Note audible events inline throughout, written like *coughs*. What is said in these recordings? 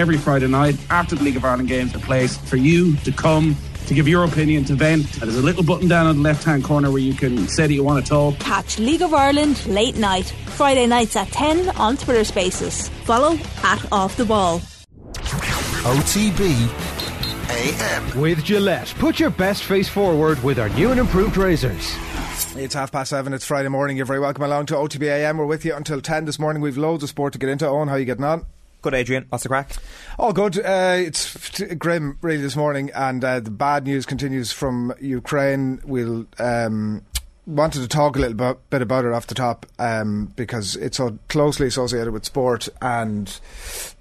every Friday night after the League of Ireland games, a place for you to come to give your opinion, to vent. There's a little button down on the left hand corner where you can say that you want to talk. Catch League of Ireland late night, Friday nights at 10 on Twitter Spaces. Follow at Off the Ball. OTB AM. With Gillette, put your best face forward with our new and improved razors. It's half past seven. It's Friday morning. You're very welcome along to OTB AM. We're with you until 10 this morning. We've loads of sport to get into. Owen, how are you getting on? Good, Adrian. What's the crack? Oh, good. Uh, it's grim, really, this morning, and uh, the bad news continues from Ukraine. We'll um, wanted to talk a little bit, bit about it off the top um, because it's so closely associated with sport. And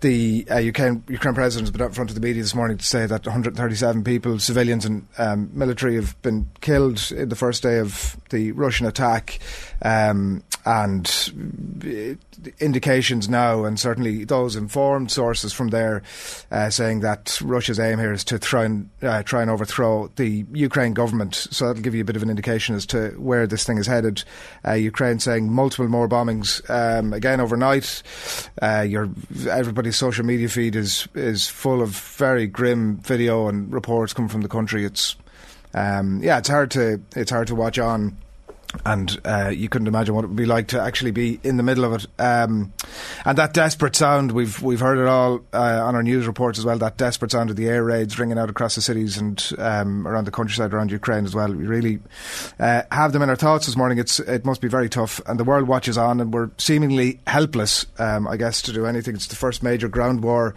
the uh, Ukraine, Ukraine president has been up front of the media this morning to say that 137 people, civilians and um, military, have been killed in the first day of the Russian attack. Um, and indications now, and certainly those informed sources from there, uh, saying that Russia's aim here is to try and uh, try and overthrow the Ukraine government. So that'll give you a bit of an indication as to where this thing is headed. Uh, Ukraine saying multiple more bombings um, again overnight. Your everybody's social media feed is is full of very grim video and reports coming from the country. It's um, yeah, it's hard to it's hard to watch on and uh, you couldn't imagine what it would be like to actually be in the middle of it. Um, and that desperate sound, we've we've heard it all uh, on our news reports as well. That desperate sound of the air raids ringing out across the cities and um, around the countryside around Ukraine as well. We really uh, have them in our thoughts this morning. It's it must be very tough, and the world watches on, and we're seemingly helpless, um, I guess, to do anything. It's the first major ground war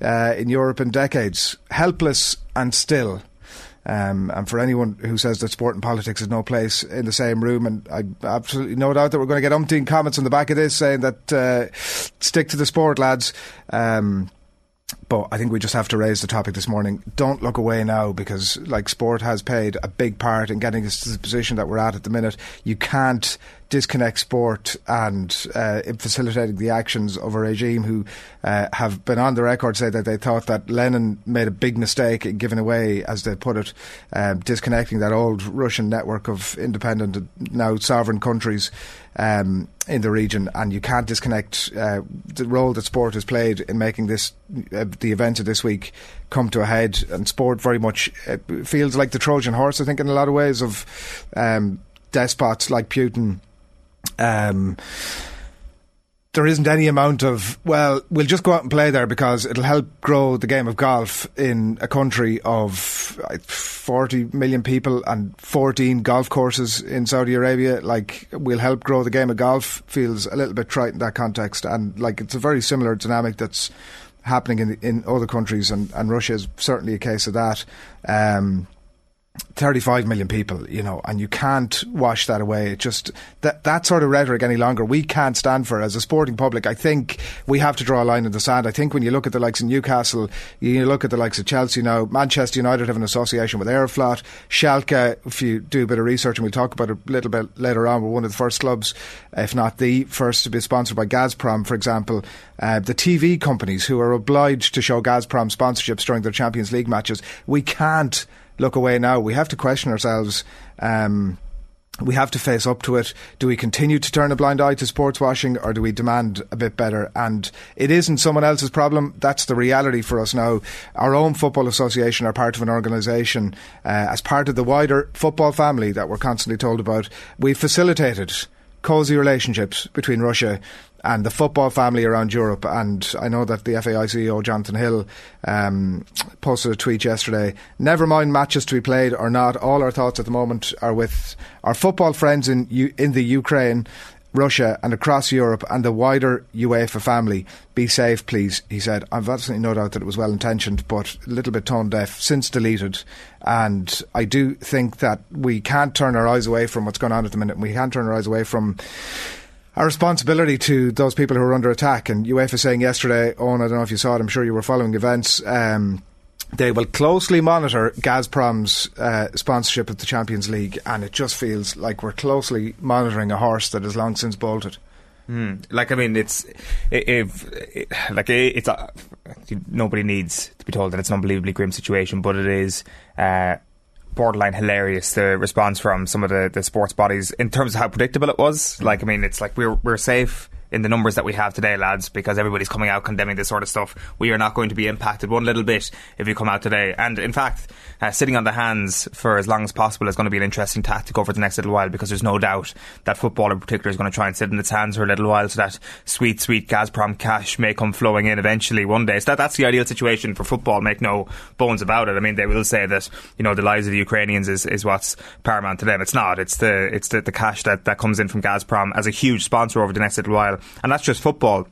uh, in Europe in decades. Helpless and still. Um, and for anyone who says that sport and politics has no place in the same room, and I absolutely no doubt that we're going to get umpteen comments on the back of this saying that uh, stick to the sport, lads. Um, but I think we just have to raise the topic this morning. Don't look away now because, like, sport has played a big part in getting us to the position that we're at at the minute. You can't disconnect sport and uh, facilitating the actions of a regime who uh, have been on the record say that they thought that Lenin made a big mistake in giving away, as they put it, uh, disconnecting that old Russian network of independent, now sovereign countries um, in the region. And you can't disconnect uh, the role that sport has played in making this uh, the events of this week come to a head. And sport very much uh, feels like the Trojan horse, I think, in a lot of ways of um, despots like Putin um, there isn't any amount of well we'll just go out and play there because it'll help grow the game of golf in a country of 40 million people and 14 golf courses in Saudi Arabia. Like we'll help grow the game of golf. Feels a little bit trite in that context. And like it's a very similar dynamic that's happening in in other countries and, and Russia is certainly a case of that. Um, 35 million people, you know, and you can't wash that away. It just that that sort of rhetoric any longer we can't stand for as a sporting public. I think we have to draw a line in the sand. I think when you look at the likes of Newcastle, you look at the likes of Chelsea now, Manchester United have an association with Aeroflot, Schalke. If you do a bit of research, and we'll talk about it a little bit later on, we're one of the first clubs, if not the first, to be sponsored by Gazprom, for example. Uh, the TV companies who are obliged to show Gazprom sponsorships during their Champions League matches, we can't look away now. We have to question ourselves. Um, we have to face up to it. Do we continue to turn a blind eye to sports washing or do we demand a bit better? And it isn't someone else's problem. That's the reality for us now. Our own football association are part of an organisation uh, as part of the wider football family that we're constantly told about. We've facilitated cosy relationships between Russia and the football family around Europe. And I know that the FAI CEO, Jonathan Hill, um, posted a tweet yesterday. Never mind matches to be played or not, all our thoughts at the moment are with our football friends in, U- in the Ukraine. Russia and across Europe and the wider UEFA family. Be safe, please, he said. I've absolutely no doubt that it was well intentioned, but a little bit tone deaf, since deleted. And I do think that we can't turn our eyes away from what's going on at the minute. We can't turn our eyes away from our responsibility to those people who are under attack. And UEFA saying yesterday, Owen, I don't know if you saw it, I'm sure you were following events. Um, they will closely monitor Gazprom's uh, sponsorship of the Champions League, and it just feels like we're closely monitoring a horse that has long since bolted. Mm. Like I mean, it's if it, like it's a, nobody needs to be told that it's an unbelievably grim situation, but it is uh, borderline hilarious the response from some of the, the sports bodies in terms of how predictable it was. Like, I mean, it's like we're we're safe. In the numbers that we have today, lads, because everybody's coming out condemning this sort of stuff. We are not going to be impacted one little bit if you come out today. And in fact, uh, sitting on the hands for as long as possible is going to be an interesting tactic over the next little while because there's no doubt that football in particular is going to try and sit in its hands for a little while so that sweet, sweet Gazprom cash may come flowing in eventually one day. So that, that's the ideal situation for football, make no bones about it. I mean, they will say that, you know, the lives of the Ukrainians is, is what's paramount to them. It's not. It's the, it's the, the cash that, that comes in from Gazprom as a huge sponsor over the next little while. And that's just football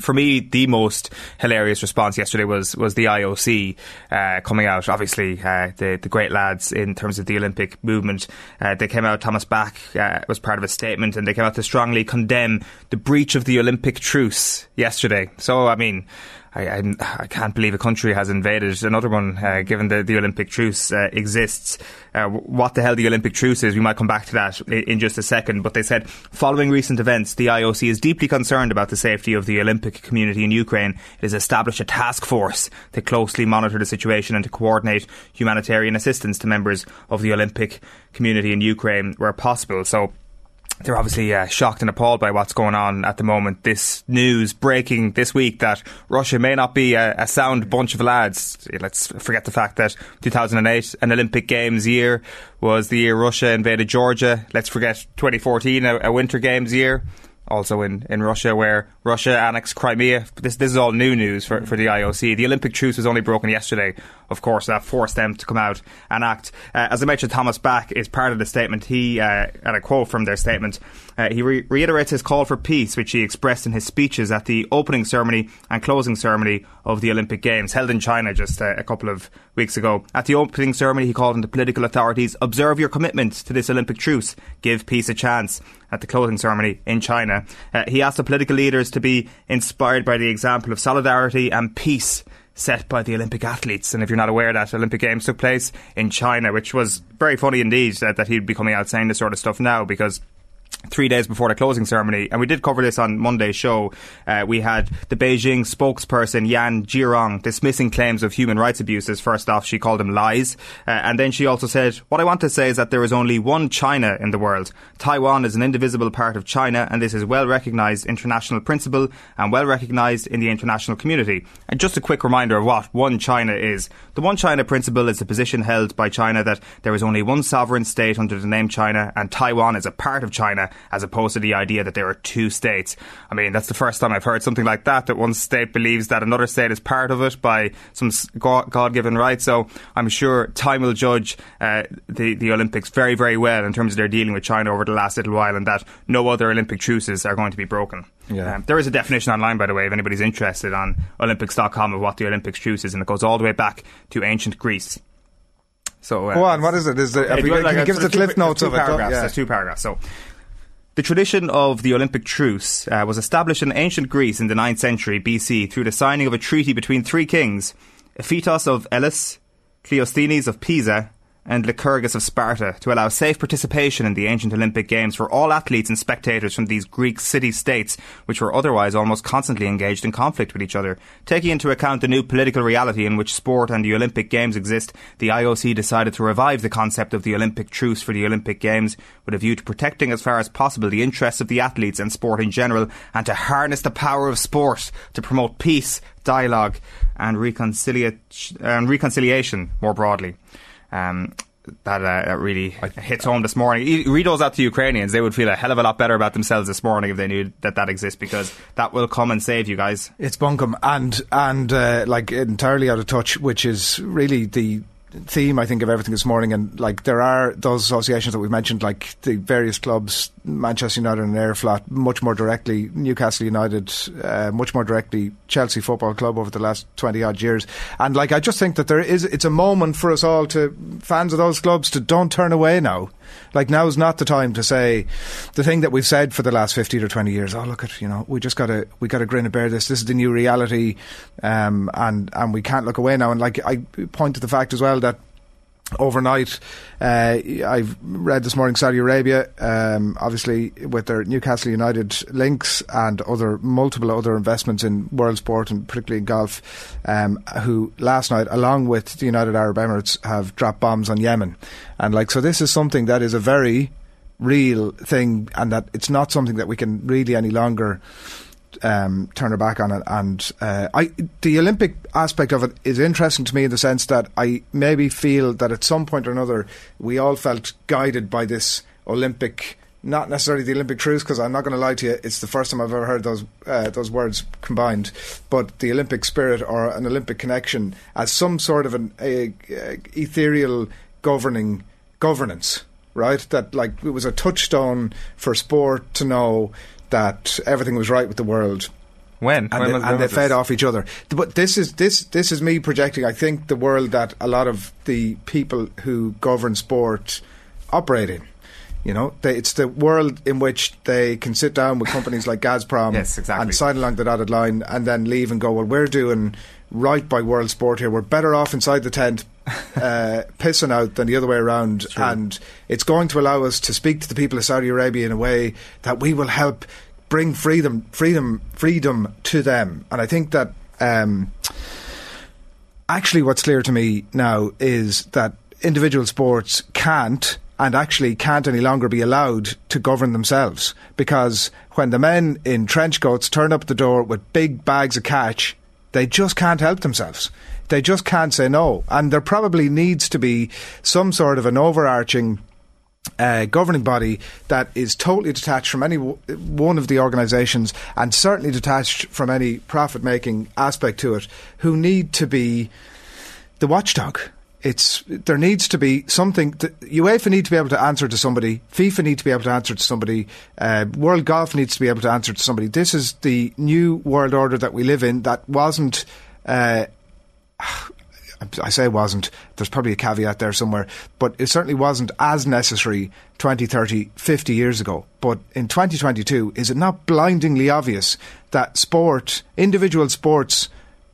for me, the most hilarious response yesterday was was the IOC uh, coming out. Obviously, uh, the the great lads in terms of the Olympic movement. Uh, they came out. Thomas Bach uh, was part of a statement, and they came out to strongly condemn the breach of the Olympic truce yesterday. So, I mean, I, I, I, can't believe a country has invaded another one, uh, given the, the Olympic truce uh, exists. Uh, what the hell the Olympic truce is, we might come back to that in, in, just a second. But they said, following recent events, the IOC is deeply concerned about the safety of the Olympic community in Ukraine. It has established a task force to closely monitor the situation and to coordinate humanitarian assistance to members of the Olympic community in Ukraine where possible. So they're obviously uh, shocked and appalled by what's going on at the moment. This news breaking this week that Russia may not be a, a, sound bunch of lads. Let's forget the fact that 2008, an Olympic Games year, was the year Russia invaded Georgia. Let's forget 2014, a, a Winter Games year also in, in Russia, where Russia annexed Crimea. This this is all new news for, for the IOC. The Olympic truce was only broken yesterday, of course, that forced them to come out and act. Uh, as I mentioned, Thomas Bach is part of the statement. He, uh, and a quote from their statement, uh, he re- reiterates his call for peace, which he expressed in his speeches at the opening ceremony and closing ceremony of the Olympic Games, held in China just uh, a couple of weeks ago. At the opening ceremony, he called on the political authorities, observe your commitment to this Olympic truce, give peace a chance. At the closing ceremony in China, uh, he asked the political leaders to be inspired by the example of solidarity and peace set by the Olympic athletes. And if you're not aware, that Olympic Games took place in China, which was very funny indeed that, that he'd be coming out saying this sort of stuff now because three days before the closing ceremony, and we did cover this on Monday's show. Uh, we had the Beijing spokesperson Yan Jiarong dismissing claims of human rights abuses. First off, she called them lies, uh, and then she also said, "What I want to say is that there is only one China in the world. Taiwan is an indivisible part of China, and this is well recognised international principle and well recognised in the international community." And just a quick reminder of what one China is: the one China principle is the position held by China that there is only one sovereign state under the name China, and Taiwan is a part of China as opposed to the idea that there are two states. I mean, that's the first time I've heard something like that, that one state believes that another state is part of it by some God given right. So I'm sure time will judge uh, the, the Olympics very, very well in terms of their dealing with China over the last little while and that no other Olympic truces are going to be broken. Yeah. Um, there is a definition online, by the way, if anybody's interested on Olympics.com of what the Olympics truce is, and it goes all the way back to ancient Greece. So, uh, go on. What is it? Is it? Like, can you give us the cliff notes of it? Paragraphs. Yeah. There's two paragraphs. So, the tradition of the Olympic truce uh, was established in ancient Greece in the 9th century BC through the signing of a treaty between three kings, Iphitos of Elis, Cleisthenes of Pisa, and Lycurgus of Sparta to allow safe participation in the ancient Olympic Games for all athletes and spectators from these Greek city states, which were otherwise almost constantly engaged in conflict with each other. Taking into account the new political reality in which sport and the Olympic Games exist, the IOC decided to revive the concept of the Olympic truce for the Olympic Games with a view to protecting as far as possible the interests of the athletes and sport in general and to harness the power of sport to promote peace, dialogue and, reconcilia- and reconciliation more broadly. Um, that uh, really hits home this morning. read those out to Ukrainians; they would feel a hell of a lot better about themselves this morning if they knew that that exists, because that will come and save you guys. It's bunkum and and uh, like entirely out of touch, which is really the theme, I think, of everything this morning. And like there are those associations that we've mentioned, like the various clubs, Manchester United and Aeroflot, much more directly, Newcastle United, uh, much more directly, Chelsea Football Club over the last twenty odd years. And like I just think that there is, it's a moment for us all to fans of those clubs to don't turn away now. Like now is not the time to say the thing that we've said for the last fifteen or twenty years. Oh, look at you know we just got to we got to grin and bear this. This is the new reality, um, and and we can't look away now. And like I point to the fact as well that overnight. Uh, I've read this morning Saudi Arabia, um, obviously with their Newcastle United links and other multiple other investments in world sport and particularly in golf, um, who last night, along with the United Arab Emirates, have dropped bombs on Yemen, and like so, this is something that is a very real thing, and that it's not something that we can really any longer um, turn her back on it. And uh, I, the Olympic aspect of it is interesting to me in the sense that I maybe feel that at some point or another we all felt guided by this Olympic. Not necessarily the Olympic truth, because I'm not going to lie to you. It's the first time I've ever heard those uh, those words combined. But the Olympic spirit or an Olympic connection as some sort of an a, a ethereal governing governance, right? That like it was a touchstone for sport to know that everything was right with the world. When? And, when they, and they fed off each other. But this is this this is me projecting. I think the world that a lot of the people who govern sport operate in. You know, they, it's the world in which they can sit down with companies like Gazprom Yes, exactly. and sign along the dotted line, and then leave and go. Well, we're doing right by world sport here. We're better off inside the tent, uh, pissing out than the other way around. And it's going to allow us to speak to the people of Saudi Arabia in a way that we will help bring freedom, freedom, freedom to them. And I think that. Um, actually what's clear to me now is that individual sports can't and actually can't any longer be allowed to govern themselves because when the men in trench coats turn up the door with big bags of cash they just can't help themselves they just can't say no and there probably needs to be some sort of an overarching uh, governing body that is totally detached from any w- one of the organisations and certainly detached from any profit making aspect to it, who need to be the watchdog. It's there needs to be something. That UEFA need to be able to answer to somebody. FIFA need to be able to answer to somebody. Uh, World Golf needs to be able to answer to somebody. This is the new world order that we live in. That wasn't. Uh, *sighs* I say it wasn't, there's probably a caveat there somewhere, but it certainly wasn't as necessary 20, 30, 50 years ago. But in 2022, is it not blindingly obvious that sport, individual sports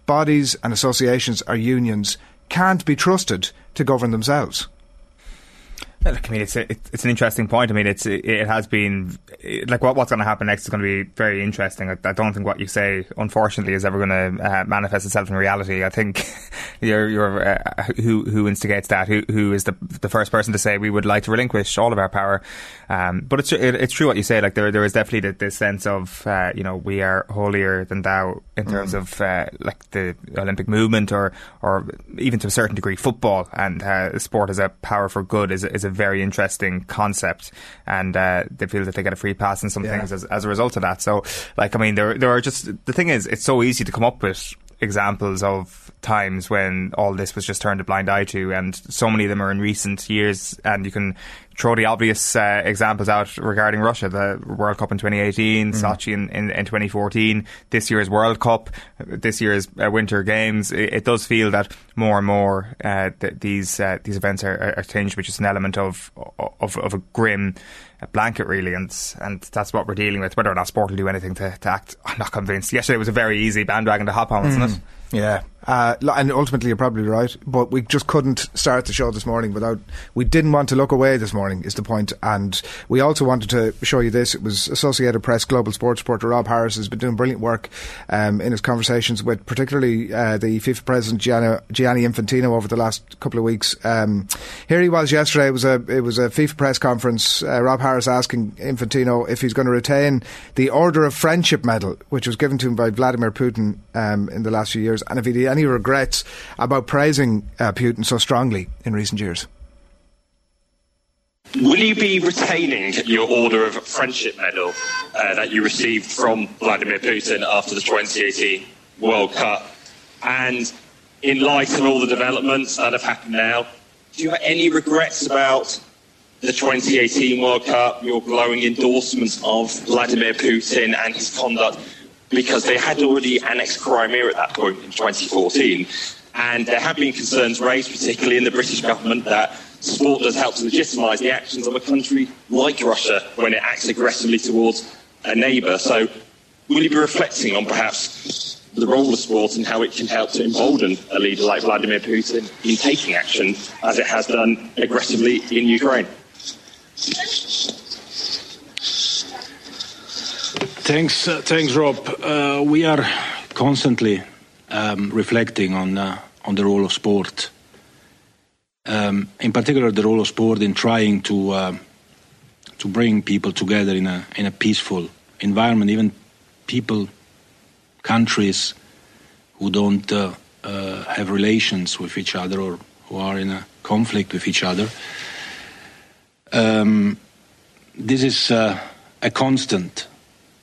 bodies and associations or unions can't be trusted to govern themselves? Look, I mean, it's a, it- it's an interesting point. I mean, it's it, it has been like what, what's going to happen next is going to be very interesting. I, I don't think what you say, unfortunately, is ever going to uh, manifest itself in reality. I think *laughs* you're, you're uh, who who instigates that, who who is the the first person to say we would like to relinquish all of our power. Um, but it's it, it's true what you say. Like there there is definitely th- this sense of uh, you know we are holier than thou in terms of uh, like the Olympic movement or or even to a certain degree football and uh, sport as a power for good is is a very interesting concept and uh, they feel that they get a free pass in some Yeah. things as, as a result of that. So like I mean there there are just the thing is it's so easy to come up with examples of times when all this was just turned a blind eye to and so many of them are in recent years and you can throw the obvious uh, examples out regarding Russia. The World Cup in 2018 Sochi in, in, in 2014 this year's World Cup. This year's uh, Winter Games. It, it does feel that more and more uh, th- these uh, these events are, are, tinged with just an element of of, of a grim blanket really. And and that's what we're dealing with. Whether or not sport will do anything to, to act I'm not convinced. Yesterday was a very easy bandwagon to hop on wasn't it? Yeah, uh, and ultimately you're probably right, but we just couldn't start the show this morning without. We didn't want to look away this morning, is the point, and we also wanted to show you this. It was Associated Press global sports reporter Rob Harris has been doing brilliant work um, in his conversations with particularly uh, the FIFA president Gianni, Gianni Infantino over the last couple of weeks. Um, here he was yesterday. It was a it was a FIFA press conference. Uh, Rob Harris asking Infantino if he's going to retain the Order of Friendship medal, which was given to him by Vladimir Putin um, in the last few years, and if he had any regrets about praising uh, Putin so strongly in recent years. Will you be retaining your Order of Friendship medal uh, that you received from Vladimir Putin after the 2018 World Cup? And in light of all the developments that have happened now, do you have any regrets about the 2018 World Cup, your glowing endorsements of Vladimir Putin and his conduct? Because they had already annexed Crimea at that point in 2014. And there have been concerns raised, particularly in the British government, that sport does help to legitimise the actions of a country like Russia when it acts aggressively towards a neighbour. So, will you be reflecting on perhaps the role of sport and how it can help to embolden a leader like Vladimir Putin in taking action as it has done aggressively in Ukraine? Thanks, uh, thanks, Rob. Uh, we are constantly um, reflecting on uh, on the role of sport, um, in particular the role of sport in trying to uh, to bring people together in a in a peaceful environment, even people, countries who don't uh, uh, have relations with each other or who are in a conflict with each other. Um, this is uh, a constant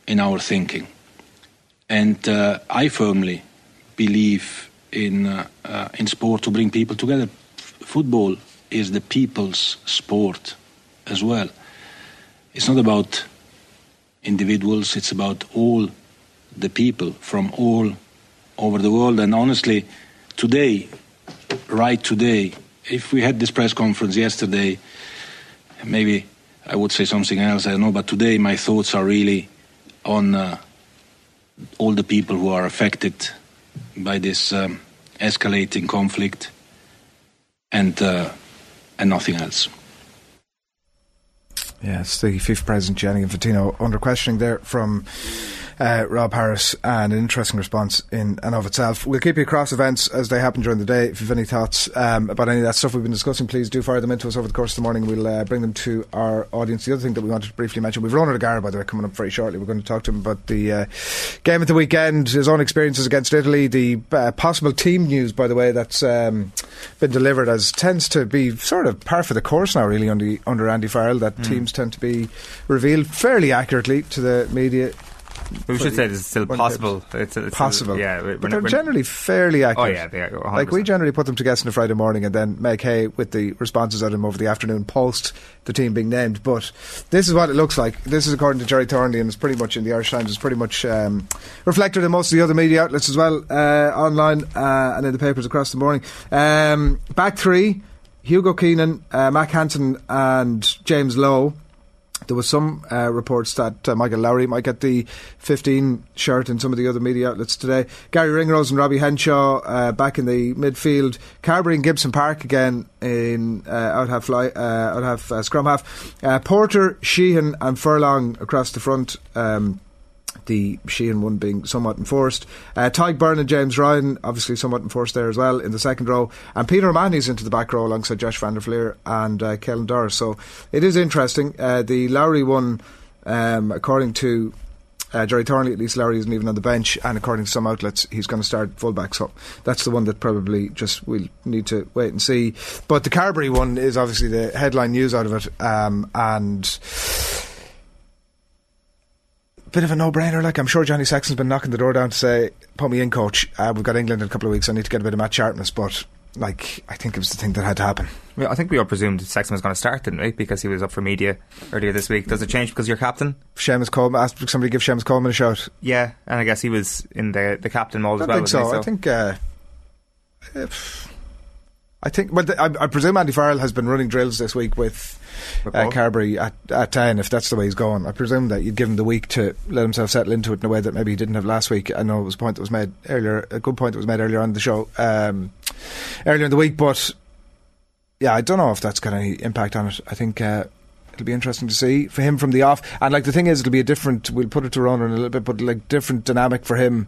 in our thinking. And uh, I firmly believe in, uh, in sport to bring people together. Football is the people's sport as well. It's not about individuals, it's about all the people from all over the world. And honestly, today, right today, if we had this press conference yesterday, maybe I would say something else, I don't know, but today my thoughts are really on uh, all the people who are affected by this um, escalating conflict and, uh, and nothing else. Yes, the FIFA president Gianni Infantino under questioning there from uh, Rob Harris, and an interesting response in and of itself. We'll keep you across events as they happen during the day. If you've any thoughts um, about any of that stuff we've been discussing, please do fire them into us over the course of the morning. We'll uh, bring them to our audience. The other thing that we wanted to briefly mention, we've Ronan O'Gara, by the way, coming up very shortly. We're going to talk to him about the uh, game at the weekend, his own experiences against Italy, the uh, possible team news, by the way, that's um, been delivered as tends to be sort of par for the course now, really, under, under Andy Farrell, that mm. teams tend to be revealed fairly accurately to the media we should say it's still possible. It's, it's possible. A, yeah, but they're generally fairly accurate. Oh yeah, they are. 100%. Like we generally put them together on a Friday morning and then make hay with the responses of them over the afternoon post the team being named. But this is what it looks like. This is according to Gerry Thornley, and it's pretty much in the Irish Times. It's pretty much um, reflected in most of the other media outlets as well, uh, online uh, and in the papers across the morning. Um, back three: Hugo Keenan, uh, Mack Hansen, and James Lowe. There was some uh, reports that uh, Michael Lowry might get the 15 shirt in some of the other media outlets today. Garry Ringrose and Robbie Henshaw uh, back in the midfield. Carbery and Gibson Park again in uh, out half fly, uh, out half uh, scrum half. Porter, Sheehan and Furlong across the front. Um, the Sheehan one being somewhat enforced. Uh, Tadhg Beirne and James Ryan, obviously somewhat enforced there as well in the second row. And Peter O'Mahony's into the back row alongside Josh van der Flier and uh, Caelan Doris. So it is interesting. Uh, the Lowry one, um, according to uh, Gerry Thornley, at least Lowry isn't even on the bench, and according to some outlets, he's going to start fullback. So that's the one that probably just we'll need to wait and see. But the Carbery one is obviously the headline news out of it, um, and bit of a no-brainer. Like I'm sure Johnny Sexton's been knocking the door down to say, "Put me in, coach. Uh, we've got England in a couple of weeks. I need to get a bit of match sharpness." But like, I think it was the thing that had to happen. Well, I think we all presumed Sexton was going to start, didn't we? Because he was up for media earlier this week. Does it change because you're captain? Seamus Coleman asked somebody give Seamus Coleman a shout. Yeah, and I guess he was in the the captain mold as well. I think so. so. I think. Uh, if, I think. Well, I, I presume Andy Farrell has been running drills this week with uh, Carbery at, at 10, if that's the way he's going. I presume that you'd give him the week to let himself settle into it in a way that maybe he didn't have last week. I know it was a point that was made earlier, a good point that was made earlier on the show, um, earlier in the week, but yeah, I don't know if that's got any impact on it. I think. Uh, it'll be interesting to see for him from the off. And like the thing is, it'll be a different. We'll put it to Ronan in a little bit, but like different dynamic for him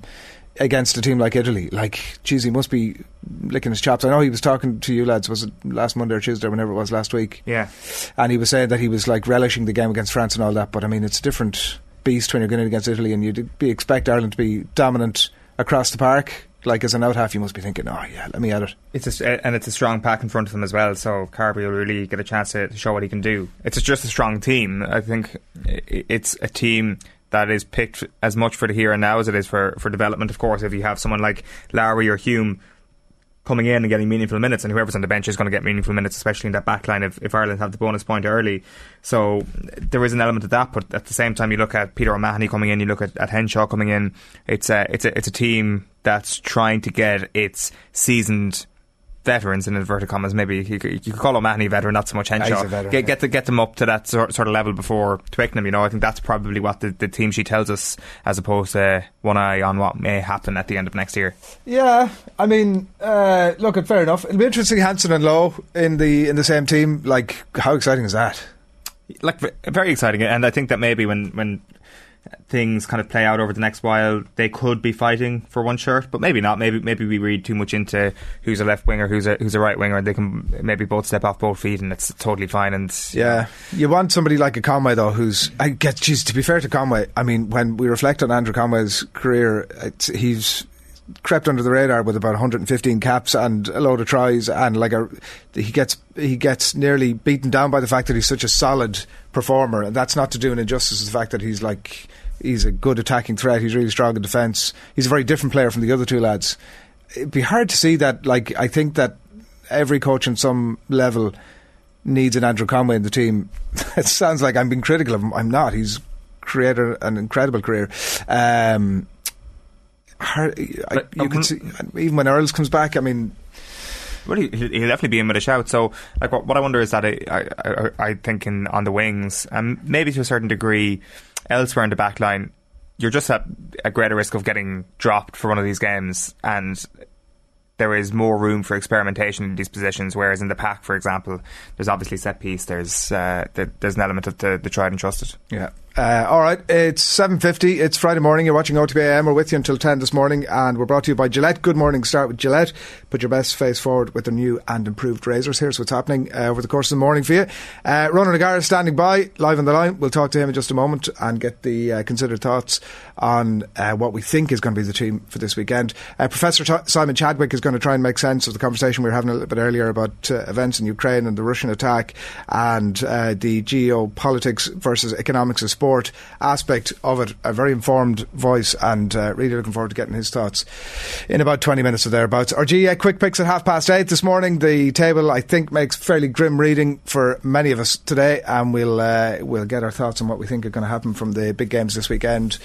against a team like Italy. Like, geez, he must be licking his chops. I know he was talking to you lads, was it last Monday or Tuesday, or whenever it was last week? Yeah. And he was saying that he was like relishing the game against France and all that, but I mean, it's a different beast when you're going against Italy and you'd be expect Ireland to be dominant across the park. Like as an out half, you must be thinking, "Oh yeah, let me at it." It's a, and it's a strong pack in front of them as well. So Carbery will really get a chance to show what he can do. It's just a strong team. I think it's a team that is picked as much for the here and now as it is for, for development. Of course, if you have someone like Lowry or Hume coming in and getting meaningful minutes, and whoever's on the bench is going to get meaningful minutes, especially in that back line if, if Ireland have the bonus point early. So there is an element of that, but at the same time, you look at Peter O'Mahony coming in, you look at, at Henshaw coming in. It's a it's a it's a team that's trying to get its seasoned veterans in inverted commas. Maybe you could, you could call O'Mahony a veteran, not so much Henshaw. Veteran, get, yeah. get, to, get them up to that sort, sort of level before Twickenham. You know, I think that's probably what the, the team she tells us, as opposed to one eye on what may happen at the end of next year. Yeah, I mean, uh, look, fair enough. It'll be interesting Hansen and Lowe in the in the same team. Like, how exciting is that? Like, very exciting, and I think that maybe when when things kind of play out over the next while, they could be fighting for one shirt, but maybe not. Maybe maybe we read too much into who's a left winger, who's a who's a right winger. And they can maybe both step off both feet, and it's totally fine. And yeah, you want somebody like a Conway though, who's I get. Geez, to be fair to Conway, I mean, when we reflect on Andrew Conway's career, he's crept under the radar with about 115 caps and a load of tries, and like a, he gets he gets nearly beaten down by the fact that he's such a solid performer, and that's not to do an injustice to the fact that he's like he's a good attacking threat. He's really strong in defence. He's a very different player from the other two lads. It'd be hard to see that. Like I think that every coach on some level needs an Andrew Conway in the team. *laughs* it sounds like I'm being critical of him. I'm not. He's created an incredible career. Um, I, you can see even when Earls comes back. I mean, well, he, will definitely be in with a shout. So, like, what, what I wonder is that I, I, I, think in, on the wings, and um, maybe to a certain degree, elsewhere in the back line, you're just at a greater risk of getting dropped for one of these games, and there is more room for experimentation in these positions. Whereas in the pack, for example, there's obviously set piece. There's uh, there's an element of the, the tried and trusted. Yeah. Uh, all right, it's 7.50, it's Friday morning, you're watching OTB AM, we're with you until 10 this morning and we're brought to you by Gillette. Good morning, start with Gillette. Put your best face forward with the new and improved razors. Here's what's happening uh, over the course of the morning for you. Uh, Ronan O'Gara standing by, live on the line. We'll talk to him in just a moment and get the uh, considered thoughts on uh, what we think is going to be the team for this weekend. Uh, Professor T- Simon Chadwick is going to try and make sense of the conversation we were having a little bit earlier about uh, events in Ukraine and the Russian attack and the geopolitics versus economics of sport aspect of it, a very informed voice, and uh, really looking forward to getting his thoughts in about 20 minutes or thereabouts. Our quick picks at half past eight this morning. The table, I think, makes fairly grim reading for many of us today, and we'll uh, we'll get our thoughts on what we think are going to happen from the big games this weekend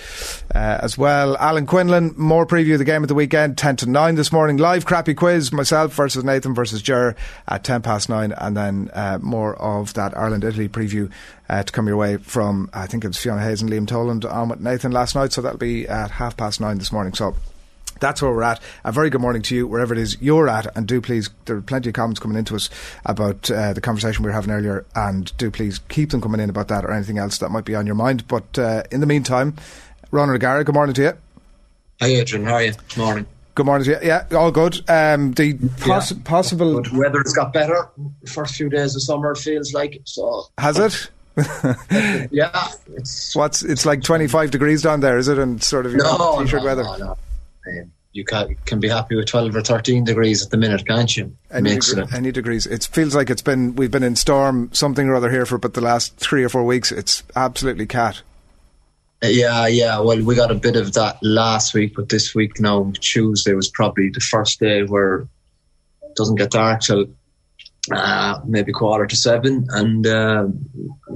uh, as well. Alan Quinlan, more preview of the game of the weekend, 10 to 9 this morning. Live crappy quiz, myself versus Nathan versus Ger at 10 past 9, and then uh, more of that Ireland Italy preview uh, to come your way from, I think it was Fiona Hayes and Liam Toland on with Nathan last night. So that'll be at half past nine this morning. So that's where we're at. A very good morning to you, wherever it is you're at. And do please, there are plenty of comments coming into us about uh, the conversation we were having earlier. And do please keep them coming in about that or anything else that might be on your mind. But uh, in the meantime, Ronan O'Gara, good morning to you. Hi, Adrian. How are you? Good morning. Good morning. Yeah, yeah all good. Um, the poss- yeah. possible the weather's got better. The first few days of summer feels like so. Has it? Yeah, it's what's it's like twenty five degrees down there, is it? And sort of no, t-shirt no, weather. No, no. You can, can be happy with twelve or thirteen degrees at the minute, can't you? Any, any degrees. It feels like it's been we've been in storm something or other here for but the last three or four weeks. It's absolutely cat. Uh, yeah, yeah. Well, we got a bit of that last week, but this week now Tuesday was probably the first day where it doesn't get dark till uh, maybe quarter to seven, and uh,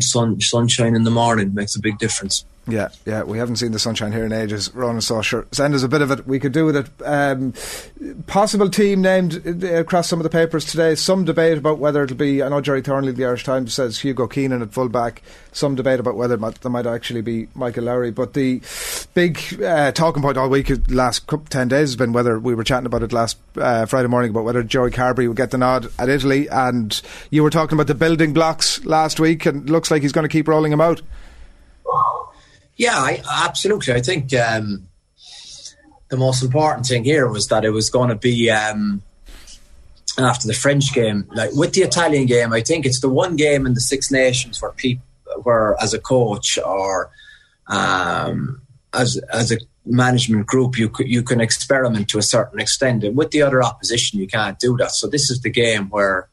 sun sunshine in the morning makes a big difference. Yeah, yeah, we haven't seen the sunshine here in ages. Ronan saw sure. Send us a bit of it. We could do with it. Um, possible team named uh, across some of the papers today. Some debate about whether it'll be. I know Gerry Thornley, the Irish Times, says Hugo Keenan at fullback. Some debate about whether there might actually be Michael Lowry. But the big uh, talking point all week, last ten days, has been whether we were chatting about it last uh, Friday morning about whether Joey Carbery would get the nod at Italy. And you were talking about the building blocks last week, and looks like he's going to keep rolling them out. Yeah, I, absolutely. I think um, the most important thing here was that it was going to be um, after the French game. Like with the Italian game, I think it's the one game in the Six Nations where people, where as a coach or um, as as a management group, you you can experiment to a certain extent, and with the other opposition, you can't do that. So this is the game where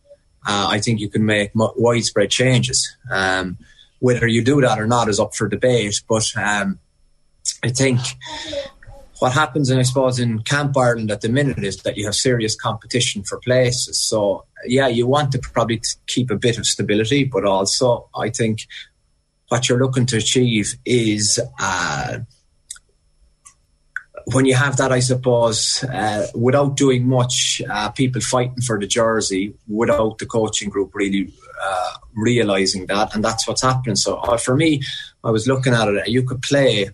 uh, I think you can make widespread changes. Um, whether you do that or not is up for debate. But um, I think what happens, and I suppose in Camp Ireland at the minute, is that you have serious competition for places. So yeah, you want to probably keep a bit of stability, but also I think what you're looking to achieve is. Uh, when you have that, I suppose, uh, without doing much, uh, people fighting for the jersey, without the coaching group really uh, realizing that, and that's what's happening. So uh, for me, I was looking at it. You could play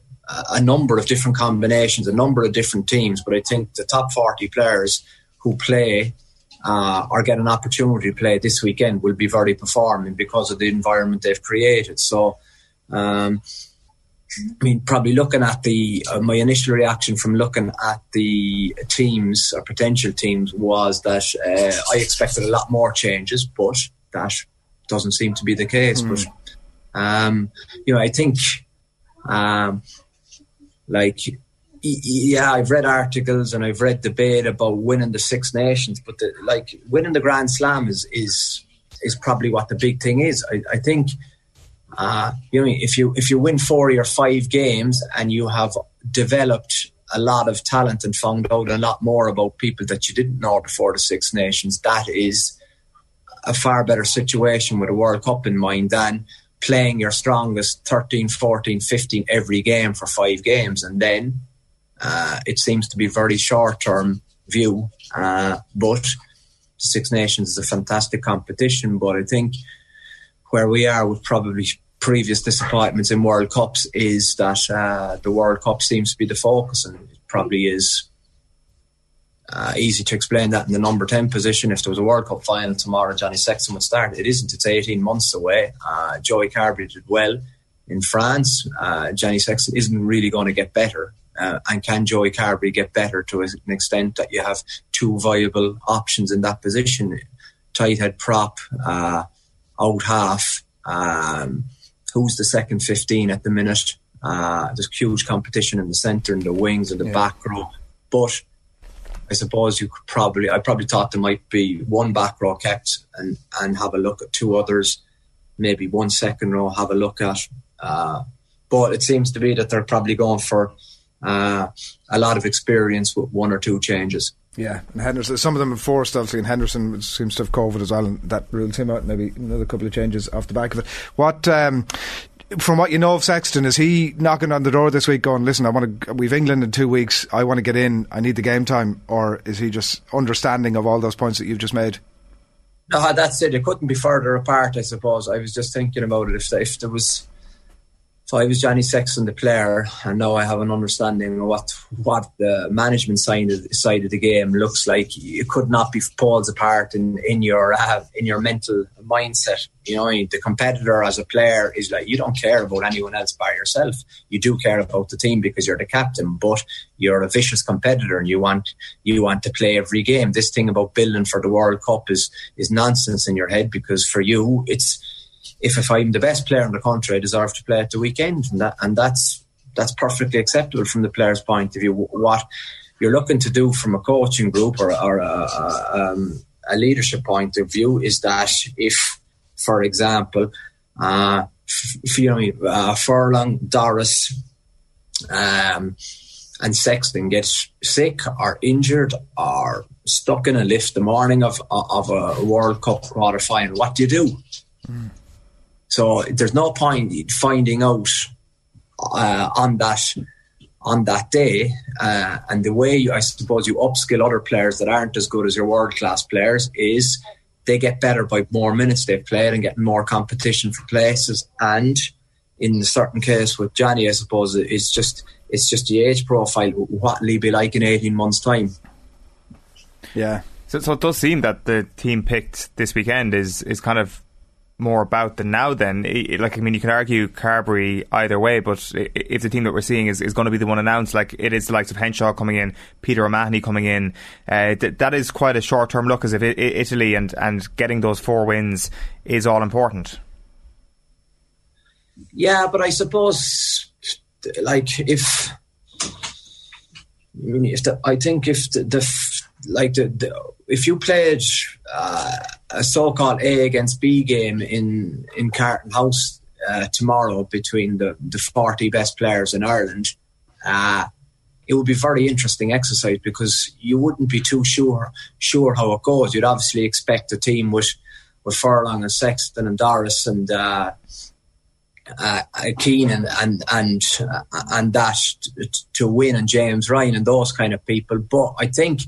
a number of different combinations, a number of different teams, but I think the top forty players who play uh, or get an opportunity to play this weekend will be very performing because of the environment they've created. So. Um, I mean, probably looking at the uh, my initial reaction from looking at the teams or potential teams was that uh, I expected a lot more changes, but that doesn't seem to be the case. Mm. But um, you know, I think um, like yeah, I've read articles and I've read debate about winning the Six Nations, but the, like winning the Grand Slam is is is probably what the big thing is. I, I think uh, you know, if you if you win four or five games and you have developed a lot of talent and found out a lot more about people that you didn't know before the Six Nations, that is a far better situation with a World Cup in mind than playing your strongest 13, 14, 15 every game for five games. And then uh, it seems to be very short term view. Uh, but Six Nations is a fantastic competition. But I think where we are with probably previous disappointments in World Cups is that uh, the World Cup seems to be the focus, and it probably is uh, easy to explain that in the number 10 position. If there was a World Cup final tomorrow, Johnny Sexton would start. It isn't, it's 18 months away. Uh, Joey Carbery did well in France. Uh, Johnny Sexton isn't really going to get better. Uh, and can Joey Carbery get better to an extent that you have two viable options in that position? Tight head prop, uh, out half. Um, who's the second 15 at the minute? Uh, there's huge competition in the centre and the wings and the yeah. back row. But I suppose you could probably, I probably thought there might be one back row kept and, and have a look at two others, maybe one second row, have a look at. Uh, but it seems to be that they're probably going for uh, a lot of experience with one or two changes. Yeah, and Henderson. Some of them have forced obviously, and Henderson seems to have COVID as well, and that rules him out. Maybe another couple of changes off the back of it. What, um, from what you know of Sexton, is he knocking on the door this week, going, "Listen, I want to. We've England in two weeks. I want to get in. I need the game time," or is he just understanding of all those points that you've just made? No, that's it. It couldn't be further apart. I suppose. I was just thinking about it. If if there was so I was Johnny Sexton, the player, and now I have an understanding of what what the management side of, side of the game looks like. It could not be pulled apart in in your uh, in your mental mindset. You know, the competitor as a player is like you don't care about anyone else by yourself. You do care about the team because you're the captain, but you're a vicious competitor and you want you want to play every game. This thing about building for the World Cup is is nonsense in your head because for you it's if, if I'm the best player in the country, I deserve to play at the weekend, and that and that's that's perfectly acceptable from the player's point of view. What you're looking to do from a coaching group or, or a, a, um, a leadership point of view is that if, for example, uh, you know, uh, Furlong, Doris, um, and Sexton get sick or injured or stuck in a lift the morning of of a World Cup quarter final, what do you do? Mm. So there's no point finding out uh, on that on that day. Uh, and the way you, I suppose you upskill other players that aren't as good as your world class players is they get better by more minutes they've played and getting more competition for places. And in a certain case with Johnny, I suppose it's just it's just the age profile. What will he be like in eighteen months' time? Yeah. So, so it does seem that the team picked this weekend is is kind of more about than now then. Like I mean you can argue Carbery either way but if the team that we're seeing is, is going to be the one announced like it is the likes of Henshaw coming in Peter O'Mahony coming in uh, th- that is quite a short term look as if Italy and, and getting those four wins is all important. Yeah but I suppose like if I think if the, the like the, the, if you played uh, a so-called A against B game in in Carton House uh, tomorrow between the the forty best players in Ireland, uh, it would be very interesting exercise because you wouldn't be too sure sure how it goes. You'd obviously expect a team with with Furlong and Sexton and Doris and uh, uh, Keane and and and, uh, and that to win and James Ryan and those kind of people. But I think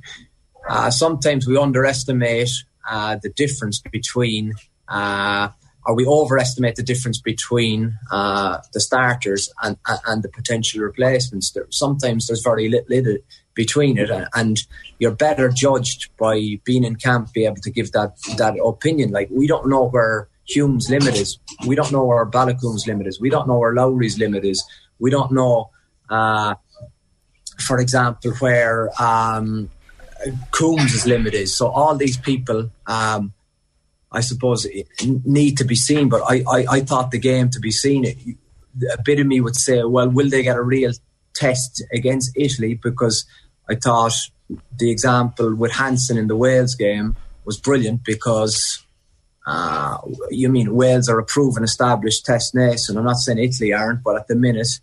uh, sometimes we underestimate uh, the difference between, uh, or we overestimate the difference between uh, the starters and, and the potential replacements. There, sometimes there's very little between it, and you're better judged by being in camp, be able to give that that opinion. Like we don't know where Hume's limit is, we don't know where Baloucoune's limit is, we don't know where Lowry's limit is We don't know, uh, for example, where um, Coombes' is limited. So all these people, um, I suppose, need to be seen. But I, I, I thought the game to be seen, a bit of me would say, well, will they get a real test against Italy? Because I thought the example with Hansen in the Wales game was brilliant because uh, you mean Wales are a proven established test nation. I'm not saying Italy aren't, but at the minute,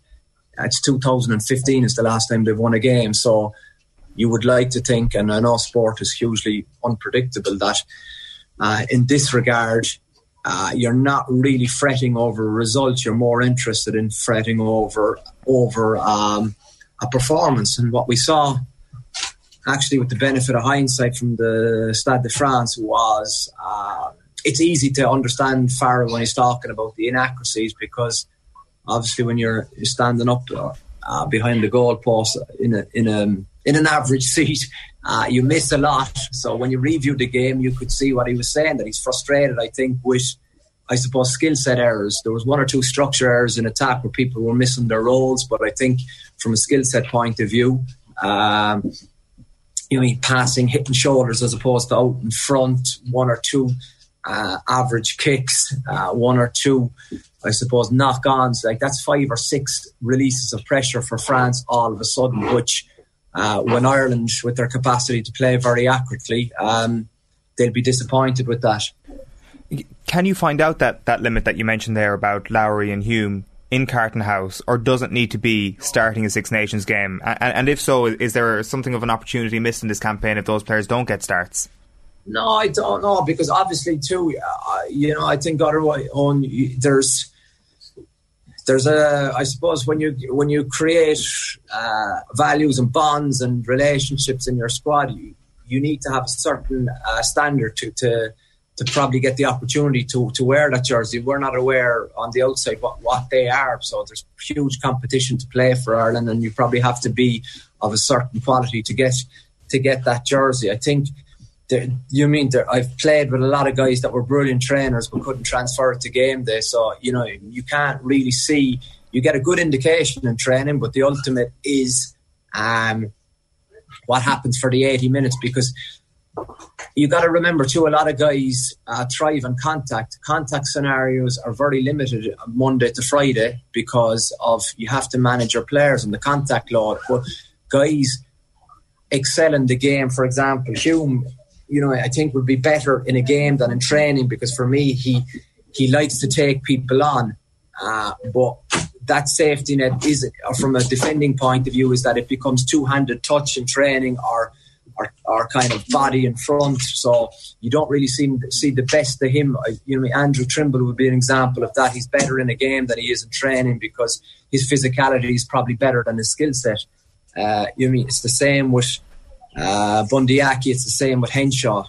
it's 2015 is the last time they've won a game. So you would like to think, and I know sport is hugely unpredictable, that uh, in this regard, uh, you're not really fretting over results. You're more interested in fretting over over um, a performance. And what we saw, actually, with the benefit of hindsight from the Stade de France, was uh, it's easy to understand Farrell when he's talking about the inaccuracies because obviously when you're standing up uh, behind the goalpost in a in a in an average *laughs* seat, uh, you miss a lot. So when you review the game, you could see what he was saying that he's frustrated. I think with I suppose skill set errors. There was one or two structure errors in attack where people were missing their roles, but I think from a skill set point of view. Um, you know, passing, hitting shoulders as opposed to out in front, one or two uh, average kicks, uh, one or two, I suppose, knock ons. Like that's five or six releases of pressure for France all of a sudden, which uh, when Ireland, with their capacity to play very accurately, um, they'll be disappointed with that. Can you find out that, that limit that you mentioned there about Lowry and Hume in Carton House, or does it need to be starting a Six Nations game? And, and if so, is there something of an opportunity missed in this campaign if those players don't get starts? No, I don't know because obviously too, uh, you know, I think otherwise on there's there's a I suppose when you when you create uh, values and bonds and relationships in your squad, you, you need to have a certain uh, standard to to to probably get the opportunity to to wear that jersey. We're not aware on the outside what what they are, so there's huge competition to play for Ireland, and you probably have to be of a certain quality to get to get that jersey. I think you mean I've played with a lot of guys that were brilliant trainers but couldn't transfer it to game day. So you know you can't really see. You get a good indication in training, but the ultimate is um, what happens for the eighty minutes because you got to remember too. A lot of guys uh, thrive on contact. Contact scenarios are very limited Monday to Friday because of you have to manage your players and the contact load. But guys excel in the game. For example, Hume you know, I think would be better in a game than in training because for me, he he likes to take people on, uh, but that safety net is from a defending point of view is that it becomes two-handed touch in training or or, or kind of body in front. So you don't really see see the best of him. You know, Andrew Trimble would be an example of that. He's better in a game than he is in training because his physicality is probably better than his skill set. Uh, you know, mean it's the same with uh, Bundee Aki, it's the same with Henshaw.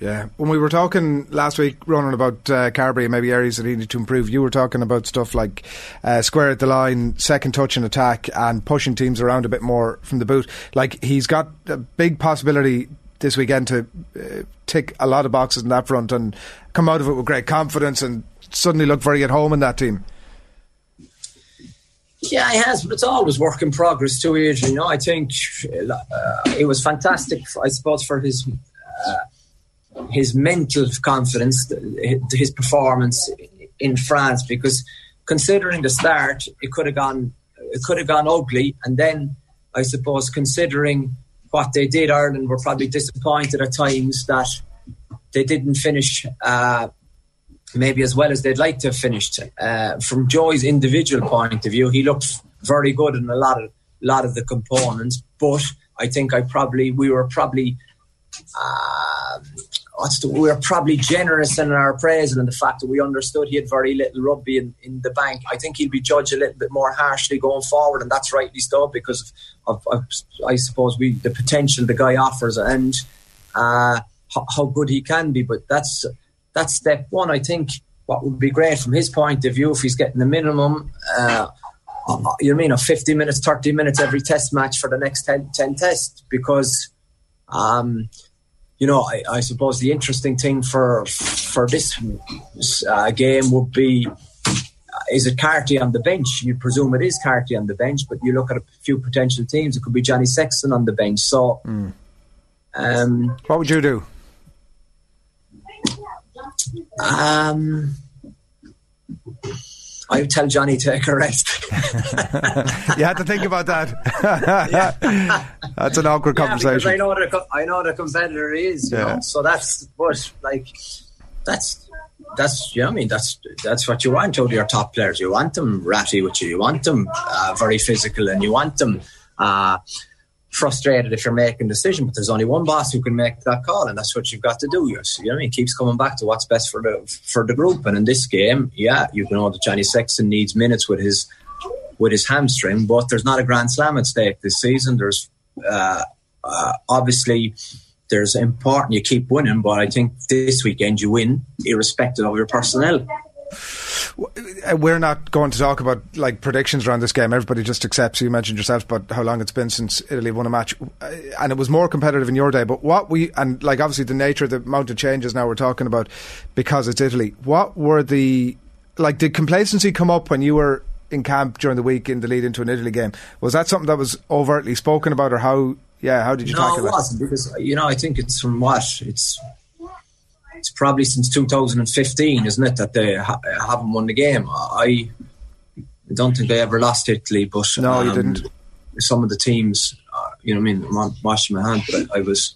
Yeah, when we were talking last week, running about uh, Carbery and maybe areas that he needed to improve, you were talking about stuff like uh, square at the line, second touch and attack, and pushing teams around a bit more from the boot. Like he's got a big possibility this weekend to uh, tick a lot of boxes in that front and come out of it with great confidence and suddenly look very at home in that team. Yeah, he has, but it's always work in progress too, Adrian. You know, I think uh, it was fantastic, I suppose, for his uh, his mental confidence, his performance in France, because considering the start, it could have gone it could have gone ugly, and then I suppose considering what they did, Ireland were probably disappointed at times that they didn't finish. Uh, maybe as well as they'd like to have finished. Uh, from Joey's individual point of view, he looked very good in a lot of lot of the components, but I think I probably we were probably uh, the, we were probably generous in our appraisal and the fact that we understood he had very little rugby in, in the bank. I think he'll be judged a little bit more harshly going forward, and that's rightly so because of, of, of I suppose we the potential the guy offers and uh, how, how good he can be. But that's that's step one. I think what would be great from his point of view if he's getting the minimum, uh, you mean, of 50 minutes, 30 minutes every test match for the next 10, 10 tests because, um, you know, I, I, suppose the interesting thing for for this uh, game would be is it Carty on the bench? You presume it is Carty on the bench, but you look at a few potential teams. It could be Johnny Sexton on the bench. So, Mm. um, What would you do? Um, I would tell Johnny to take a rest. you had to think about that. *laughs* That's an awkward Yeah, conversation. I know what a, know what a competitor is. You Yeah. know, so that's what like that's that's you know, I mean that's that's what you want out of your top players. You want them ratty with you. You want them uh, very physical, and you want them uh, frustrated if you're making a decision. But there's only one boss who can make that call, and that's what you've got to do. You know, what I mean, keeps coming back to what's best for the for the group. And in this game, yeah, you know that Johnny Sexton needs minutes with his with his hamstring, but there's not a grand slam at stake this season. There's uh, uh, obviously there's important you keep winning, but I think this weekend you win irrespective of your personnel. Uh, We're not going to talk about like predictions around this game. Everybody just accepts. You mentioned yourself about how long it's been since Italy won a match, Uh, and it was more competitive in your day. But what we and like obviously the nature of the amount of changes now we're talking about because it's Italy. What were the like? Did complacency come up when you were in camp during the week in the lead into an Italy game? Was that something that was overtly spoken about, or how? Yeah, how did you no, tackle it that? wasn't because you know I think it's from what it's it's probably since 2015, isn't it, that they ha- haven't won the game. I I don't think they ever lost Italy, but No, you um, didn't. Some of the teams, uh, you know, I mean, I'm washing my hand, but I, I was,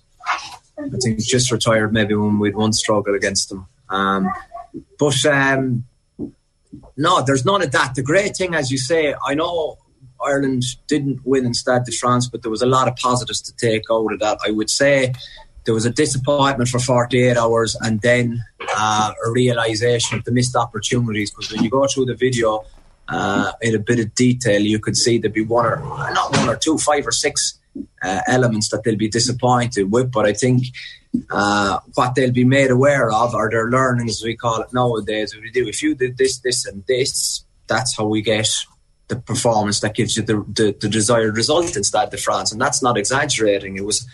I think, just retired maybe when we'd one struggle against them. Um, but um, no, there's none of that. The great thing, as you say, I know Ireland didn't win in Stade de France, but there was a lot of positives to take out of that. I would say there was a disappointment for 48 hours and then uh, a realization of the missed opportunities. Because when you go through the video uh, in a bit of detail, you could see there'd be one or not one or two, five or six uh, elements that they'll be disappointed with. But I think uh, what they'll be made aware of are their learnings, as we call it nowadays. We do if you did this, this, and this, that's how we get the performance that gives you the, the, the desired result in Stade de France. And that's not exaggerating. It was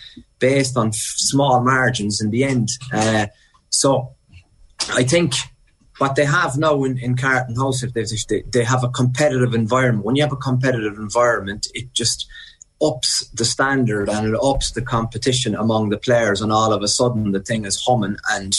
based on f- small margins in the end. Uh, so I think what they have now in, in Carton House, if they, they, have a competitive environment. When you have a competitive environment, it just ups the standard and it ups the competition among the players. And all of a sudden, the thing is humming. And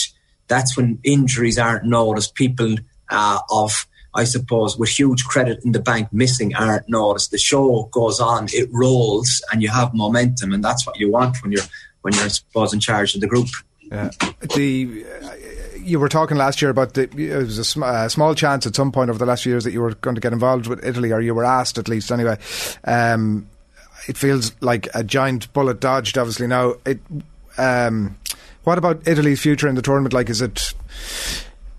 that's when injuries aren't noticed. People uh, of I suppose, with huge credit in the bank missing aren't noticed. The show goes on, it rolls, and you have momentum, and that's what you want when you're when you're, I suppose, in charge of the group. Yeah. The uh, you were talking last year about the it was a sm- uh, small chance at some point over the last few years that you were going to get involved with Italy, or you were asked at least anyway. Um, it feels like a giant bullet dodged. Obviously now, it. Um, what about Italy's future in the tournament? Like, is it?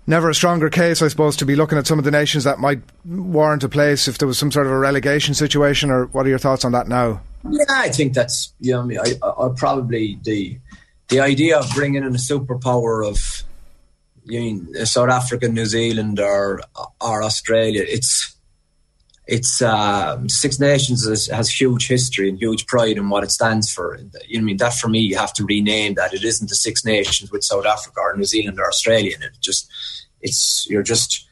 Never a stronger case, I suppose, to be looking at some of the nations that might warrant a place if there was some sort of a relegation situation. Or what are your thoughts on that now? Yeah, I think that's you know, I I, I, probably the the idea of bringing in a superpower of you mean South Africa, New Zealand, or or Australia. It's it's um, Six Nations has, has huge history and huge pride in what it stands for. You know, I mean that for me, you have to rename that. It isn't the Six Nations with South Africa or New Zealand or Australia. It just it's you're just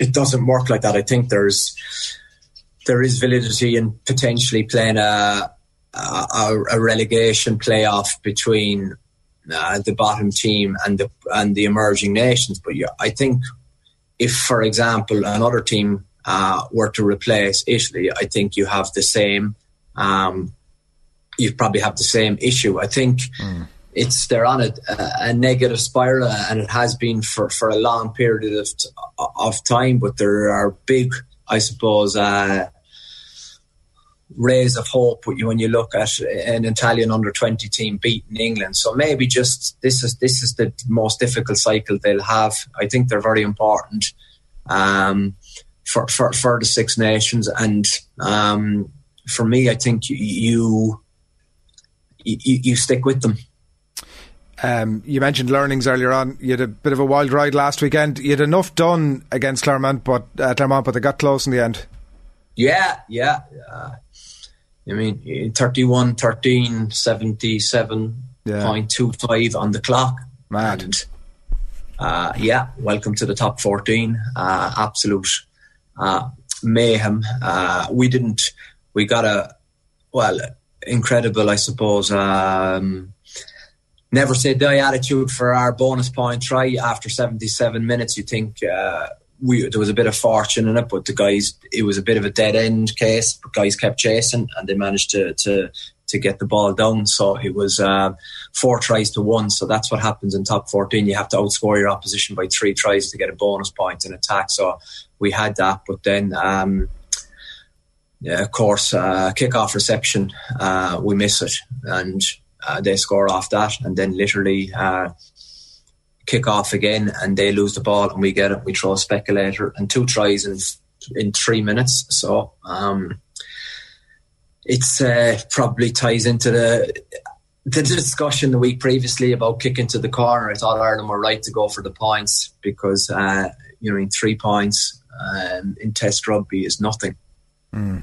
it doesn't work like that. I think there's there is validity in potentially playing a a, a relegation playoff between uh, the bottom team and the and the emerging nations. But yeah, I think if, for example, another team uh, were to replace Italy, I think you have the same. Um, you probably have the same issue. I think it's they're on a, a negative spiral, and it has been for, for a long period of of time. But there are big, I suppose. Uh, rays of hope when you look at an Italian under 20 team beating England. So maybe just this is this is the most difficult cycle they'll have. I think they're very important um, for, for for the Six Nations, and um, for me, I think you you, you stick with them. Um, you mentioned learnings earlier on. You had a bit of a wild ride last weekend. You had enough done against Clermont, but uh, Clermont, but they got close in the end. Yeah, yeah. Uh, I mean, 31, 13, 77.25 on the clock. Mad. And, uh, yeah, welcome to the top 14. Uh, absolute mayhem. Uh, we didn't. We got a well, incredible, I suppose. Um, never say die attitude for our bonus point try after 77 minutes. You think uh, we there was a bit of fortune in it, but the guys it was a bit of a dead end case. But guys kept chasing and they managed to to to get the ball down. So it was uh, four tries to one. So that's what happens in top 14. You have to outscore your opposition by three tries to get a bonus point in attack. So we had that, but then. Um, yeah, of course, uh, kick-off reception, uh, we miss it, and uh, they score off that, and then literally uh, kick off again, and they lose the ball, and we get it. We throw a speculator and two tries in in three minutes. So um, it's uh, probably ties into the the discussion the week previously about kicking to the corner. I thought Ireland were right to go for the points because uh, you know in three points um, in Test rugby is nothing. Mm.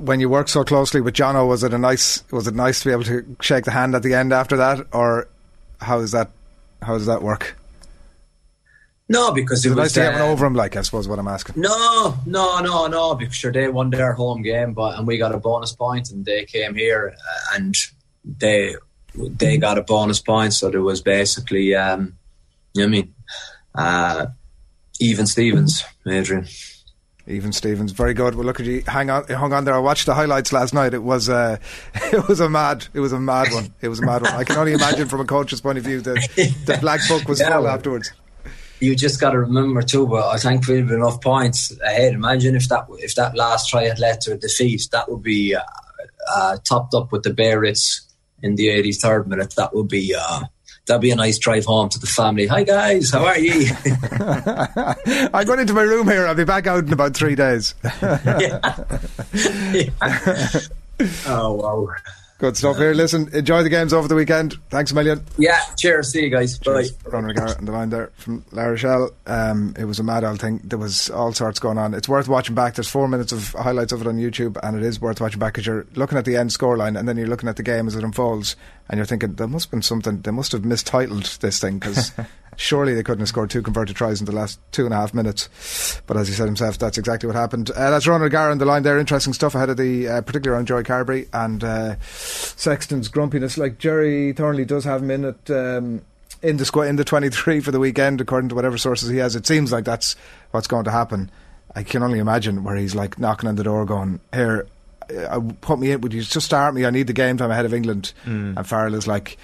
When you work so closely with Jono, was it a nice was it nice to be able to shake the hand at the end after that, or how is that how does that work? No, because it, it was nice to get uh, one over him. Like I suppose what I'm asking. No, no, no, no. Because sure they won their home game, but and we got a bonus point, and they came here uh, and they they got a bonus point. So there was basically, um, you know what I mean, uh, even Stevens, Adrian. Even Stevens, very good. Well, look at you, hang on, hung on there. I watched the highlights last night. It was, uh, *laughs* it was a mad, it was a mad one. It was a mad one. I can only imagine from a coach's point of view that the *laughs* black book was Yeah, full well, afterwards. You just got to remember too. But I think we've enough points ahead. Imagine if that if that last try had led to a defeat, that would be uh, uh, topped up with the Biarritz in the 83rd minute. That would be. Uh, That'd be a nice drive home to the family. Hi guys, how are you? *laughs* *laughs* I'm going into my room here. I'll be back out in about three days. *laughs* oh wow. Good stuff here. Listen, enjoy the games over the weekend. Thanks a million. Yeah, cheers. See you guys. Bye. Ronan O'Gara on the line there from La Rochelle. Um, it was a mad old thing. There was all sorts going on. It's worth watching back. There's four minutes of highlights of it on YouTube, and it is worth watching back because you're looking at the end scoreline and then you're looking at the game as it unfolds, and you're thinking there must have been something. They must have mistitled this thing because *laughs* surely they couldn't have scored two converted tries in the last two and a half minutes. But as he said himself, that's exactly what happened. Uh, that's Ronan O'Gara on the line there. Interesting stuff ahead of the, uh, particularly around Joey Carbery and uh, Sexton's grumpiness. Like Gerry Thornley does have him in at. Um, in the squ- in the 23 for the weekend, according to whatever sources he has, it seems like that's what's going to happen. I can only imagine where he's like knocking on the door, going, "Here, uh, put me in. Would you just start me? I need the game time ahead of England." Mm. And Farrell is like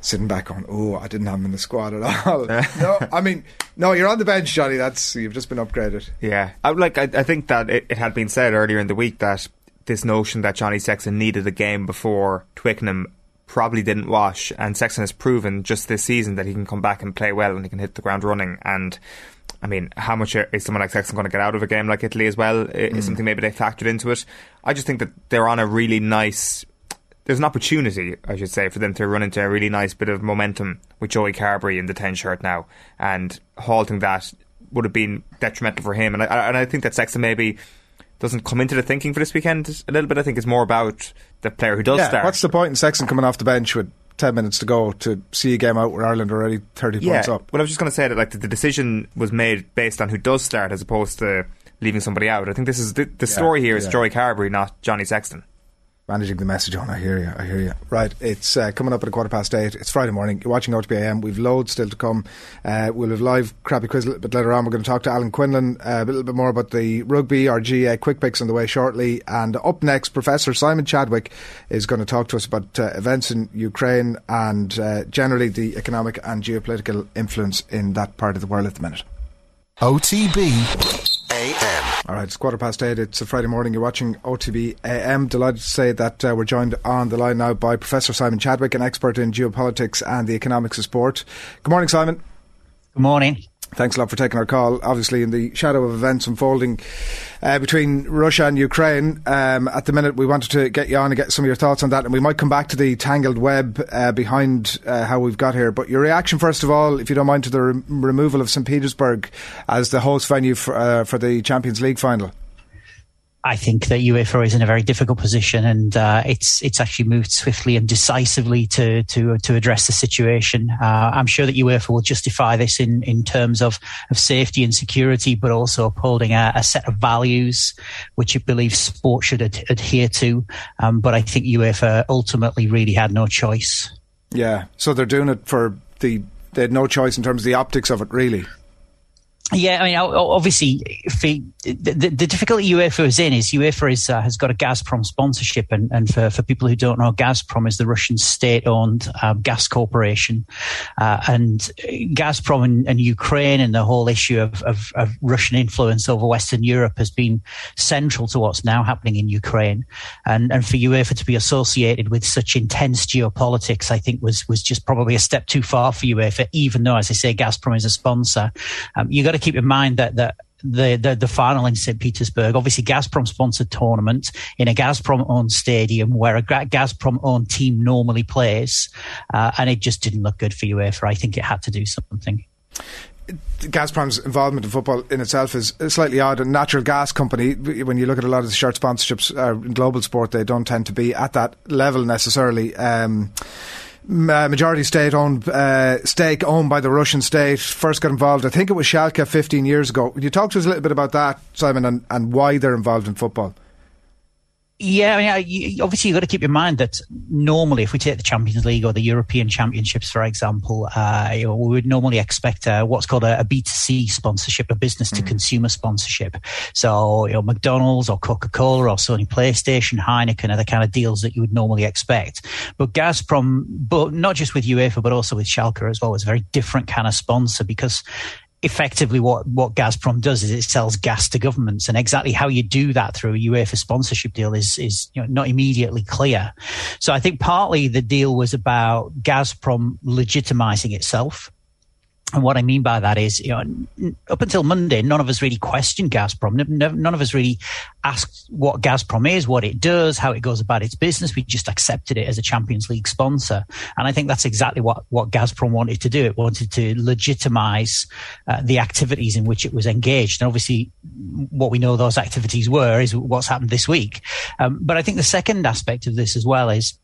sitting back, on, "Oh, I didn't have him in the squad at all." *laughs* no, I mean, no, you're on the bench, Johnny. That's you've just been upgraded. Yeah, I, like I, I think that it, it had been said earlier in the week that this notion that Johnny Sexton needed a game before Twickenham probably didn't wash, and Sexton has proven just this season that he can come back and play well and he can hit the ground running. And I mean, how much is someone like Sexton going to get out of a game like Italy as well? Is Mm. something maybe they factored into it. I just think that they're on a really nice. There's an opportunity, I should say, for them to run into a really nice bit of momentum with Joey Carbery in the 10 shirt now. And halting that would have been detrimental for him. And I, and I think that Sexton maybe doesn't come into the thinking for this weekend a little bit. I think it's more about the player who does yeah, start. what's the point in Sexton coming off the bench with 10 minutes to go to see a game out where Ireland are already 30 points up? Well, I was just going to say that like the, the decision was made based on who does start as opposed to leaving somebody out. I think this is the, the story here is yeah. Joey Carbery, not Johnny Sexton. Managing the message on, I hear you, I hear you. Right, it's uh, coming up at a quarter past eight. It's Friday morning. You're watching OTB AM. We've loads still to come. Uh, we'll have live crappy quiz a little bit later on. We're going to talk to Alan Quinlan uh, a little bit more about the rugby, our GAA quick picks on the way shortly. And up next, Professor Simon Chadwick is going to talk to us about uh, events in Ukraine and uh, generally the economic and geopolitical influence in that part of the world at the minute. OTB AM. All right, it's quarter past eight. It's a Friday morning. You're watching OTB AM. Delighted to say that uh, we're joined on the line now by Professor Simon Chadwick, an expert in geopolitics and the economics of sport. Good morning, Simon. Good morning. Thanks a lot for taking our call. Obviously, in the shadow of events unfolding uh, between Russia and Ukraine, um, at the minute we wanted to get you on and get some of your thoughts on that, and we might come back to the tangled web uh, behind uh, how we've got here. But your reaction, first of all, if you don't mind, to the re- removal of St Petersburg as the host venue for, uh, for the Champions League final. I think that UEFA is in a very difficult position, and uh, it's it's actually moved swiftly and decisively to to to address the situation. Uh, I'm sure that UEFA will justify this in in terms of of safety and security, but also upholding a, a set of values which it believes sport should ad- adhere to. Um, but I think UEFA ultimately really had no choice. Yeah, so they're doing it for the they had no choice in terms of the optics of it, really. Yeah, I mean, obviously, the, the, the, difficulty UEFA is in is UEFA is, uh, has got a Gazprom sponsorship, and, and for, for people who don't know, Gazprom is the Russian state-owned uh, gas corporation, uh, and Gazprom and, and, Ukraine and the whole issue of, of, of, Russian influence over Western Europe has been central to what's now happening in Ukraine, and and for UEFA to be associated with such intense geopolitics, I think was was just probably a step too far for UEFA. Even though, as I say, Gazprom is a sponsor, um, you got to keep in mind that that the, the, the final in St. Petersburg, obviously Gazprom sponsored tournament in a Gazprom owned stadium where a Gazprom owned team normally plays, uh, and it just didn't look good for UEFA. I think it had to do something. Gazprom's involvement in football in itself is slightly odd. A natural gas company, when you look at a lot of the shirt sponsorships uh, in global sport, they don't tend to be at that level necessarily. Um, majority state owned uh, stake owned by the Russian state first got involved. I think it was Schalke 15 years ago. Would you talk to us a little bit about that, Simon, and, and why they're involved in football? Yeah, I mean, you, obviously you've got to keep in mind that normally, if we take the Champions League or the European Championships, for example, uh, you know, we would normally expect uh, what's called a a B2C sponsorship, a business to mm. consumer sponsorship. So, you know, McDonald's or Coca-Cola or Sony PlayStation, Heineken are the kind of deals that you would normally expect. But Gazprom, but not just with UEFA, but also with Schalke as well, is a very different kind of sponsor because effectively what, what Gazprom does is it sells gas to governments and exactly how you do that through a UEFA sponsorship deal is, is you know, not immediately clear. So I think partly the deal was about Gazprom legitimizing itself and what I mean by that is, you know, up until Monday, none of us really questioned Gazprom. None of us really asked what Gazprom is, what it does, how it goes about its business. We just accepted it as a Champions League sponsor. And I think that's exactly what, what Gazprom wanted to do. It wanted to legitimize uh, the activities in which it was engaged. And obviously, what we know those activities were is what's happened this week. Um, but I think the second aspect of this as well is,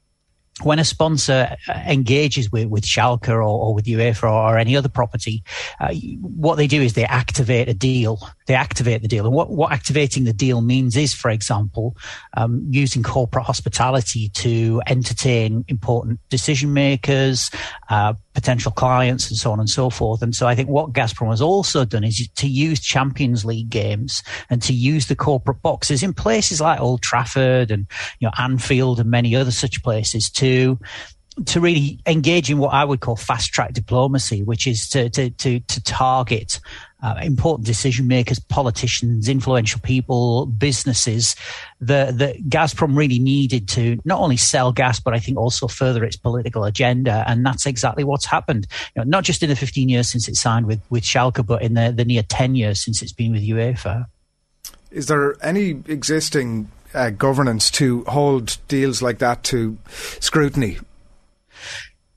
when a sponsor uh, engages with, with Schalke or, or with UEFA or, any other property, uh, what they do is they activate a deal. They activate the deal. And what, what activating the deal means is, for example, um, using corporate hospitality to entertain important decision makers, uh, potential clients and so on and so forth. And so I think what Gazprom has also done is to use Champions League games and to use the corporate boxes in places like Old Trafford and, you know, Anfield and many other such places to to really engage in what I would call fast track diplomacy, which is to to to, to target uh, important decision makers, politicians, influential people, businesses. The the Gazprom really needed to not only sell gas, but I think also further its political agenda, and that's exactly what's happened. You know, not just in the 15 years since it signed with with Schalke, but in the the near 10 years since it's been with UEFA. Is there any existing uh, governance to hold deals like that to scrutiny?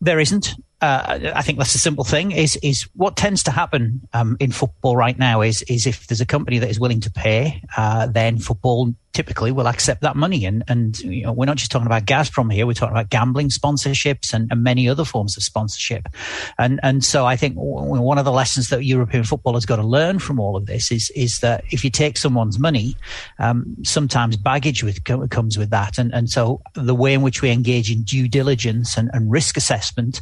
There isn't. Uh, I think that's a simple thing. Is is what tends to happen um, in football right now is is if there's a company that is willing to pay, uh, then football typically will accept that money. And and you know, we're not just talking about Gazprom here. We're talking about gambling sponsorships and, and many other forms of sponsorship. And and so I think one of the lessons that European football has got to learn from all of this is is that if you take someone's money, um, sometimes baggage with, comes with that. And and so the way in which we engage in due diligence and, and risk assessment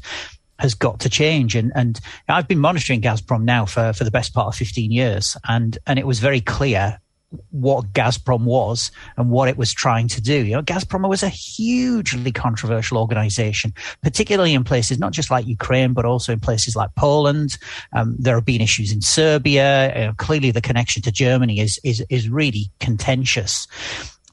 has got to change. And, and I've been monitoring Gazprom now for, for the best part of 15 years. And, and it was very clear what Gazprom was and what it was trying to do. You know, Gazprom was a hugely controversial organization, particularly in places not just like Ukraine, but also in places like Poland. Um, there have been issues in Serbia. Uh, clearly, the connection to Germany is is is really contentious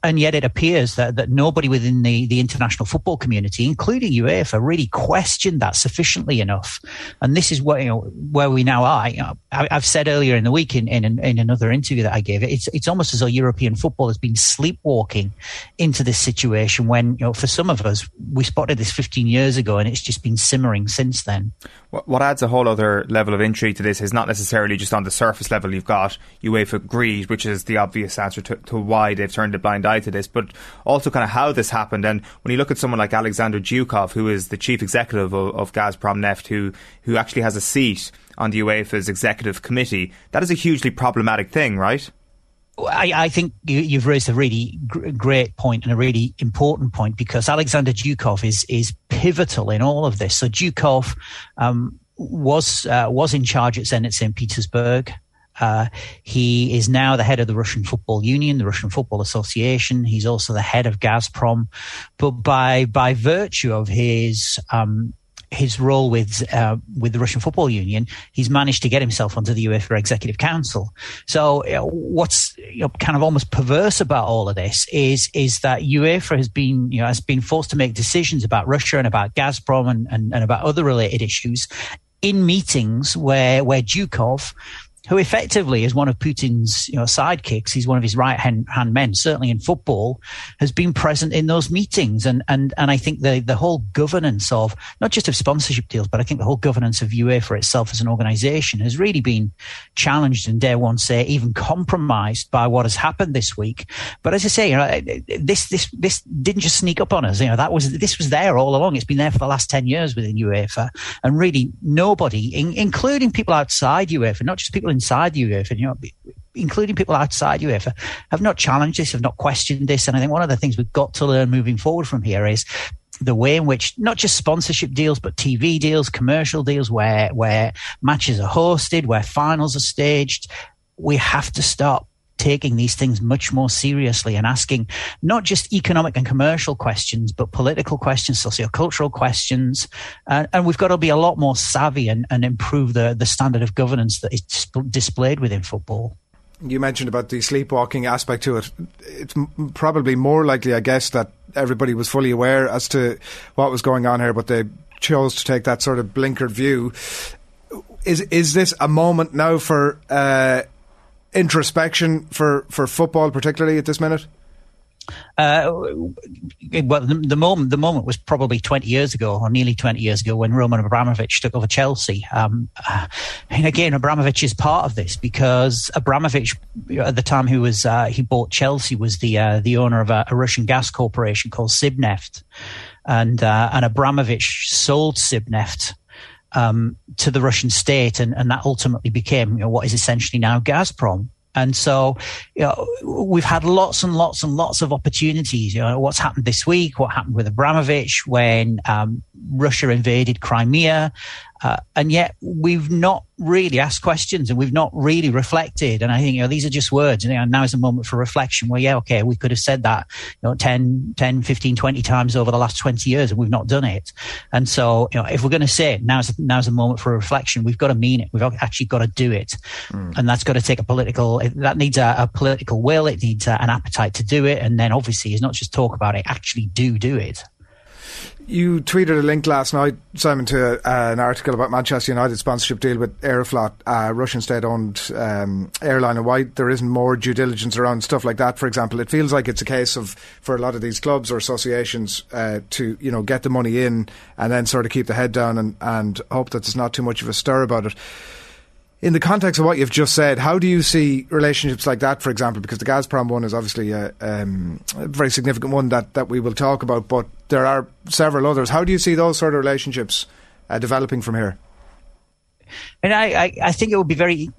and yet it appears that, that nobody within the, the international football community, including UEFA, really questioned that sufficiently enough. And this is where, you know, where we now are. You know, I, have said earlier in the week in, in, in, another interview that I gave, it's, it's almost as though European football has been sleepwalking into this situation when, you know, for some of us, we spotted this 15 years ago and it's just been simmering since then. What, adds a whole other level of intrigue to this is not necessarily just on the surface level. You've got UEFA greed, which is the obvious answer to, to why they've turned a blind eye to this, but also kind of how this happened. And when you look at someone like Alexander Zhukov, who is the chief executive of, of Gazprom Neft, who who actually has a seat on the UEFA's executive committee, that is a hugely problematic thing, right? I, I, think you, have raised a really gr- great point and a really important point because Alexander Dyukov is is pivotal in all of this. So Dyukov um, was uh, was in charge at Zenit St. Petersburg. Uh, he is now the head of the Russian Football Union, the Russian Football Association. He's also the head of Gazprom. But by by virtue of his um, his role with uh, with the Russian Football Union, he's managed to get himself onto the UEFA Executive Council. So, you know, what's you know, kind of almost perverse about all of this is is that UEFA has been you know has been forced to make decisions about Russia and about Gazprom and, and, and about other related issues in meetings where where Zhukov who effectively is one of Putin's you know, sidekicks. He's one of his right hand, men, certainly in football, has been present in those meetings. And, and, and I think the, the whole governance of not just of sponsorship deals, but I think the whole governance of UEFA itself as an organization has really been challenged and dare one say even compromised by what has happened this week. But as I say, you know, this, this, this didn't just sneak up on us. You know, that was, this was there all along. It's been there for the last 10 years within UEFA and really nobody, in, including people outside UEFA, not just people inside the UEFA, you know, including people outside UEFA, have not challenged this, have not questioned this. And I think one of the things we've got to learn moving forward from here is the way in which not just sponsorship deals, but TV deals, commercial deals, where where matches are hosted, where finals are staged, we have to stop taking these things much more seriously and asking not just economic and commercial questions, but political questions, sociocultural questions. Uh, and we've got to be a lot more savvy and, and improve the, the standard of governance that is displayed within football. You mentioned about the sleepwalking aspect to it. It's probably more likely, I guess, that everybody was fully aware as to what was going on here, but they chose to take that sort of blinkered view. Is is this a moment now for uh, introspection for, for football, particularly at this minute? Uh, well, the, the, moment the moment was probably 20 years ago, or nearly 20 years ago, when Roman Abramovich took over Chelsea. Um, uh, and again, Abramovich is part of this because Abramovich, at the time, who was uh, he bought Chelsea, was the uh, the owner of a, a, Russian gas corporation called Sibneft, and uh, and Abramovich sold Sibneft um, to the Russian state, and, and that ultimately became you know, what is essentially now Gazprom. And so, you know, we've had lots and lots and lots of opportunities. You know, what's happened this week, what happened with Abramovich when um, Russia invaded Crimea, uh, and yet we've not really asked questions and we've not really reflected. And I think, you know, these are just words. And you know, now is a moment for reflection where, yeah, okay, we could have said that, you know, 10, 10, 15, 20 times over the last 20 years and we've not done it. And so, you know, if we're going to say it, now's, now's a moment for reflection. We've got to mean it. We've actually got to do it. Mm. And that's got to take a political, that needs a, a political will. It needs a, an appetite to do it. And then obviously is not just talk about it, actually do do it. You tweeted a link last night, Simon, to uh, an article about Manchester United sponsorship deal with Aeroflot, uh, Russian state-owned um, airline, and why there isn't more due diligence around stuff like that. For example, it feels like it's a case of for a lot of these clubs or associations uh, to you know get the money in and then sort of keep the head down and, and hope that there's not too much of a stir about it in the context of what you've just said, how do you see relationships like that, for example? Because the Gazprom one is obviously a, um, a, very significant one that, that we will talk about, but there are several others. How do you see those sort of relationships uh, developing from here? And I, I, I, think it would be very,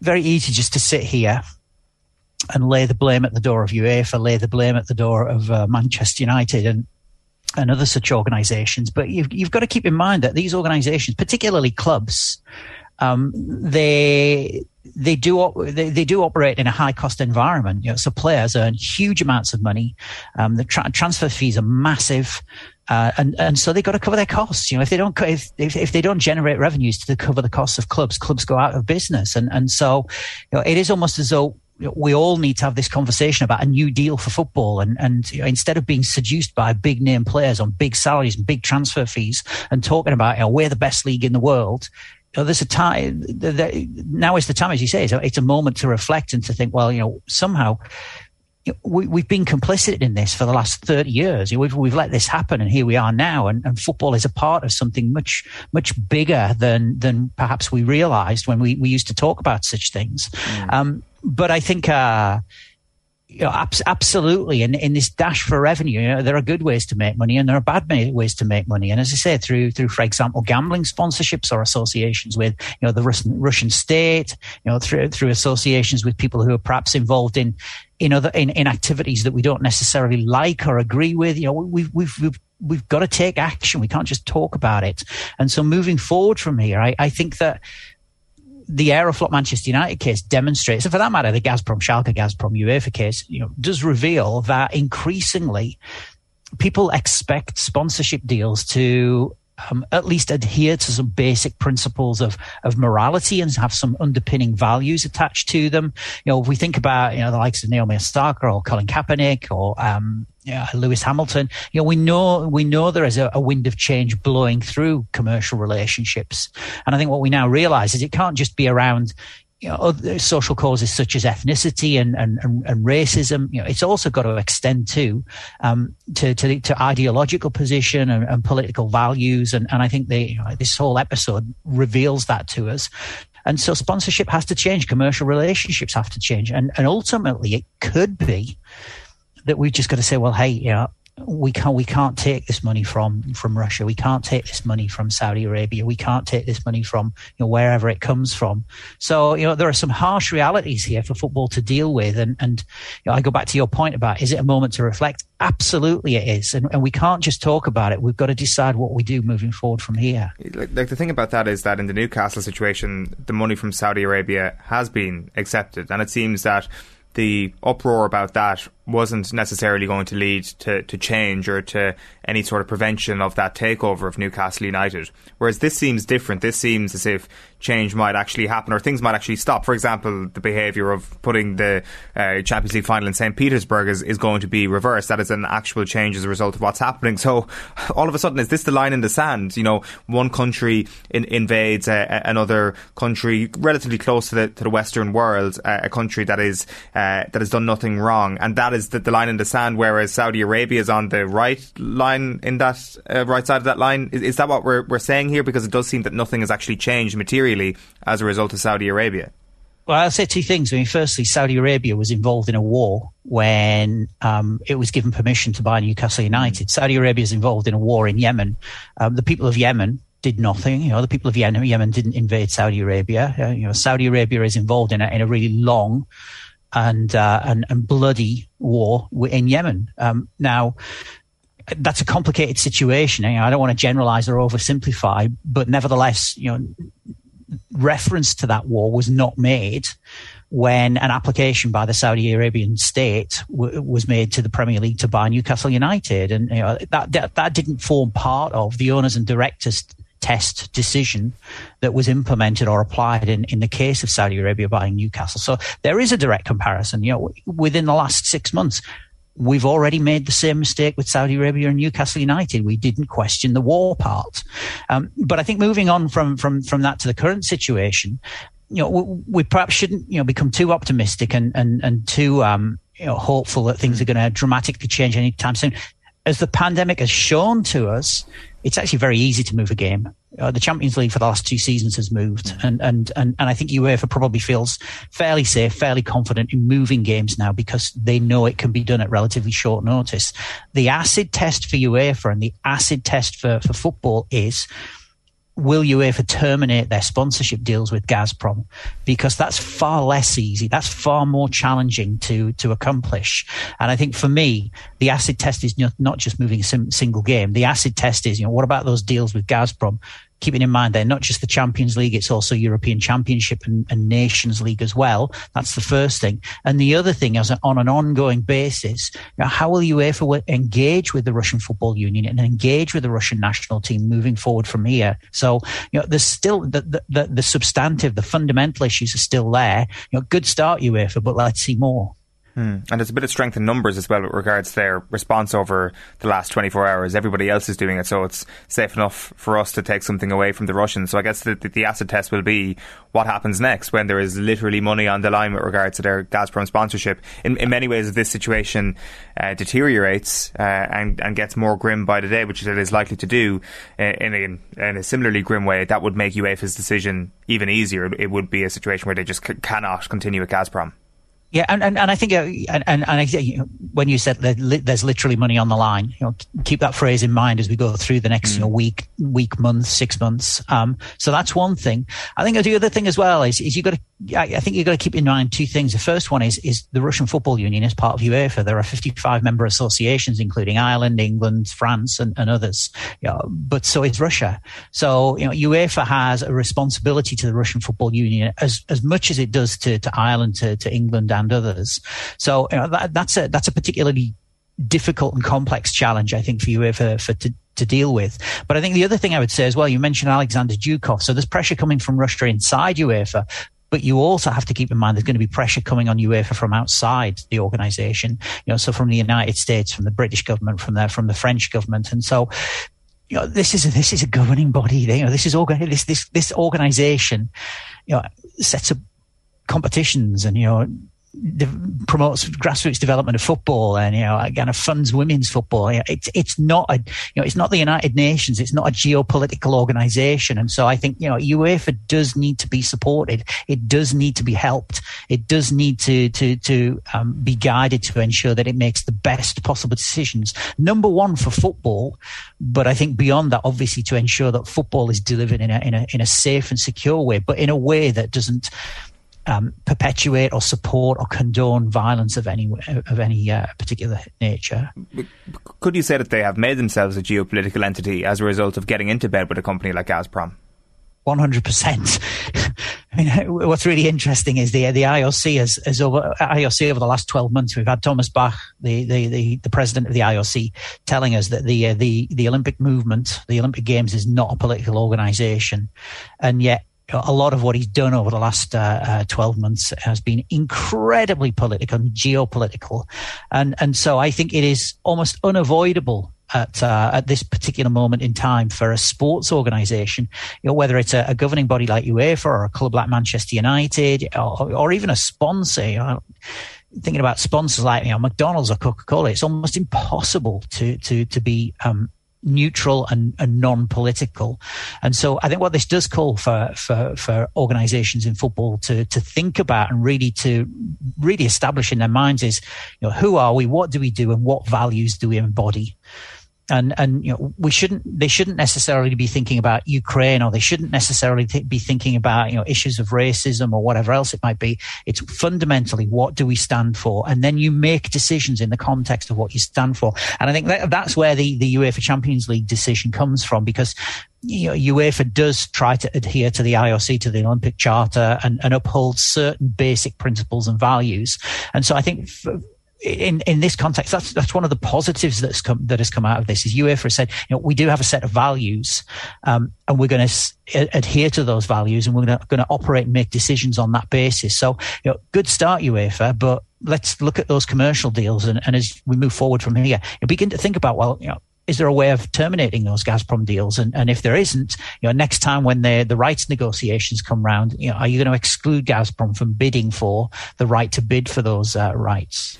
very easy just to sit here and lay the blame at the door of UEFA, lay the blame at the door of uh, Manchester United, and and other such organisations. But you've, you've got to keep in mind that these organisations, particularly clubs, um, they they do they, they, do operate in a high cost environment. You know, so players earn huge amounts of money. Um, the tra- transfer fees are massive. Uh, and and so they've got to cover their costs. You know, if they don't if, if, if they don't generate revenues to cover the costs of clubs, clubs go out of business. And and so you know, it is almost as though we all need to have this conversation about a new deal for football. And, and you know, instead of being seduced by big name players on big salaries and big transfer fees and talking about, you know, we're the best league in the world, know, there's a time the, the, now is the time, as you say, it's a, it's a moment to reflect and to think, well, you know, somehow we, we've been complicit in this for the last 30 years. We've, we've let this happen and here we are now. And, and football is a part of something much, much bigger than, than perhaps we realized when we, we used to talk about such things. Mm. Um, but I think, uh, you know, abs- absolutely. In, in this dash for revenue, you know, there are good ways to make money and there are bad ways to make money. And as I say, through, through, for example, gambling sponsorships or associations with, you know, the Russian, Russian state, you know, through, through associations with people who are perhaps involved in, in other, in, in activities that we don't necessarily like or agree with. You know, we've, we've, we've, we've got to take action. We can't just talk about it. And so moving forward from here, I, I think that, the Aeroflot Manchester United case demonstrates, and for that matter, the Gazprom Schalke Gazprom UEFA case, you know, does reveal that increasingly people expect sponsorship deals to um, at least adhere to some basic principles of, of morality and have some underpinning values attached to them. You know, if we think about, you know, the likes of Naomi Osaka or Colin Kaepernick or, um, Lewis Hamilton, you know, we know, we know there is a, a, wind of change blowing through commercial relationships. And I think what we now realize is it can't just be around, you know, other social causes such as ethnicity and, and, and, racism. You know, it's also got to extend to, um, to, to, to ideological position and, and, political values. And, and I think they, you know, this whole episode reveals that to us. And so sponsorship has to change. Commercial relationships have to change. And, and ultimately it could be that we've just got to say, well, hey, you know, we can't we can't take this money from from Russia. We can't take this money from Saudi Arabia. We can't take this money from you know, wherever it comes from. So you know there are some harsh realities here for football to deal with. And and you know, I go back to your point about is it a moment to reflect? Absolutely, it is. And, and we can't just talk about it. We've got to decide what we do moving forward from here. Like, like the thing about that is that in the Newcastle situation, the money from Saudi Arabia has been accepted, and it seems that the uproar about that wasn't necessarily going to lead to, to change or to any sort of prevention of that takeover of Newcastle United. Whereas this seems different. This seems as if change might actually happen or things might actually stop. For example, the behaviour of putting the uh, Champions League final in St. Petersburg is, is going to be reversed. That is an actual change as a result of what's happening. So all of a sudden, is this the line in the sand? You know, one country in, invades another country relatively close to the, to the Western world, a country that is uh, that has done nothing wrong, and that is the, the, line in the sand. Whereas Saudi Arabia is on the right line in that uh, right side of that line. Is, is that what we're we're saying here? Because it does seem that nothing has actually changed materially as a result of Saudi Arabia. Well, I'll say two things. I mean, firstly, Saudi Arabia was involved in a war when um, it was given permission to buy Newcastle United. Saudi Arabia is involved in a war in Yemen. Um, the people of Yemen did nothing. You know, the people of Yemen, Yemen didn't invade Saudi Arabia. Uh, you know, Saudi Arabia is involved in a, in a really long and, uh, and, and bloody war in Yemen. Um, now, that's a complicated situation. You know, I don't want to generalize or oversimplify, but nevertheless, you know, reference to that war was not made when an application by the Saudi Arabian state w- was made to the Premier League to buy Newcastle United, and you know, that, that that didn't form part of the owners and directors test decision that was implemented or applied in, in the case of Saudi Arabia buying Newcastle. So there is a direct comparison. You know, within the last six months, we've already made the same mistake with Saudi Arabia and Newcastle United. We didn't question the war part. Um, but I think moving on from, from, from that to the current situation, you know, we, we perhaps shouldn't, you know, become too optimistic and, and, and too, um, you know, hopeful that things are going to dramatically change anytime soon. As the pandemic has shown to us, it's actually very easy to move a game. Uh, the Champions League for the last two seasons has moved, and, and and and I think UEFA probably feels fairly safe, fairly confident in moving games now because they know it can be done at relatively short notice. The acid test for UEFA and the acid test for for football is will UEFA terminate their sponsorship deals with Gazprom? Because that's far less easy. That's far more challenging to, to accomplish. And I think for me, the acid test is not, just moving a single game. The acid test is, you know, what about those deals with Gazprom? Keeping in mind they're not just the Champions League, it's also European Championship and, and Nations League as well. That's the first thing. And the other thing is on an ongoing basis, how will UEFA engage with the Russian Football Union and engage with the Russian national team moving forward from here? So, you know, there's still the, the, the substantive, the fundamental issues are still there. You know, good start UEFA, but let's see more. Hmm. And there's a bit of strength in numbers as well with regards to their response over the last 24 hours. Everybody else is doing it, so it's safe enough for us to take something away from the Russians. So I guess the, the, acid test will be what happens next when there is literally money on the line with regards to their Gazprom sponsorship. In, in many ways, if this situation uh, deteriorates uh, and, and gets more grim by the day, which it is likely to do uh, in, a, in a similarly grim way, that would make UEFA's decision even easier. It would be a situation where they just c- cannot continue with Gazprom. Yeah, and, and, and I think, uh, and, and, I, you know, when you said that li- there's literally money on the line, you know, keep that phrase in mind as we go through the next, mm. you know, week, week, month, six months. Um, so that's one thing. I think the other thing as well is, is you got to, I think you've got to keep in mind two things. The first one is, is the Russian Football Union is part of UEFA. There are 55 member associations, including Ireland, England, France, and, and others. You know, but so is Russia. So, you know, UEFA has a responsibility to the Russian Football Union as, as much as it does to, to Ireland, to, to England, and others. So you know, that, that's a that's a particularly difficult and complex challenge, I think, for you uh, for, for to, to deal with. But I think the other thing I would say as well, you mentioned Alexander Dyukov. So there's pressure coming from Russia inside UEFA, but you also have to keep in mind there's going to be pressure coming on UEFA from outside the organization. You know, so from the United States, from the British government, from the from the French government, and so. You know, this is a, this is a governing body. You know, this is organ- this this this organization, you know, sets up competitions and you know promotes grassroots development of football and you know kind of funds women's football. It's it's not a you know it's not the United Nations. It's not a geopolitical organisation. And so I think you know UEFA does need to be supported. It does need to be helped. It does need to to to um, be guided to ensure that it makes the best possible decisions. Number one for football, but I think beyond that, obviously to ensure that football is delivered in a in a in a safe and secure way, but in a way that doesn't um, perpetuate or support or condone violence of any of any uh, particular nature. Could you say that they have made themselves a geopolitical entity as a result of getting into bed with a company like Gazprom? One hundred percent. *laughs* I mean, *laughs* what's really interesting is the the IOC has, has over IOC over the last twelve months. We've had Thomas Bach, the the, the, the president of the IOC, telling us that the uh, the the Olympic movement, the Olympic Games, is not a political organisation, and yet a lot of what he's done over the last uh, uh, 12 months has been incredibly political and geopolitical. And, and so I think it is almost unavoidable at uh, at this particular moment in time for a sports organisation, you know, whether it's a, a, governing body like UEFA or a club like Manchester United or, or even a sponsor. You know, thinking about sponsors like you know McDonald's or Coca Cola, it's almost impossible to to to be um, neutral and, and, non-political. And so I think what this does call for, for, for organizations in football to, to think about and really to really establish in their minds is, you know, who are we? What do we do? And what values do we embody? And and you know we shouldn't they shouldn't necessarily be thinking about Ukraine or they shouldn't necessarily th- be thinking about you know issues of racism or whatever else it might be. It's fundamentally what do we stand for? And then you make decisions in the context of what you stand for. And I think that, that's where the the UEFA Champions League decision comes from because you know, UEFA does try to adhere to the IOC, to the Olympic Charter, and, and uphold certain basic principles and values. And so I think in, in this context, that's that's one of the positives that's come that has come out of this. Is UEFA said, you know, we do have a set of values, um, and we're going to s- adhere to those values, and we're going to operate and make decisions on that basis. So, you know, good start UEFA, but let's look at those commercial deals, and, and as we move forward from here, begin to think about, well, you know, is there a way of terminating those Gazprom deals? And, and if there isn't, you know, next time when the the rights negotiations come round, you know, are you going to exclude Gazprom from bidding for the right to bid for those uh, rights?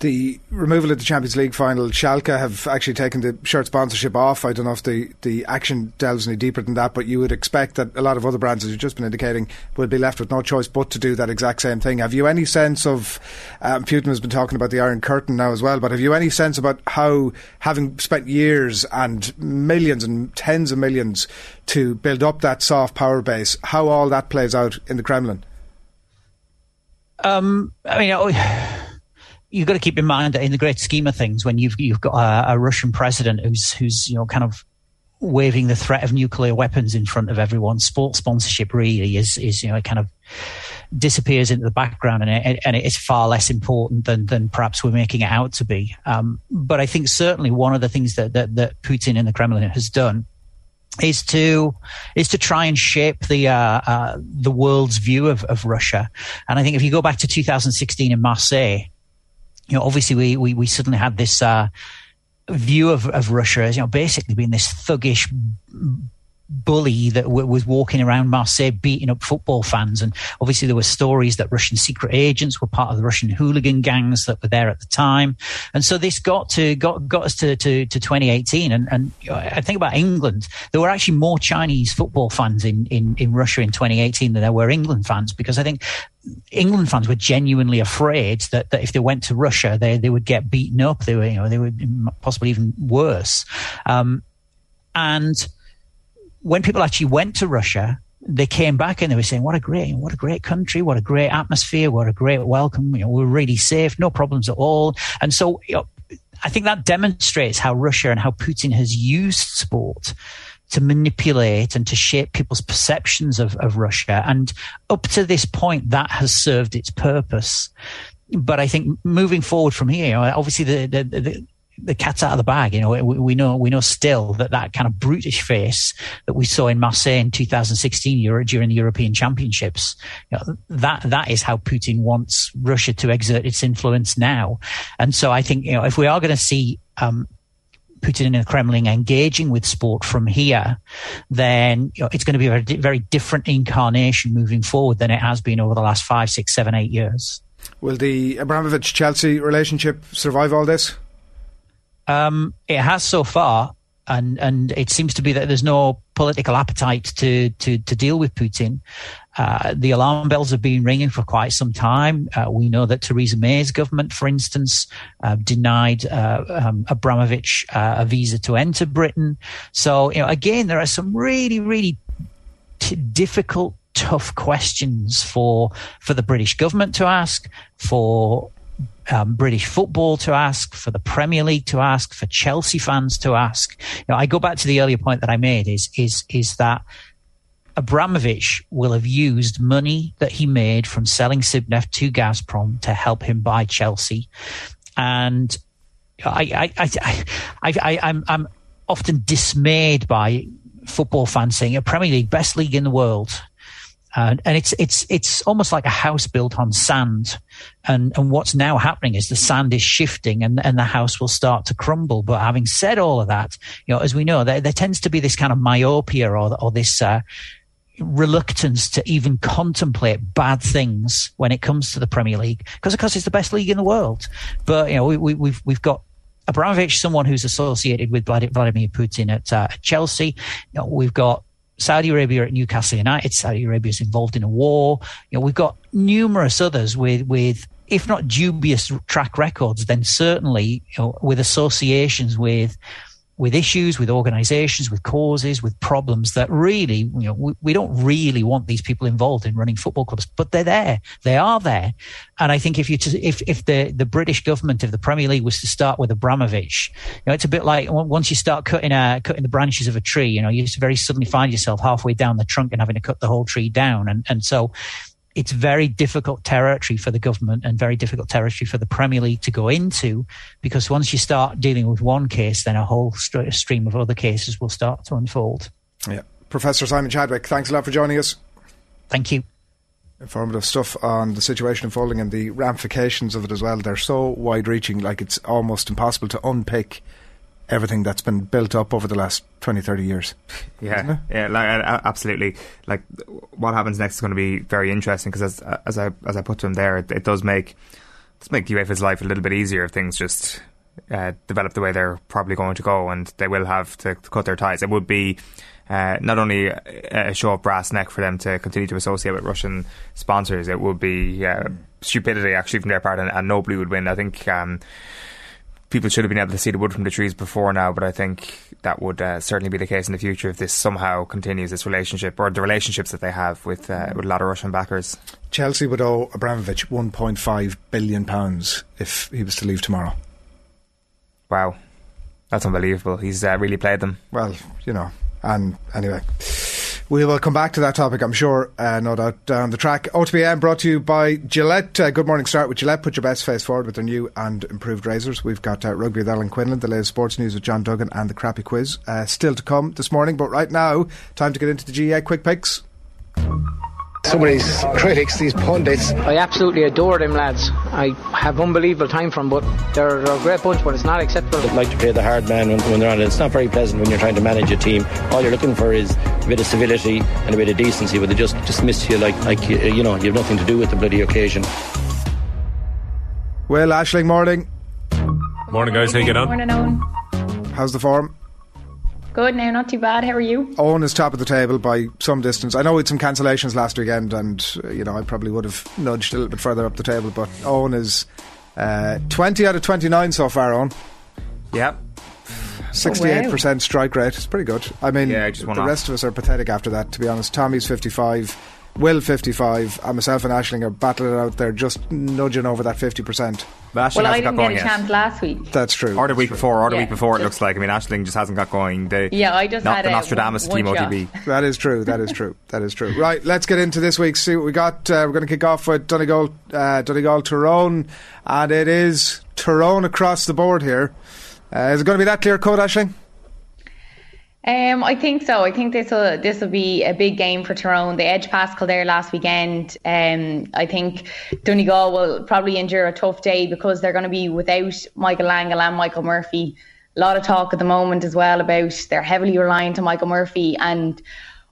The removal of the Champions League final, Schalke have actually taken the shirt sponsorship off. I don't know if the, the action delves any deeper than that, but you would expect that a lot of other brands, as you've just been indicating, will be left with no choice but to do that exact same thing. Have you any sense of, um, Putin has been talking about the Iron Curtain now as well, but have you any sense about how, having spent years and millions and tens of millions to build up that soft power base, how all that plays out in the Kremlin? Um, I mean, you've got to keep in mind that in the great scheme of things, when you've you've got a, a, Russian president who's who's you know kind of waving the threat of nuclear weapons in front of everyone, sports sponsorship really is is you know it kind of disappears into the background and it, and it's far less important than than perhaps we're making it out to be. Um, but I think certainly one of the things that that, that Putin in the Kremlin has done is to is to try and shape the uh, uh, the world's view of, of Russia. And I think if you go back to 2016 in Marseille, you know, obviously we, we, we suddenly had this, uh, view of, of Russia as, you know, basically being this thuggish bully that w- was walking around Marseille beating up football fans. And obviously there were stories that Russian secret agents were part of the Russian hooligan gangs that were there at the time. And so this got to, got, got us to, to, to 2018. And, and I think about England, there were actually more Chinese football fans in, in, in Russia in 2018 than there were England fans because I think England fans were genuinely afraid that, that if they went to Russia, they, they would get beaten up. They were, you know, they would possibly even worse. Um, and, when people actually went to Russia, they came back and they were saying, "What a great, what a great country! What a great atmosphere! What a great welcome! You know, we're really safe, no problems at all." And so, you know, I think that demonstrates how Russia and how Putin has used sport to manipulate and to shape people's perceptions of, of Russia. And up to this point, that has served its purpose. But I think moving forward from here, obviously the, the, the the cat's out of the bag. You know, we, we, know we know still that that kind of brutish face that we saw in Marseille in 2016 Euro, during the European Championships. You know, that that is how Putin wants Russia to exert its influence now. And so I think you know if we are going to see um, Putin in the Kremlin engaging with sport from here, then you know, it's going to be a very different incarnation moving forward than it has been over the last five, six, seven, eight years. Will the Abramovich Chelsea relationship survive all this? Um, it has so far, and and it seems to be that there's no political appetite to to to deal with Putin. Uh, the alarm bells have been ringing for quite some time. Uh, we know that Theresa May's government, for instance, uh, denied uh, um, Abramovich uh, a visa to enter Britain. So, you know, again, there are some really, really t- difficult, tough questions for for the British government to ask, for um, British football to ask, for the Premier League to ask, for Chelsea fans to ask. You know, I go back to the earlier point that I made is is is that Abramovich will have used money that he made from selling Sibneft to Gazprom to help him buy Chelsea, and I I I, I, I I'm I'm often dismayed by football fans saying a Premier League best league in the world and it's it's it's almost like a house built on sand, and and what's now happening is the sand is shifting, and and the house will start to crumble. But having said all of that, you know, as we know, there, there tends to be this kind of myopia or or this. Uh, reluctance to even contemplate bad things when it comes to the Premier League because of course it's the best league in the world. But you know we, we, we've we've got Abramovich, someone who's associated with Vladimir Putin at, uh, Chelsea. You know, we've got Saudi Arabia at Newcastle United. Saudi Arabia is involved in a war. You know, we've got numerous others with, with, if not dubious track records, then certainly, you know, with associations with, with issues, with organizations, with causes, with problems that really, you know, we, we, don't really want these people involved in running football clubs, but they're there. They are there. And I think if you, to, if, if the, the British government, if the Premier League was to start with Abramovich, you know, it's a bit like once you start cutting, uh, cutting the branches of a tree, you know, you just very suddenly find yourself halfway down the trunk and having to cut the whole tree down. And, and so, it's very difficult territory for the government and very difficult territory for the Premier League to go into because once you start dealing with one case, then a whole st- stream of other cases will start to unfold. Yeah. Professor Simon Chadwick, thanks a lot for joining us. Thank you. Informative stuff on the situation unfolding and the ramifications of it as well. They're so wide reaching, like it's almost impossible to unpick everything that's been built up over the last 20, 30 years. *laughs* Yeah, yeah, like, absolutely. Like what happens next is going to be very interesting because as as I as I put to him there, it, it does make does make UEFA's life a little bit easier if things just uh, develop the way they're probably going to go, and they will have to, to cut their ties. It would be. Uh, not only a show of brass neck for them to continue to associate with Russian sponsors, it would be uh, stupidity actually from their part, and, and nobody would win. I think um, people should have been able to see the wood from the trees before now, but I think that would uh, certainly be the case in the future if this somehow continues this relationship or the relationships that they have with uh, with a lot of Russian backers. Chelsea would owe Abramovich 1.5 billion pounds if he was to leave tomorrow. Wow, that's unbelievable. He's uh, really played them. Well, you know, and anyway. We will come back to that topic, I'm sure, uh, no doubt, down the track. OTB AM brought to you by Gillette. Uh, good morning, start with Gillette. Put your best face forward with their new and improved razors. We've got uh, rugby with Alan Quinlan, the latest sports news with John Duggan, and the crappy quiz uh, still to come this morning. But right now, time to get into the GAA quick picks. Some of these critics, these pundits. I absolutely adore them lads. I have unbelievable time from them, but they're, they're a great bunch, but it's not acceptable. They'd like to play the hard man when, when they're on it. It's not very pleasant when you're trying to manage a team. All you're looking for is a bit of civility and a bit of decency, but they just dismiss you like, like you know, you have nothing to do with the bloody occasion. Well, Ashling, morning. Morning, guys. How you get on? Morning, Owen. How's the form? Good now, not too bad. How are you? Owen is top of the table by some distance. I know we had some cancellations last weekend, and uh, you know I probably would have nudged a little bit further up the table, but Owen is uh, twenty out of twenty-nine so far. Owen, yeah, sixty-eight percent strike rate. It's pretty good. I mean, Yeah, I just the off. rest of us are pathetic after that. To be honest, Tommy's fifty-five, Will fifty-five, and myself and Ashling are battling it out there, just nudging over that fifty percent. But Ashling well, I hasn't didn't got get a yet. chance last week. That's true. Or the week before, or the Yeah, week before, it looks like. I mean, Ashling just hasn't got going. The, Yeah, I just not had the Nostradamus one- team one OTB. That is true. That is true. That is true. Right, let's get into this week's. See what we got. Uh, we're going to kick off with Donegal, uh, Donegal Tyrone, and it is Tyrone across the board here. Uh, is it going to be that clear cut, Ashling? Um, I think so. I think this will this will be a big game for Tyrone. They edged past Kildare last weekend. Um, I think Donegal will probably endure a tough day because they're going to be without Michael Langan and Michael Murphy. A lot of talk at the moment as well about they're heavily reliant on Michael Murphy, and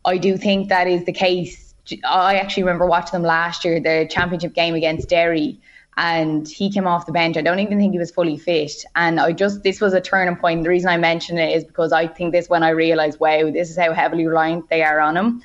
I do think that is the case. I actually remember watching them last year, the championship game against Derry, and he came off the bench. I don't even think he was fully fit. And I just, this was a turning point. The reason I mention it is because I think this when I realised, wow, this is how heavily reliant they are on him.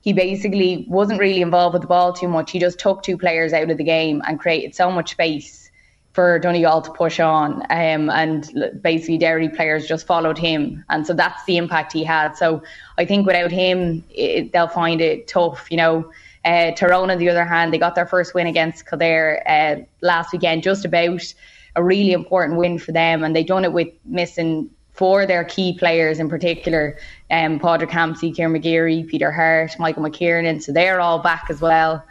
He basically wasn't really involved with the ball too much. He just took two players out of the game and created so much space for Donegal to push on. Um, and basically, Derry players just followed him. And so that's the impact he had. So I think without him, it, they'll find it tough, you know. Uh, Tyrone, on the other hand, they got their first win against Kildare uh, last weekend, just about a really important win for them. And they done it with missing four of their key players in particular um, Padraig Hampsey, Kieran McGeary, Peter Harte, Michael McKernan. So they're all back as well.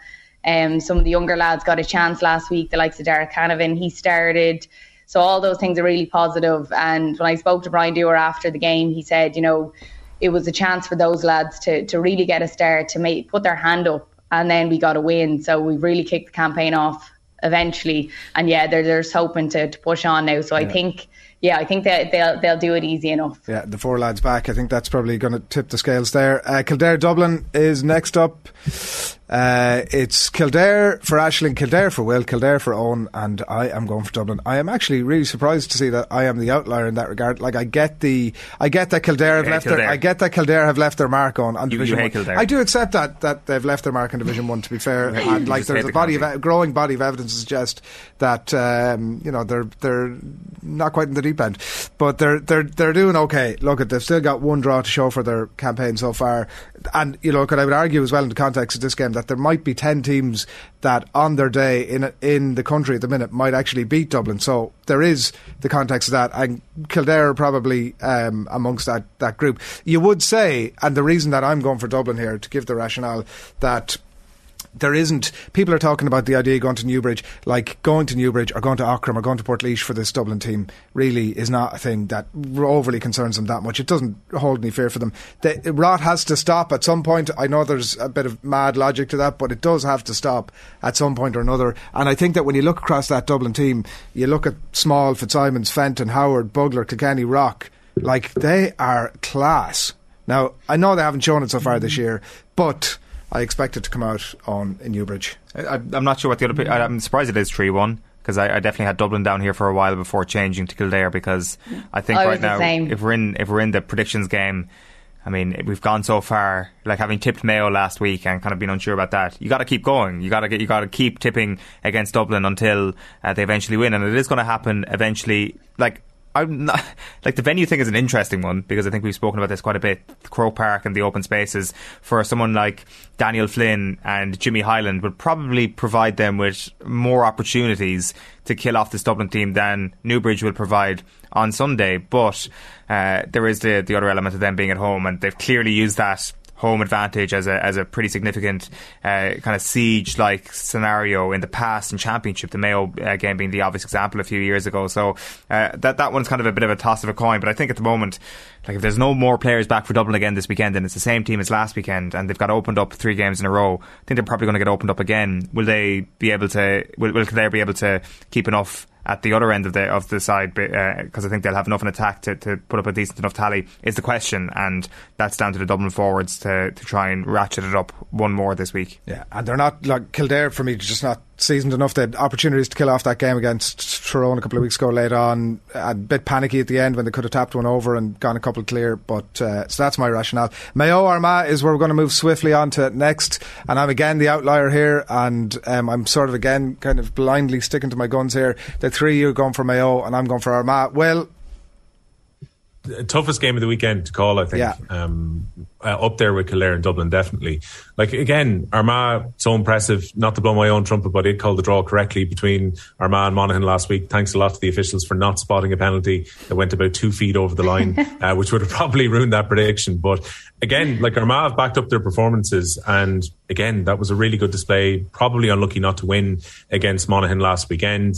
Um, some of the younger lads got a chance last week, the likes of Derek Canavan, he started. So all those things are really positive. And when I spoke to Brian Dooher after the game, he said, you know, it was a chance for those lads to, to really get a start, to make put their hand up, and then we got a win. So we really kicked the campaign off eventually. And yeah, they're, they're just hoping to, to push on now. So I think, yeah, I think that they'll they'll do it easy enough. Yeah, the four lads back. I think that's probably going to tip the scales there. Uh, Kildare Dublin is next up. Uh, it's Kildare for Ashling, Kildare for Will, Kildare for Owen, and I am going for Dublin. I am actually really surprised to see that I am the outlier in that regard. Like I get the, I get that Kildare have left Kildare. their, I get that Kildare have left their mark on, on You- you Division hate One. Kildare. I do accept that that they've left their mark on Division One. To be fair, and like there's a body of a growing body of evidence to suggest that um, you know they're they're not quite in the deep end, but they're they're they're doing okay. Look, at they've still got one draw to show for their campaign so far, and you know, could I would argue as well in the context of this game that there might be ten teams that on their day in in the country at the minute might actually beat Dublin. So there is the context of that, and Kildare are probably um, amongst that that group. You would say, and the reason that I'm going for Dublin here to give the rationale that there isn't. People are talking about the idea of going to Newbridge, like going to Newbridge or going to Aughrim or going to Portlaoise for this Dublin team. Really, is not a thing that overly concerns them that much. It doesn't hold any fear for them. The rot has to stop at some point. I know there's a bit of mad logic to that, but it does have to stop at some point or another. And I think that when you look across that Dublin team, you look at Small, Fitzsimons, Fenton, Howard, Bugler, Kilkenny, Rock. Like they are class. Now I know they haven't shown it so far this year, but. I expect it to come out on in Newbridge. I, I'm not sure what the other. pe- I- I'm surprised it is three one because I, I definitely had Dublin down here for a while before changing to Kildare because I think I right now if we're in if we're in the predictions game. I mean, we've gone so far, like having tipped Mayo last week and kind of been unsure about that. You got to keep going. You got to get, you got to keep tipping against Dublin until uh, they eventually win, and it is going to happen eventually. Like I'm not like the venue thing is an interesting one because I think we've spoken about this quite a bit. Croke Park and the open spaces for someone like Daniel Flynn and Jimmy Hyland would probably provide them with more opportunities to kill off this Dublin team than Newbridge will provide on Sunday. But uh, there is the the other element of them being at home, and they've clearly used that home advantage as a as a pretty significant uh, kind of siege like scenario in the past in championship. The Mayo uh, game being the obvious example a few years ago. So uh, that that one's kind of a bit of a toss of a coin. But I think at the moment, like if there's no more players back for Dublin again this weekend, and it's the same team as last weekend, and they've got opened up three games in a row, I think they're probably going to get opened up again. Will they be able to? Will, will be able to keep enough? at the other end of the of the side because uh, I think they'll have enough in attack to, to put up a decent enough tally is the question, and that's down to the Dublin forwards to, to try and ratchet it up one more this week. Yeah, and they're not like Kildare for me, just not seasoned enough. Had opportunities to kill off that game against Tyrone a couple of weeks ago late on. A bit panicky at the end when they could have tapped one over and gone a couple clear. But uh, so that's my rationale. Mayo Armagh is where we're going to move swiftly on to next. And I'm again the outlier here. And um, I'm sort of again kind of blindly sticking to my guns here. The three of you are going for Mayo and I'm going for Armagh. Well, toughest game of the weekend to call, I think. Yeah. Um, uh, up there with Kildare and Dublin, definitely. Like, again, Armagh, so impressive. Not to blow my own trumpet, but it called the draw correctly between Armagh and Monaghan last week. Thanks a lot to the officials for not spotting a penalty that went about two feet over the line, *laughs* uh, which would have probably ruined that prediction. But again, like Armagh have backed up their performances. And again, that was a really good display. Probably unlucky not to win against Monaghan last weekend.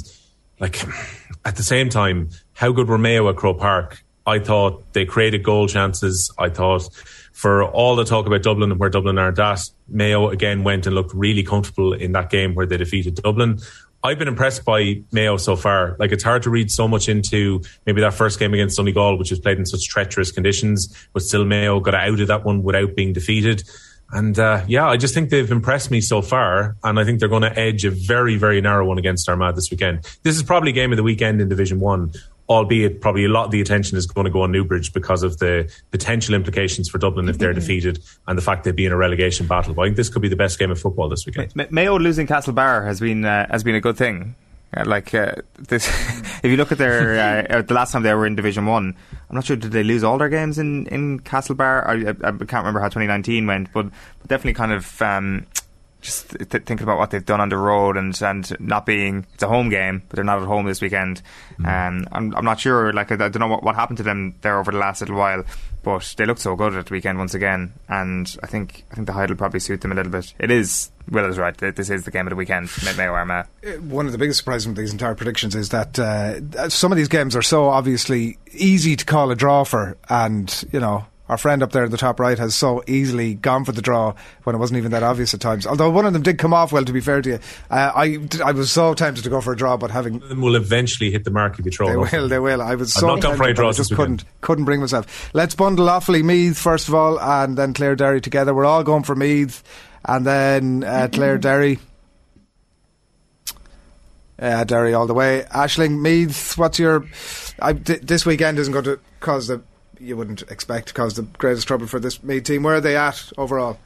Like, *sighs* at the same time, how good were Mayo at Croke Park? I thought they created goal chances. I thought for all the talk about Dublin and where Dublin are at, Mayo again went and looked really comfortable in that game where they defeated Dublin. I've been impressed by Mayo so far. Like it's hard to read so much into maybe that first game against Donegal, which was played in such treacherous conditions, but still Mayo got out of that one without being defeated. And uh, yeah, I just think they've impressed me so far, and I think they're going to edge a very, very narrow one against Armagh this weekend. This is probably game of the weekend in Division One albeit probably a lot of the attention is going to go on Newbridge because of the potential implications for Dublin if they're *laughs* defeated and the fact they'd be in a relegation battle. But I think this could be the best game of football this weekend. Mayo losing Castlebar has been uh, has been a good thing. Uh, like uh, this, *laughs* if you look at their *laughs* uh, the last time they were in Division One, I'm not sure did they lose all their games in in Castlebar. I, I, I can't remember how 2019 went, but, but definitely kind of. Um, just th- thinking about what they've done on the road and and not being it's a home game, but they're not at home this weekend. Mm. Um, I'm I'm not sure. Like I, I don't know what, what happened to them there over the last little while, but they looked so good at the weekend once again. And I think I think the height will probably suit them a little bit. It is Will is right. This is the game of the weekend. Mayo Armagh. Uh, one of the biggest surprises with these entire predictions is that uh, some of these games are so obviously easy to call a draw for, and you know our friend up there in the top right has so easily gone for the draw when it wasn't even that obvious at times. Although one of them did come off well, to be fair to you. Uh, I, I was so tempted to go for a draw, but having. Them will eventually hit the mark if you throw They will, they will. I was so tempted, I just couldn't, couldn't bring myself. Let's bundle Offaly Meath first of all, and then Clare Derry together. We're all going for Meath, and then uh, Clare Derry. Uh, Derry all the way. Ashling Meath, what's your. I, this weekend isn't going to cause the you wouldn't expect to cause the greatest trouble for this Meath team. Where are they at overall?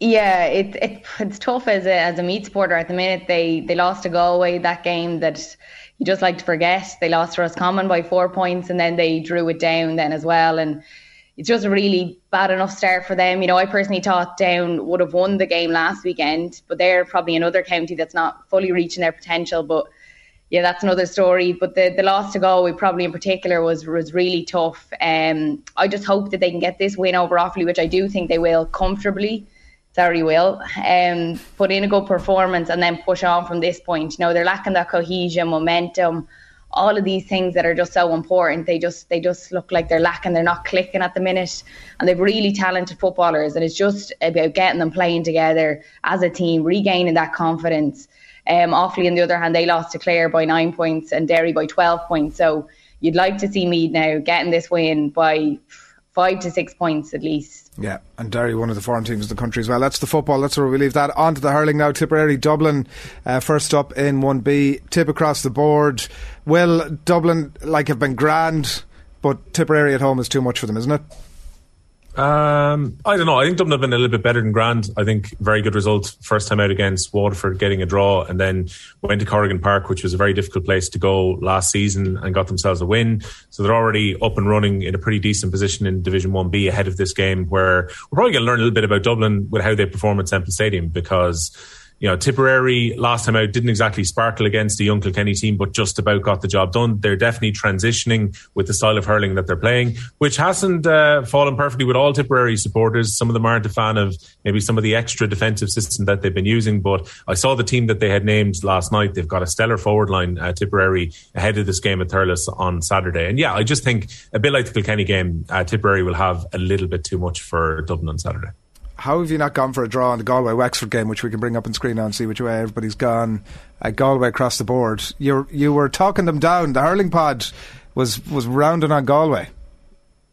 Yeah, it, it it's tough as a as a Meath supporter at the minute. They they lost to Galway that game that you just like to forget. They lost to Roscommon by four points and then they drew it down then as well. And it's just a really bad enough start for them. You know, I personally thought Down would have won the game last weekend, but they're probably another county that's not fully reaching their potential. But yeah, that's another story. But the, the loss to Galway, probably in particular, was was really tough. Um, I just hope that they can get this win over Offaly, which I do think they will comfortably. Sorry, will. Um, put in a good performance and then push on from this point. You know, they're lacking that cohesion, momentum, all of these things that are just so important. They just they just look like they're lacking. They're not clicking at the minute, and they've really talented footballers. And it's just about getting them playing together as a team, regaining that confidence. Um, Offaly, on the other hand, they lost to Clare by nine points and Derry by 12 points. So you'd like to see Meath now getting this win by five to six points at least. Yeah, and Derry, one of the foreign teams in the country as well. That's the football. That's where we leave that. On to the hurling now. Tipperary, Dublin, uh, first up in 1B. Tip across the board. Will Dublin, like, have been grand, but Tipperary at home is too much for them, isn't it? Um, I don't know. I think Dublin have been a little bit better than Grand. I think very good result first time out against Waterford, getting a draw, and then went to Corrigan Park, which was a very difficult place to go last season, and got themselves a win. So they're already up and running in a pretty decent position in Division One B ahead of this game, where we're probably going to learn a little bit about Dublin with how they perform at Semple Stadium because you know, Tipperary last time out didn't exactly sparkle against the young Kilkenny team, but just about got the job done. They're definitely transitioning with the style of hurling that they're playing, which hasn't uh, fallen perfectly with all Tipperary supporters. Some of them aren't a fan of maybe some of the extra defensive system that they've been using, but I saw the team that they had named last night. They've got a stellar forward line, uh, Tipperary, ahead of this game at Thurles on Saturday. And yeah, I just think a bit like the Kilkenny game, uh, Tipperary will have a little bit too much for Dublin on Saturday how have you not gone for a draw in the Galway Wexford game, which we can bring up on screen now and see which way everybody's gone? Uh, Galway across the board. You you were talking them down. The hurling pod was was rounding on Galway.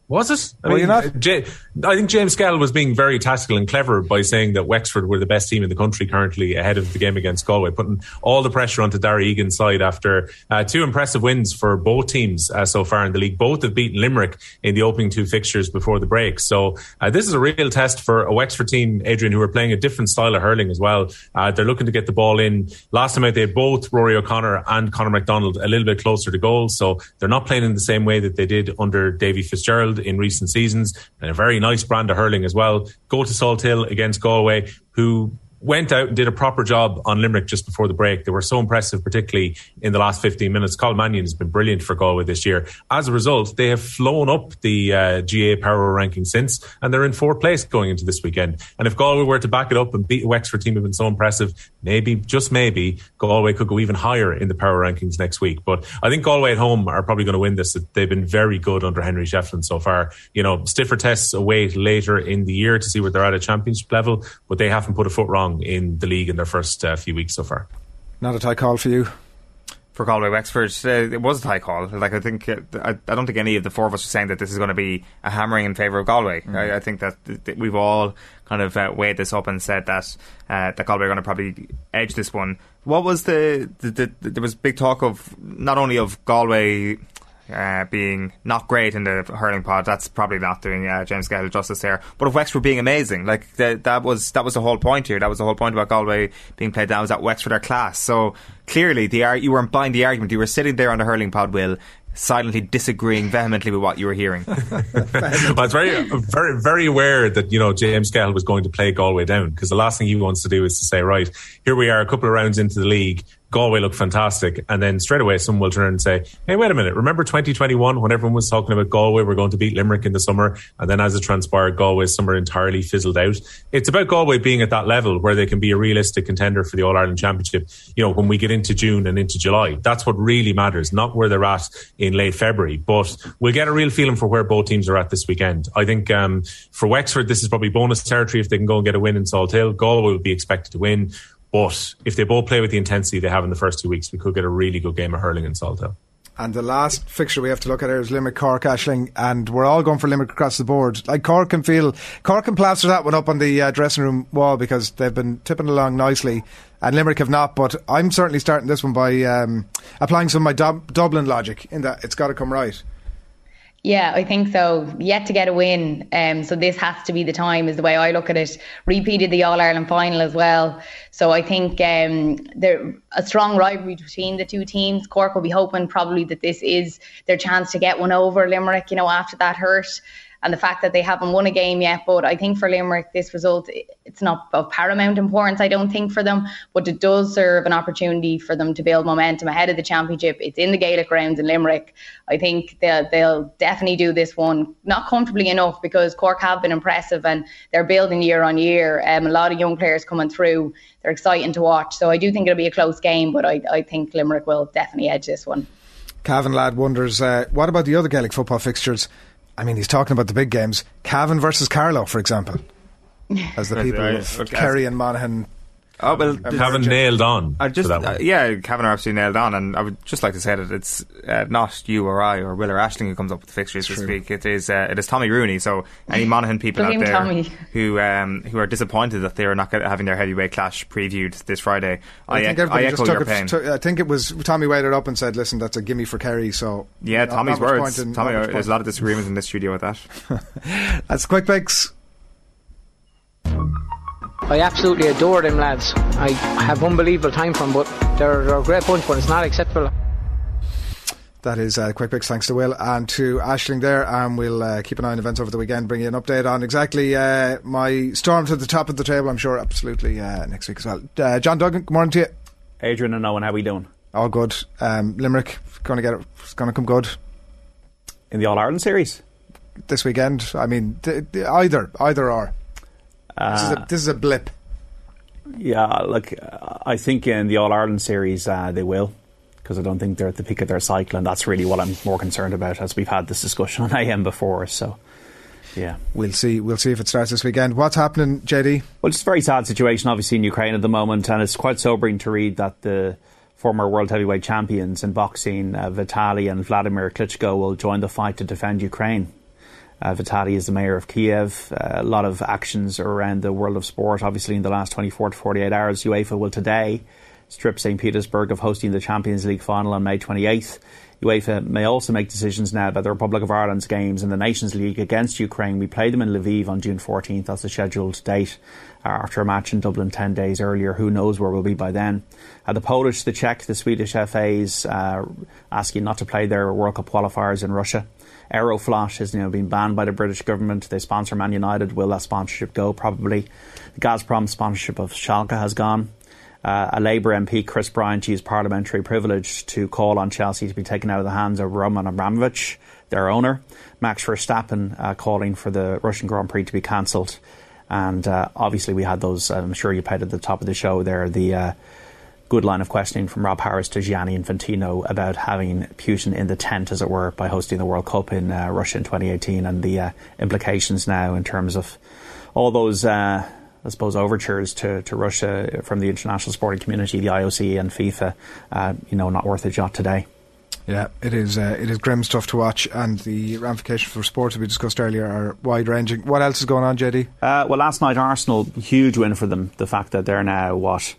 Was it? I Were mean, you not? J- I think James Skehill was being very tactical and clever by saying that Wexford were the best team in the country currently ahead of the game against Galway, putting all the pressure onto Darragh Egan's side after uh, two impressive wins for both teams uh, so far in the league. Both have beaten Limerick in the opening two fixtures before the break. So uh, this is a real test for a Wexford team, Adrian, who are playing a different style of hurling as well. Uh, they're looking to get the ball in. Last time out, they had both Rory O'Connor and Conor McDonald a little bit closer to goal, so they're not playing in the same way that they did under Davy Fitzgerald in recent seasons and a very nice brand of hurling as well. Go to Salthill against Galway, who went out and did a proper job on Limerick just before the break. They were so impressive, particularly in the last 15 minutes. Colin Mannion has been brilliant for Galway this year. As a result, they have flown up the uh, GAA power ranking since, and they're in fourth place going into this weekend. And if Galway were to back it up and beat a Wexford team have been so impressive, maybe, just maybe, Galway could go even higher in the power rankings next week. But I think Galway at home are probably going to win this. They've been very good under Henry Shefflin so far. You know, stiffer tests await later in the year to see where they're at at championship level, but they haven't put a foot wrong in the league in their first uh, few weeks so far. Not a tie call for you for Galway Wexford. Uh, it was a tie call. Like I think uh, I, I, don't think any of the four of us are saying that this is going to be a hammering in favour of Galway. Mm. I, I, think that, that, we've all kind of uh, weighed this up and said that uh, that Galway are going to probably edge this one. What was the, the, the, there was big talk of not only of Galway uh, being not great in the hurling pod. That's probably not doing uh, James Skehill justice there. But if Wexford being amazing, like the, that was that was the whole point here. That was the whole point about Galway being played down was that Wexford are class. So clearly, the you weren't buying the argument. You were sitting there on the hurling pod, Will, silently disagreeing vehemently with what you were hearing. *laughs* well, it's very, very, very aware that you know James Skehill was going to play Galway down because the last thing he wants to do is to say, right, here we are, a couple of rounds into the league. Galway look fantastic. And then straight away, someone will turn and say, Hey, wait a minute. Remember 2021 when everyone was talking about Galway? We're going to beat Limerick in the summer. And then as it transpired, Galway's summer entirely fizzled out. It's about Galway being at that level where they can be a realistic contender for the All Ireland Championship. You know, when we get into June and into July, that's what really matters, not where they're at in late February. But we'll get a real feeling for where both teams are at this weekend. I think um, for Wexford, this is probably bonus territory if they can go and get a win in Salthill. Galway will be expected to win. But if they both play with the intensity they have in the first two weeks, we could get a really good game of hurling in Salthill. And the last fixture we have to look at here is Limerick Cork Ashling, and we're all going for Limerick across the board. Like Cork can feel, Cork can plaster that one up on the uh, dressing room wall because they've been tipping along nicely, and Limerick have not. But I'm certainly starting this one by um, applying some of my Dub- Dublin logic in that it's got to come right. Yeah, I think so. Yet to get a win. Um, so this has to be the time, is the way I look at it. Repeated the All Ireland final as well. So I think um, there a strong rivalry between the two teams. Cork will be hoping probably that this is their chance to get one over Limerick, you know, after that hurt and the fact that they haven't won a game yet. But I think for Limerick, this result, it's not of paramount importance, I don't think, for them, but it does serve an opportunity for them to build momentum ahead of the championship. It's in the Gaelic grounds in Limerick. I think they'll, they'll definitely do this one, not comfortably enough because Cork have been impressive and they're building year on year. Um, a lot of young players coming through. They're exciting to watch. So I do think it'll be a close game, but I, I think Limerick will definitely edge this one. Cavan Lad wonders, uh, what about the other Gaelic football fixtures? I mean, he's talking about the big games. Cavan versus Carlow, for example. *laughs* As the people of Kerry and Monaghan Oh well, Cavan nailed on. I just uh, yeah, Cavan are absolutely nailed on, and I would just like to say that it's uh, not you or I or Will or Ashling who comes up with the fixtures this week. It is uh, it is Tommy Rooney. So any *laughs* Monaghan people out there Tommy. who um, who are disappointed that they are not having their heavyweight clash previewed this Friday, I, I think everybody I just took it. T- I think it was Tommy weighed it up and said, "Listen, that's a gimme for Kerry." So yeah, Tommy's words. In, Tommy, there's a lot of disagreements in this studio with that. *laughs* that's quick picks. I absolutely adore them lads. I have unbelievable time for them, but they're, they're a great bunch, but it's not acceptable. That is uh, quick picks. Thanks to Will and to Ashling there, and we'll uh, keep an eye on events over the weekend. Bring you an update on exactly uh, my storm to the top of the table. I'm sure absolutely uh, next week as well. Uh, John Duggan, good morning to you. Adrian and Owen, how are we doing? All good. Um, Limerick going to get it. It's going to come good in the All Ireland series this weekend. I mean, th- th- either either or. This, is a, this is a blip. Yeah, look, uh, I think in the All Ireland series uh, they will, because I don't think they're at the peak of their cycle, and that's really what I'm more concerned about. As we've had this discussion on *laughs* AM before, so yeah, we'll see. We'll see if it starts this weekend. What's happening, JD? Well, it's a very sad situation, obviously, in Ukraine at the moment, and it's quite sobering to read that the former world heavyweight champions in boxing, uh, Vitaly and Vladimir Klitschko, will join the fight to defend Ukraine. Uh, is the mayor of Kiev. Uh, a lot of actions around the world of sport, obviously, in the last 24 to 48 hours. UEFA will today strip St. Petersburg of hosting the Champions League final on May 28th. UEFA may also make decisions now about the Republic of Ireland's games in the Nations League against Ukraine. We play them in Lviv on June 14th. That's the scheduled date after a match in Dublin 10 days earlier. Who knows where we'll be by then? Uh, the Polish, the Czech, the Swedish FAs uh, asking not to play their World Cup qualifiers in Russia. Aeroflot has now been banned by the British government. They sponsor Man United. Will that sponsorship go? Probably. The Gazprom sponsorship of Schalke has gone. Uh, a Labour MP, Chris Bryant, used parliamentary privilege to call on Chelsea to be taken out of the hands of Roman Abramovich, their owner. Max Verstappen uh, calling for the Russian Grand Prix to be cancelled. And uh, obviously, we had those, I'm sure you played at the top of the show there, the uh, good line of questioning from Rob Harris to Gianni Infantino about having Putin in the tent, as it were, by hosting the World Cup in uh, Russia in 2018 and the uh, implications now in terms of all those. Uh, I suppose overtures to, to Russia from the international sporting community, the IOC and FIFA, uh, you know, not worth a jot today. Yeah, it is. Uh, it is grim stuff to watch, and the ramifications for sport, as we discussed earlier, are wide ranging. What else is going on, JD? Uh, well, last night Arsenal, huge win for them. The fact that they're now what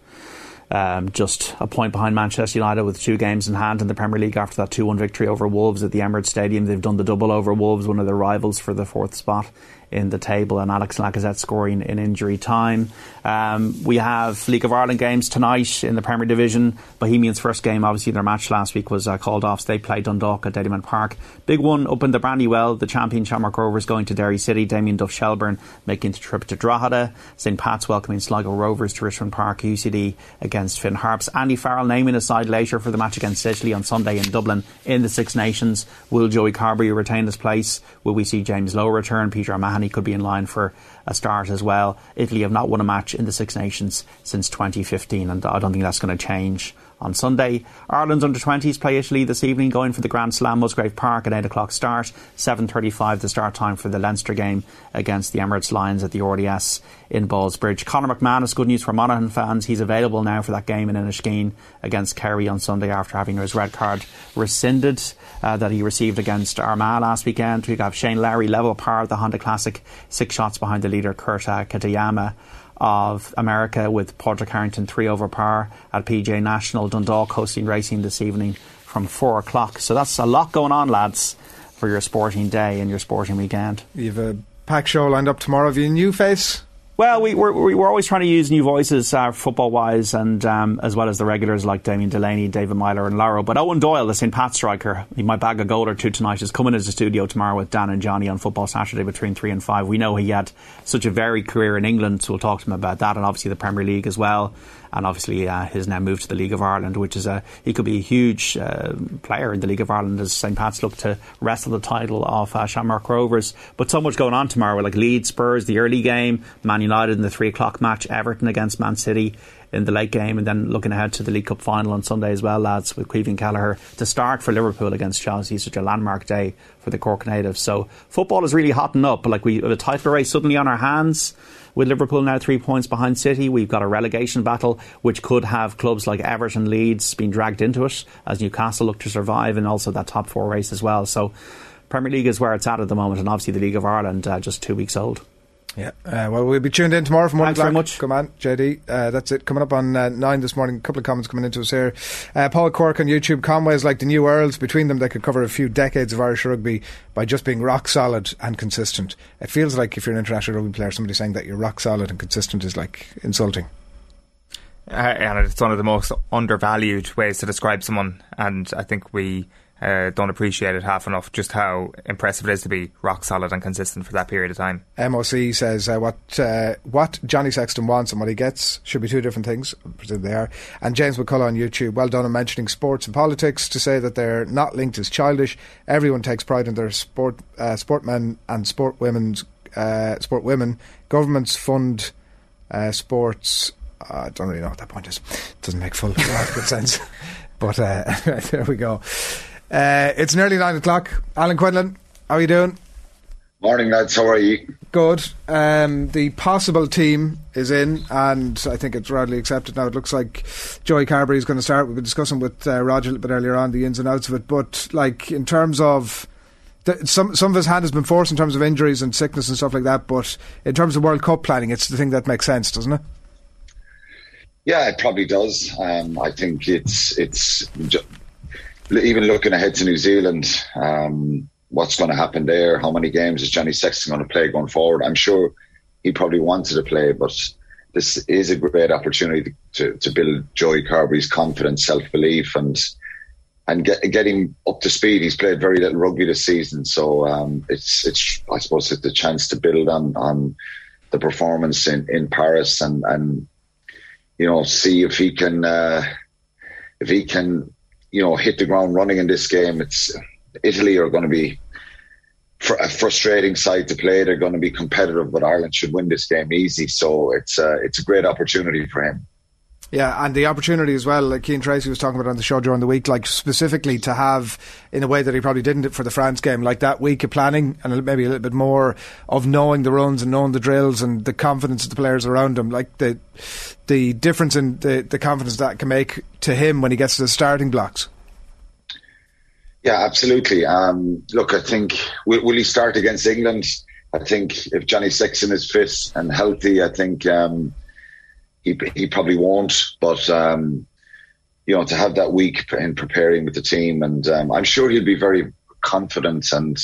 um, just a point behind Manchester United with two games in hand in the Premier League after that 2 1 victory over Wolves at the Emirates Stadium. They've done the double over Wolves, one of their rivals for the fourth spot in the table, and Alex Lacazette scoring in injury time. Um, we have League of Ireland games tonight in the Premier Division. Bohemians' first game, obviously, their match last week was uh, called off. So they play Dundalk at Dalymount Park. Big one up in the Brandywell. The champion Shamrock Rovers going to Derry City. Damien Duff Shelburne making the trip to Drogheda. St. Pat's welcoming Sligo Rovers to Richmond Park. UCD against Finn Harps. Andy Farrell naming a side later for the match against Italy on Sunday in Dublin in the Six Nations. Will Joey Carbery retain his place? Will we see James Lowe return? Peter O'Mahony could be in line for a start as well. Italy have not won a match in the Six Nations since 2015, and I don't think that's going to change on Sunday. Ireland's under 20s play Italy this evening, going for the Grand Slam, Musgrave Park at 8 o'clock start. 7.35 the start time for the Leinster game against the Emirates Lions at the RDS in Ballsbridge. Conor McManus, good news for Monaghan fans. He's available now for that game in Inniskeen against Kerry on Sunday after having his red card rescinded uh, that he received against Armagh last weekend. We have Shane Lowry level par the Honda Classic, six shots behind the leader, Kurt uh, Kitayama of America with Padraig Harrington three over par at PGA National. Dundalk hosting racing this evening from four o'clock. So that's a lot going on, lads, for your sporting day and your sporting weekend. You've a packed show lined up tomorrow. Have you a new face? Well, we, we're, we're always trying to use new voices, uh, football wise, and um, as well as the regulars like Damien Delaney, David Myler, and Lauro. But Owen Doyle, the St. Pat striker, he might bag a goal or two tonight, is coming into the studio tomorrow with Dan and Johnny on Football Saturday between 3 and 5. We know he had such a varied career in England, so we'll talk to him about that, and obviously the Premier League as well. And obviously, uh, his now moved to the League of Ireland, which is a he could be a huge uh, player in the League of Ireland as St. Pat's look to wrestle the title of uh, Shamrock Rovers. But so much going on tomorrow, like Leeds, Spurs, the early game, Man United in the three o'clock match, Everton against Man City in the late game, and then looking ahead to the League Cup final on Sunday as well, lads, with Caoimhín Kelleher to start for Liverpool against Chelsea. Such a landmark day for the Cork natives. So football is really hotting up. Like we have a title race suddenly on our hands. With Liverpool now three points behind City, we've got a relegation battle which could have clubs like Everton, Leeds being dragged into it as Newcastle look to survive, and also that top four race as well. So Premier League is where it's at at the moment, and obviously the League of Ireland uh, just two weeks old. Yeah. Uh, well, we'll be tuned in tomorrow from one Thanks o'clock. very much. Come on, JD. Uh, that's it. Coming up on uh, nine this morning. A couple of comments coming into us here. Uh, Paul Cork on YouTube. Conway's like the new Earls. Between them, they could cover a few decades of Irish rugby by just being rock solid and consistent. It feels like if you're an international rugby player, somebody saying that you're rock solid and consistent is like insulting. Uh, and it's one of the most undervalued ways to describe someone. And I think we uh, don't appreciate it half enough. Just how impressive it is to be rock solid and consistent for that period of time. MOC says uh, what uh, what Johnny Sexton wants and what he gets should be two different things. They are. And James McCullough on YouTube, well done on mentioning sports and politics. To say that they're not linked is childish. Everyone takes pride in their sport, uh, sportmen and sport women's uh, sport women. Governments fund uh, sports. I don't really know what that point is. It doesn't make full *laughs* good sense. But *laughs* there we go. Uh, it's nearly nine o'clock. Alan Quinlan, how are you doing? Morning, lads. How are you? Good. Um, the possible team is in, and I think it's widely accepted now. It looks like Joey Carbery is going to start. We've been discussing with uh, Roger a little bit earlier on the ins and outs of it, but like in terms of the, some some of his hand has been forced in terms of injuries and sickness and stuff like that. But in terms of World Cup planning, it's the thing that makes sense, doesn't it? Yeah, it probably does. Um, I think it's it's even looking ahead to New Zealand. Um, what's going to happen there? How many games is Johnny Sexton going to play going forward? I'm sure he probably wanted to play, but this is a great opportunity to, to build Joey Carbery's confidence, self belief, and and get get him up to speed. He's played very little rugby this season, so um, it's it's I suppose it's the chance to build on on the performance in, in Paris and and you know see if he can uh, if he can you know hit the ground running in this game. It's Italy are going to be a frustrating side to play. They're going to be competitive, but Ireland should win this game easy. So it's uh, it's a great opportunity for him. Yeah, and the opportunity as well, like Cian Tracy was talking about on the show during the week, like specifically to have, in a way that he probably didn't for the France game, like that week of planning and maybe a little bit more of knowing the runs and knowing the drills and the confidence of the players around him, like the the difference in the, the confidence that can make to him when he gets to the starting blocks. Yeah, absolutely. Um, look, I think will, will, he start against England? I think if Johnny Sexton is fit and healthy, I think. Um, he he probably won't. But um, you know, to have that week in preparing with the team, and um, I'm sure he'll be very confident and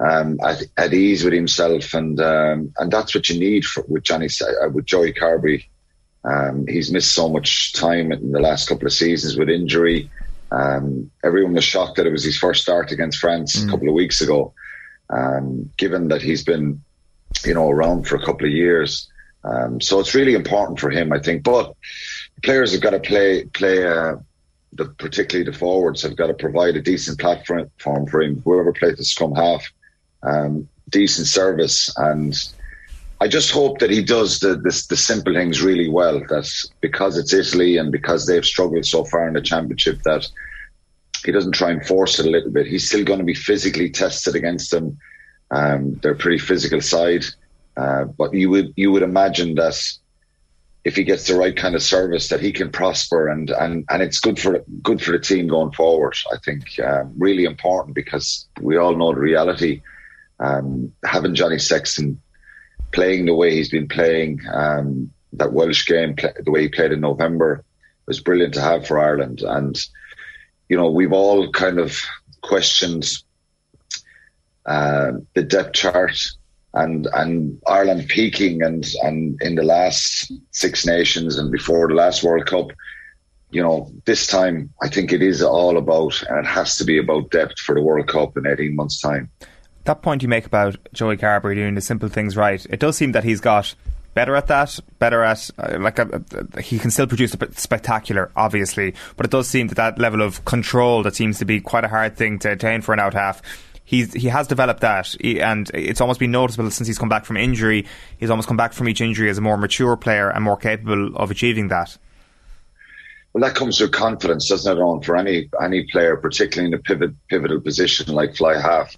um, at, at, ease with himself, and um, and that's what you need for, with Johnny uh, with Joey Carbery. Um, he's missed so much time in the last couple of seasons with injury. Um, everyone was shocked that it was his first start against France mm. a couple of weeks ago. given that he's been, you know, around for a couple of years, um, so it's really important for him, I think. But players have got to play play. Uh, the, particularly the forwards have got to provide a decent platform for him. Whoever plays the scrum half, um, decent service, and I just hope that he does the, the, the simple things really well. That because it's Italy and because they've struggled so far in the championship, that he doesn't try and force it a little bit. He's still going to be physically tested against them. Um, they're a pretty physical side. Uh, but you would you would imagine that if he gets the right kind of service, that he can prosper, and and and it's good for good for the team going forward. I think um, really important because we all know the reality. Um, having Johnny Sexton playing the way he's been playing, um, that Welsh game, the way he played in November, was brilliant to have for Ireland. And you know, we've all kind of questioned uh, the depth chart and and Ireland peaking and and in the last Six Nations and before the last World Cup, you know, this time I think it is all about and it has to be about depth for the World Cup in eighteen months' time. That point you make about Joey Carbery doing the simple things right, it does seem that he's got better at that, better at uh, like a, a, he can still produce a bit spectacular, obviously, but it does seem that that level of control that seems to be quite a hard thing to attain for an out half he's he has developed that, and it's almost been noticeable since he's come back from injury. He's almost come back from each injury as a more mature player and more capable of achieving that. Well, that comes with confidence, doesn't it, on for any any player, particularly in a pivot, pivotal position like fly half.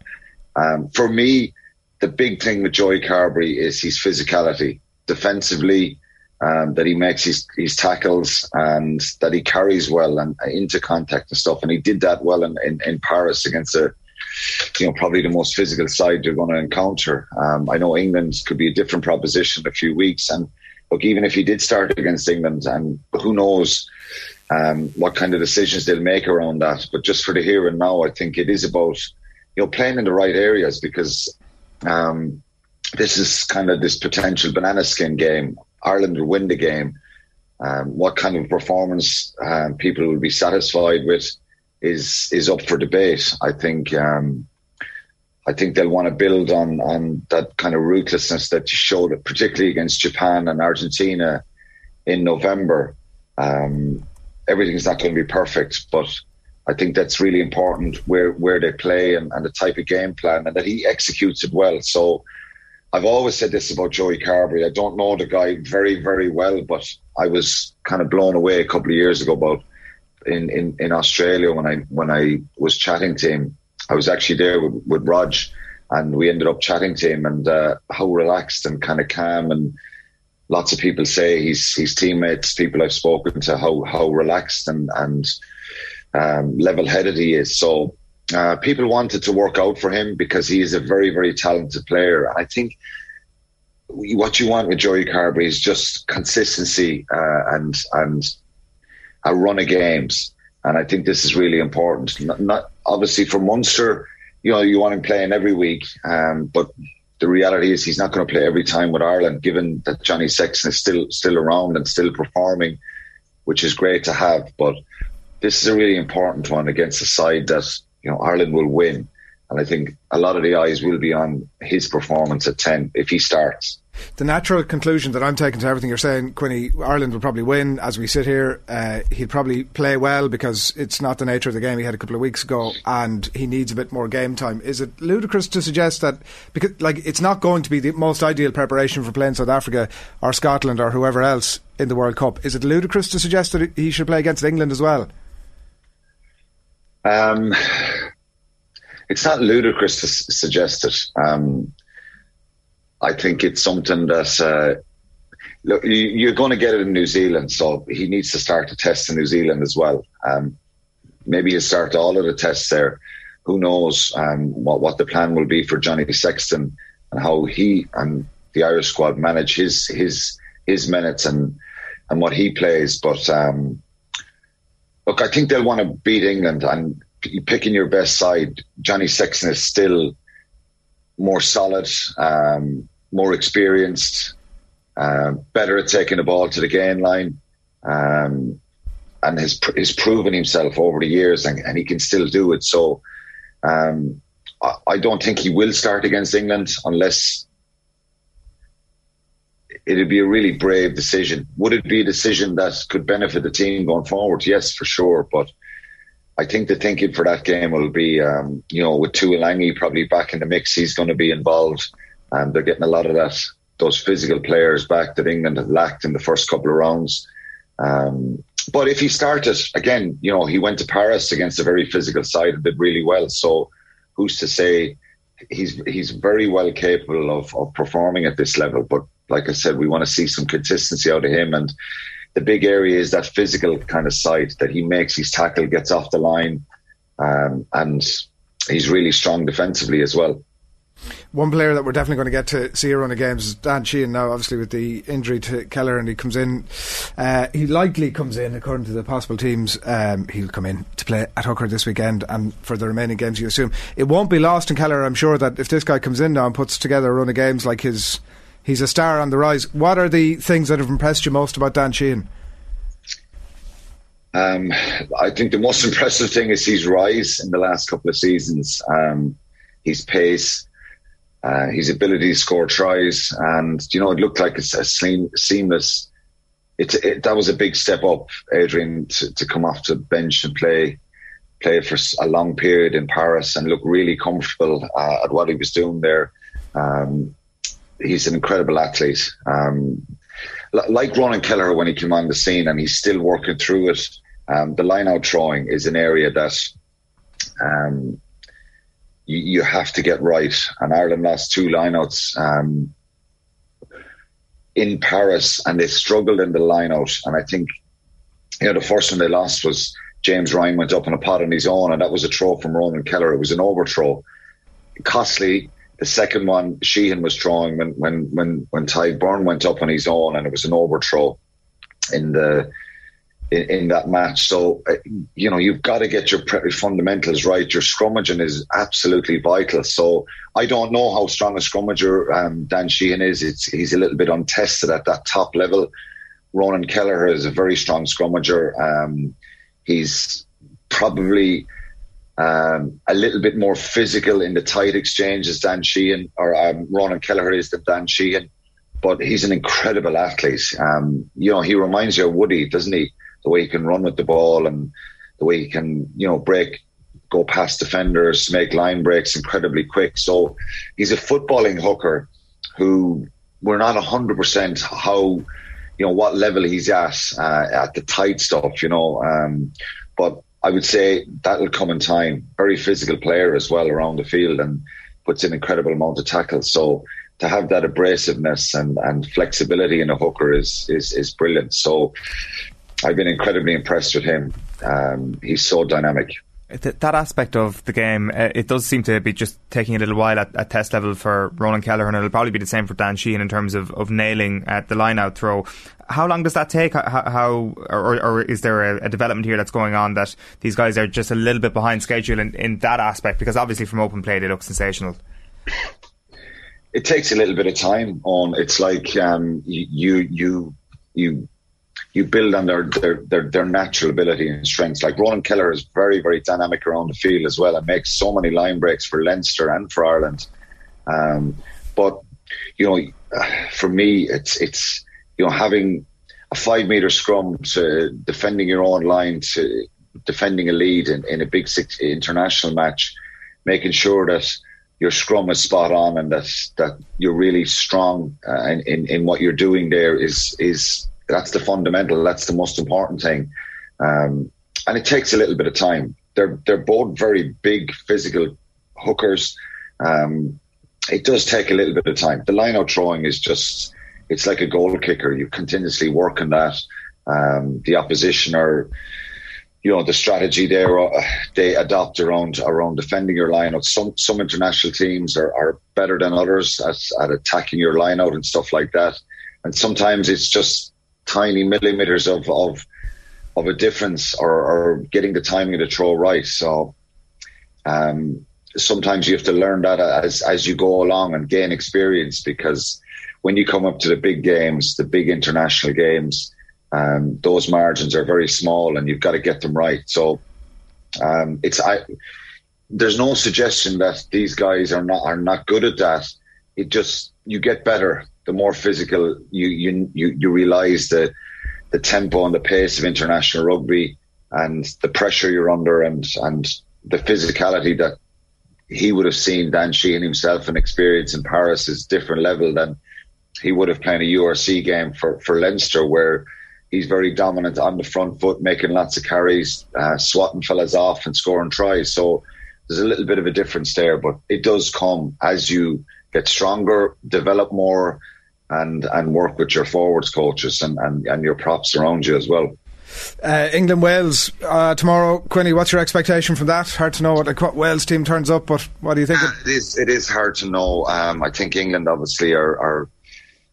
Um, for me, the big thing with Joey Carbery is his physicality, defensively. Um, that he makes his, his tackles and that he carries well and into contact and stuff. And he did that well in, in, in Paris against a, you know, probably the most physical side you're going to encounter. Um, I know England could be a different proposition in a few weeks, and look, even if he did start against England, and who knows um, what kind of decisions they'll make around that. But just for the here and now, I think it is about you know playing in the right areas because um, this is kind of this potential banana skin game. Ireland will win the game. Um, what kind of performance um, people will be satisfied with is is up for debate. I think um, I think they'll want to build on on that kind of ruthlessness that you showed, particularly against Japan and Argentina in November. Um, everything's not going to be perfect, but I think that's really important where where they play and, and the type of game plan, and that he executes it well. So. I've always said this about Joey Carbery. I don't know the guy very, very well, but I was kind of blown away a couple of years ago about in, in, in Australia when I when I was chatting to him. I was actually there with, with Rog, and we ended up chatting to him and uh, how relaxed and kind of calm and lots of people say he's his teammates, people I've spoken to, how how relaxed and and um, level headed he is. So uh, people wanted to work out for him because he is a very very talented player. I think what you want with Joey Carbery is just consistency uh, and and a run of games. And I think this is really important. Not, not obviously for Munster, you know, you want him playing every week, um, but the reality is he's not going to play every time with Ireland, given that Johnny Sexton is still still around and still performing, which is great to have. But this is a really important one against a side that you know Ireland will win, and I think a lot of the eyes will be on his performance at ten if he starts the natural conclusion that I'm taking to everything you're saying, Quinny, Ireland will probably win as we sit here. Uh, he'll probably play well because it's not the nature of the game he had a couple of weeks ago, and he needs a bit more game time. Is it ludicrous to suggest that because like it's not going to be the most ideal preparation for playing South Africa or Scotland or whoever else in the World Cup? Is it ludicrous to suggest that he should play against England as well? Um, it's not ludicrous to s- suggest it. Um, I think it's something that uh, look, you, are going to get it in New Zealand, so he needs to start to test in New Zealand as well. Um, maybe he'll start all of the tests there. Who knows um, what what the plan will be for Johnny Sexton and how he and the Irish squad manage his his his minutes and and what he plays. But um, look, I think they'll want to beat England and picking your best side. Johnny Sexton is still more solid, um, more experienced, uh, better at taking the ball to the gain line, um, and has has proven himself over the years, and, and he can still do it. So, um, I, I, don't think he will start against England unless it'd be a really brave decision. Would it be a decision that could benefit the team going forward? Yes, for sure, but I think the thinking for that game will be, um, you know, with Tuilagi probably back in the mix, he's going to be involved. And they're getting a lot of that, those physical players back that England had lacked in the first couple of rounds. Um, but if he started again, you know, he went to Paris against a very physical side and did really well. So who's to say he's he's very well capable of, of performing at this level. But like I said, we want to see some consistency out of him and the big area is that physical kind of side that he makes his tackle, gets off the line, um, and he's really strong defensively as well. One player that we're definitely going to get to see a run of games is Dan Sheehan now, obviously with the injury to Kelleher, and he comes in. Uh, he likely comes in, according to the possible teams. Um, he'll come in to play at hooker this weekend, and for the remaining games, you assume it won't be lost in Kelleher, I'm sure that if this guy comes in now and puts together a run of games like his he's a star on the rise. What are the things that have impressed you most about Dan Sheehan? Um, I think the most *laughs* impressive thing is his rise in the last couple of seasons. Um, his pace, uh, his ability to score tries, and you know it looked like it's a seamless. It, it, that was a big step up, Adrian, to, to come off the bench and play play for a long period in Paris and look really comfortable uh, at what he was doing there. Um, he's an incredible athlete. Um, like Ronan Kelleher when he came on the scene, and he's still working through it. Um, the line out throwing is an area that um, you, you, have to get right. And Ireland lost two lineouts um, in Paris, and they struggled in the lineout. And I think you know the first one they lost was James Ryan went up on a pot on his own, and that was a throw from Ronan Kelleher. It was an overthrow, costly the second one, Sheehan was throwing when when when when Tadhg Beirne went up on his own, and it was an overthrow in the in, in that match. So uh, you know you've got to get your fundamentals right. Your scrummaging is absolutely vital. So I don't know how strong a scrummager um, Dan Sheehan is. It's he's a little bit untested at that top level. Ronan Kelleher is a very strong scrummager. Um, he's probably um, a little bit more physical in the tight exchanges than Sheehan or um, Ronan Kelleher is than Dan Sheehan. But he's an incredible athlete. Um, you know, he reminds you of Woody, doesn't he? The way he can run with the ball and the way he can, you know, break, go past defenders, make line breaks incredibly quick. So he's a footballing hooker who we're not 100% how, you know, what level he's at, uh, at the tight stuff, you know. Um, but I would say that'll come in time. Very physical player as well around the field and puts in incredible amount of tackles. So to have that abrasiveness and, and flexibility in a hooker is, is, is brilliant. So I've been incredibly impressed with him. Um, he's so dynamic that aspect of the game, uh, it does seem to be just taking a little while at, at, test level for Ronan Kelleher, and it'll probably be the same for Dan Sheehan in terms of, of nailing at the line out throw. How long does that take? How, how or, or, is there a, a, development here that's going on that these guys are just a little bit behind schedule in, in that aspect? Because obviously, from open play, they look sensational. It takes a little bit of time. On it's like um, you you you you build on their, their, their, their, natural ability and strengths. Like Ronan Kelleher is very, very dynamic around the field as well and makes so many line breaks for Leinster and for Ireland. Um, but, you know, for me, it's, it's, you know, having a five meter scrum to defending your own line to defending a lead in, in a big six international match, making sure that your scrum is spot on and that, that you're really strong uh, in, in, in what you're doing there is, is, that's the fundamental. That's the most important thing. Um, and it takes a little bit of time. They're they're both very big physical hookers. Um, it does take a little bit of time. The line out throwing is just it's like a goal kicker. You continuously work on that. Um, the opposition are, you know, the strategy there uh, they adopt around around defending your line out. Some some international teams are, are better than others at, at attacking your line out and stuff like that. And sometimes it's just tiny millimeters of of of a difference or, or getting the timing of the throw right. So um, sometimes you have to learn that as as you go along and gain experience because when you come up to the big games, the big international games, um, those margins are very small and you've got to get them right. So um, it's I. There's no suggestion that these guys are not are not good at that. It just you get better the more physical you you you, you realize the the tempo and the pace of international rugby and the pressure you're under and and the physicality that he would have seen Dan Sheehan himself and experience in Paris is different level than he would have played a URC game for, for Leinster where he's very dominant on the front foot, making lots of carries, uh, swatting fellas off and scoring tries. So there's a little bit of a difference there, but it does come as you get stronger, develop more, and and work with your forwards coaches and, and, and your props around you as well. Uh, England Wales uh, tomorrow, Quinny. What's your expectation from that? Hard to know what the Wales team turns up, but what do you think? Uh, it is. It is hard to know. Um, I think England obviously are, are,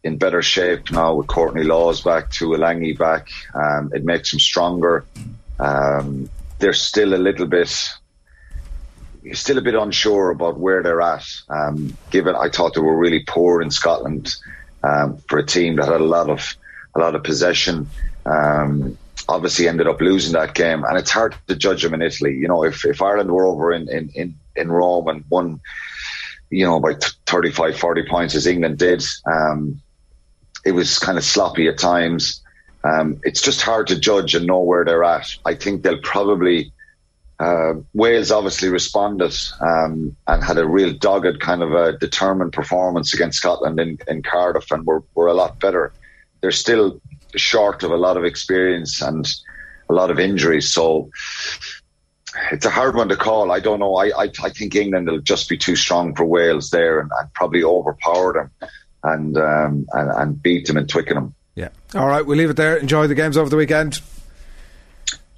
in better shape now with Courtney Lawes back, Tuilagi back. Um, it makes them stronger. Um, they're still a little bit still a bit unsure about where they're at. Um, given I thought they were really poor in Scotland um, for a team that had a lot of a lot of possession. Um, obviously, ended up losing that game, and it's hard to judge them in Italy. You know, if, if Ireland were over in, in, in, in Rome and won, you know, by 35, 40 points as England did, um, it was kind of sloppy at times. Um, it's just hard to judge and know where they're at. I think they'll probably uh, Wales obviously responded um, and had a real dogged kind of a determined performance against Scotland in, in Cardiff and were, were a lot better. They're still short of a lot of experience and a lot of injuries. So it's a hard one to call. I don't know. I, I, I think England will just be too strong for Wales there and, and probably overpower them and, um, and, and beat them in Twickenham. Yeah. All right. We'll leave it there. Enjoy the games over the weekend.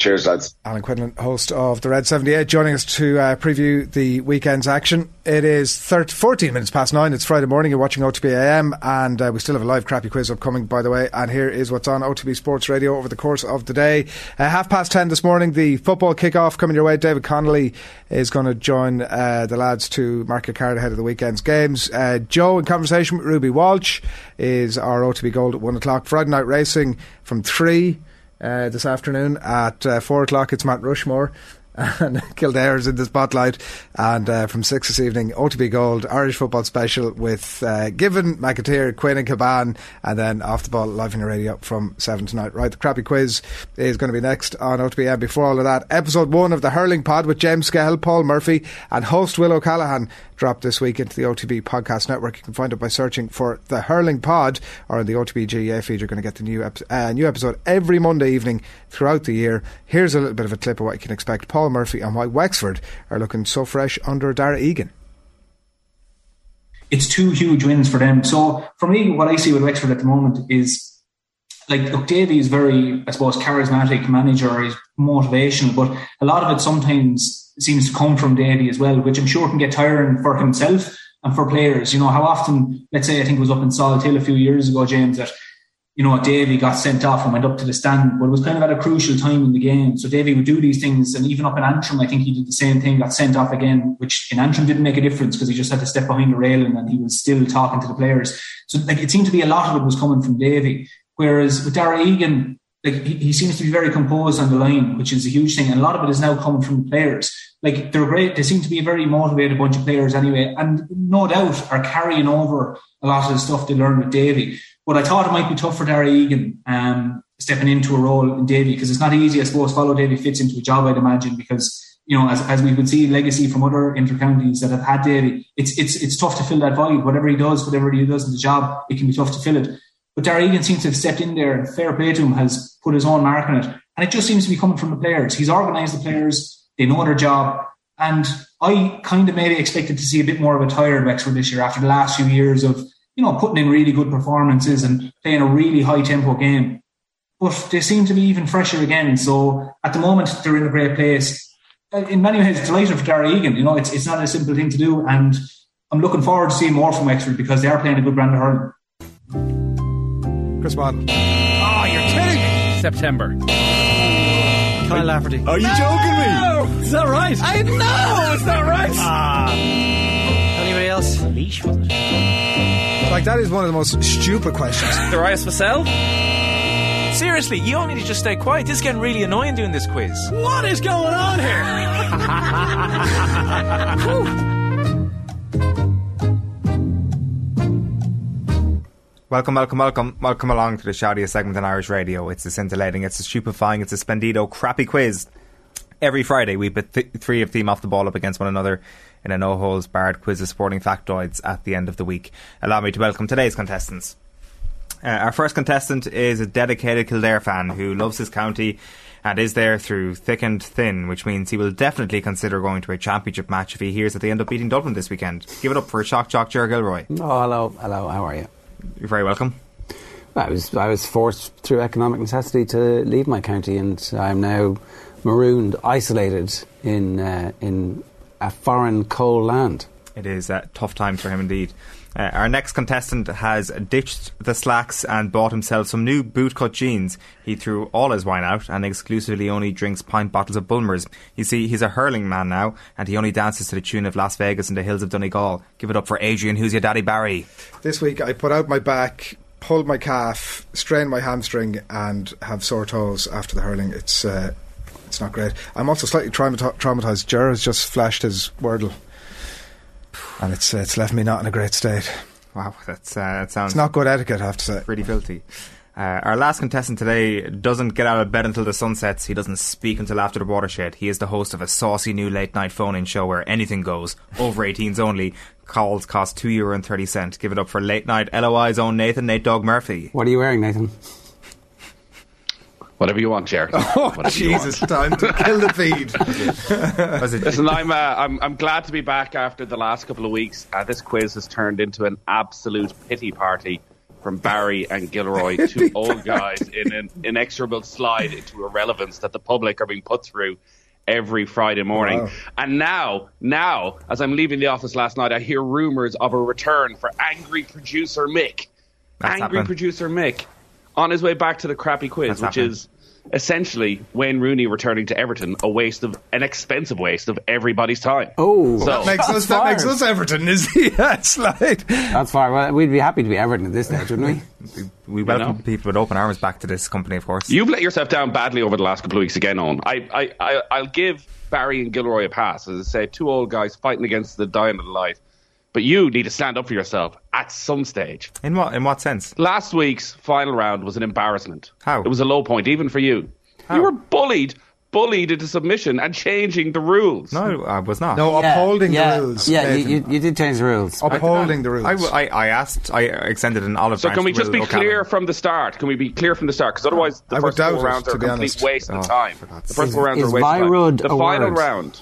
Cheers, lads. Alan Quinlan, host of the Red 78, joining us to uh, preview the weekend's action. It is 30, 14 minutes past nine. It's Friday morning. You're watching OTB AM, and uh, we still have a live crappy quiz upcoming, by the way. And here is what's on OTB Sports Radio over the course of the day. Uh, half past 10 this morning, the football kick-off coming your way. David Connolly is going to join uh, the lads to mark a card ahead of the weekend's games. Uh, Joe, in conversation with Ruby Walsh, is our OTB Gold at 1 o'clock. Friday night racing from 3 uh, this afternoon at uh, four o'clock. It's Matt Rushmore. And *laughs* Kildare is in the spotlight. And uh, from 6 this evening, OTB Gold, Irish football special with uh, Given, McAteer, Quinn, and Caban. And then off the ball, live in the radio from 7 tonight. Right, the crappy quiz is going to be next on OTB. And before all of that, episode 1 of the Hurling Pod with James Skehill, Paul Murphy, and host Will O'Callaghan dropped this week into the OTB Podcast Network. You can find it by searching for the Hurling Pod or in the OTB GAA feed. You're going to get the new, ep- uh, new episode every Monday evening throughout the year. Here's a little bit of a clip of what you can expect. Paul Murphy and why Wexford are looking so fresh under Darragh Egan. It's two huge wins for them. So for me, what I see with Wexford at the moment is like Davy is very, I suppose, charismatic manager, is motivational, but a lot of it sometimes seems to come from Davy as well, which I'm sure can get tiring for himself and for players. You know, how often, let's say, I think it was up in Salthill a few years ago, James, that you know, Davy got sent off and went up to the stand, but it was kind of at a crucial time in the game. So Davy would do these things, and even up in Antrim, I think he did the same thing, got sent off again, which in Antrim didn't make a difference because he just had to step behind the railing and he was still talking to the players. So like it seemed to be a lot of it was coming from Davy. Whereas with Darragh Egan, like he, he, seems to be very composed on the line, which is a huge thing. And a lot of it is now coming from the players. Like they're great. They seem to be a very motivated bunch of players anyway, and no doubt are carrying over a lot of the stuff they learned with Davy. But I thought it might be tough for Darragh Egan um, stepping into a role in Davy because it's not easy, I suppose. Follow Davy fits into a job, I'd imagine, because you know, as, as we could see legacy from other intercounties that have had Davy, it's it's it's tough to fill that void. Whatever he does, whatever he does in the job, it can be tough to fill it. But Darragh Egan seems to have stepped in there and fair play to him has put his own mark on it. And it just seems to be coming from the players. He's organised the players, they know their job. And I kind of maybe expected to see a bit more of a tired Wexford this year after the last few years of you know, putting in really good performances and playing a really high tempo game. But they seem to be even fresher again. So at the moment, they're in a great place. In many ways, delighted for Darragh Egan. You know, it's, it's not a simple thing to do. And I'm looking forward to seeing more from Wexford because they are playing a good brand of hurling. Chris Martin. Oh, you're kidding me. September. Kyle Lafferty. Are you joking me? Is that right? I know, Is that right. Ah. Anybody else? Leash, wasn't it? Like, that is one of the most stupid questions. Darius Vassell? Seriously, you all need to just stay quiet. This is getting really annoying doing this quiz. What is going on here? *laughs* Welcome, welcome, welcome, welcome along to the shoutiest segment on Irish radio. It's a scintillating, it's a stupefying, it's a splendido, crappy quiz. Every Friday, we put th- three of them off the ball up against one another in a no holes barred quiz of sporting factoids at the end of the week. Allow me to welcome today's contestants. Uh, our first contestant is a dedicated Kildare fan who loves his county and is there through thick and thin, which means he will definitely consider going to a championship match if he hears that they end up beating Dublin this weekend. Give it up for Shock Jock Ger Gilroy. Oh, hello, hello, how are you? You're very welcome. I was I was forced through economic necessity to leave my county, and I'm now marooned, isolated in uh, in a foreign coal land. It is a tough time for him indeed. Uh, our next contestant has ditched the slacks and bought himself some new bootcut jeans. He threw all his wine out and exclusively only drinks pint bottles of Bulmers. You see, he's a hurling man now, and he only dances to the tune of Las Vegas and the hills of Donegal. Give it up for Adrian, who's your daddy Barry. This week I put out my back, pulled my calf, strained my hamstring, and have sore toes after the hurling. It's uh, it's not great. I'm also slightly traumata- traumatized. Ger has just flashed his Wordle, and it's uh, it's left me not in a great state. Wow, that's uh, that sounds. It's not good etiquette, I have to say. Pretty filthy. Uh, our last contestant today doesn't get out of bed until the sun sets. He doesn't speak until after the watershed. He is the host of a saucy new late night phone in show where anything goes. Over 18s only. Calls cost two euro and thirty cent. Give it up for late night LOI's own Nathan Nate Dog Murphy. What are you wearing, Nathan? Whatever you want, Jared. *laughs* Oh, Jesus, time to kill the feed. *laughs* Listen, I'm, uh, I'm I'm glad to be back after the last couple of weeks. Uh, this quiz has turned into an absolute pity party from Barry and Gilroy, *laughs* two old guys in an inexorable slide into irrelevance that the public are being put through every Friday morning. Wow. And now, now, as I'm leaving the office last night, I hear rumours of a return for angry producer Mick. That's angry happening. producer Mick on his way back to the crappy quiz, which happening. is essentially Wayne Rooney returning to Everton a waste of an expensive waste of everybody's time. Oh, so that makes us that makes us Everton, is he? *laughs* That's like That's fine. Well, we'd be happy to be Everton at this stage, wouldn't we? We welcome people with open arms back to this company, of course. You've let yourself down badly over the last couple of weeks again, on. I, I, I, I'll give Barry and Gilroy a pass. As I say, two old guys fighting against the dying of the light. But you need to stand up for yourself at some stage. In what in what sense? Last week's final round was an embarrassment. How? It was a low point, even for you. You were bullied, bullied into submission and changing the rules. No, I was not. no upholding yeah, the rules. Yeah, you, you, you did change the rules. upholding the rules. i i asked. I extended an olive So branch. can we just be O'Callaghan. clear from the start? Can we be clear from the start? Because otherwise, the I first four doubt it, rounds to are a complete honest. waste Oh, of time. for The God's first Is- four rounds is are a waste of time. Virud The a final word? round.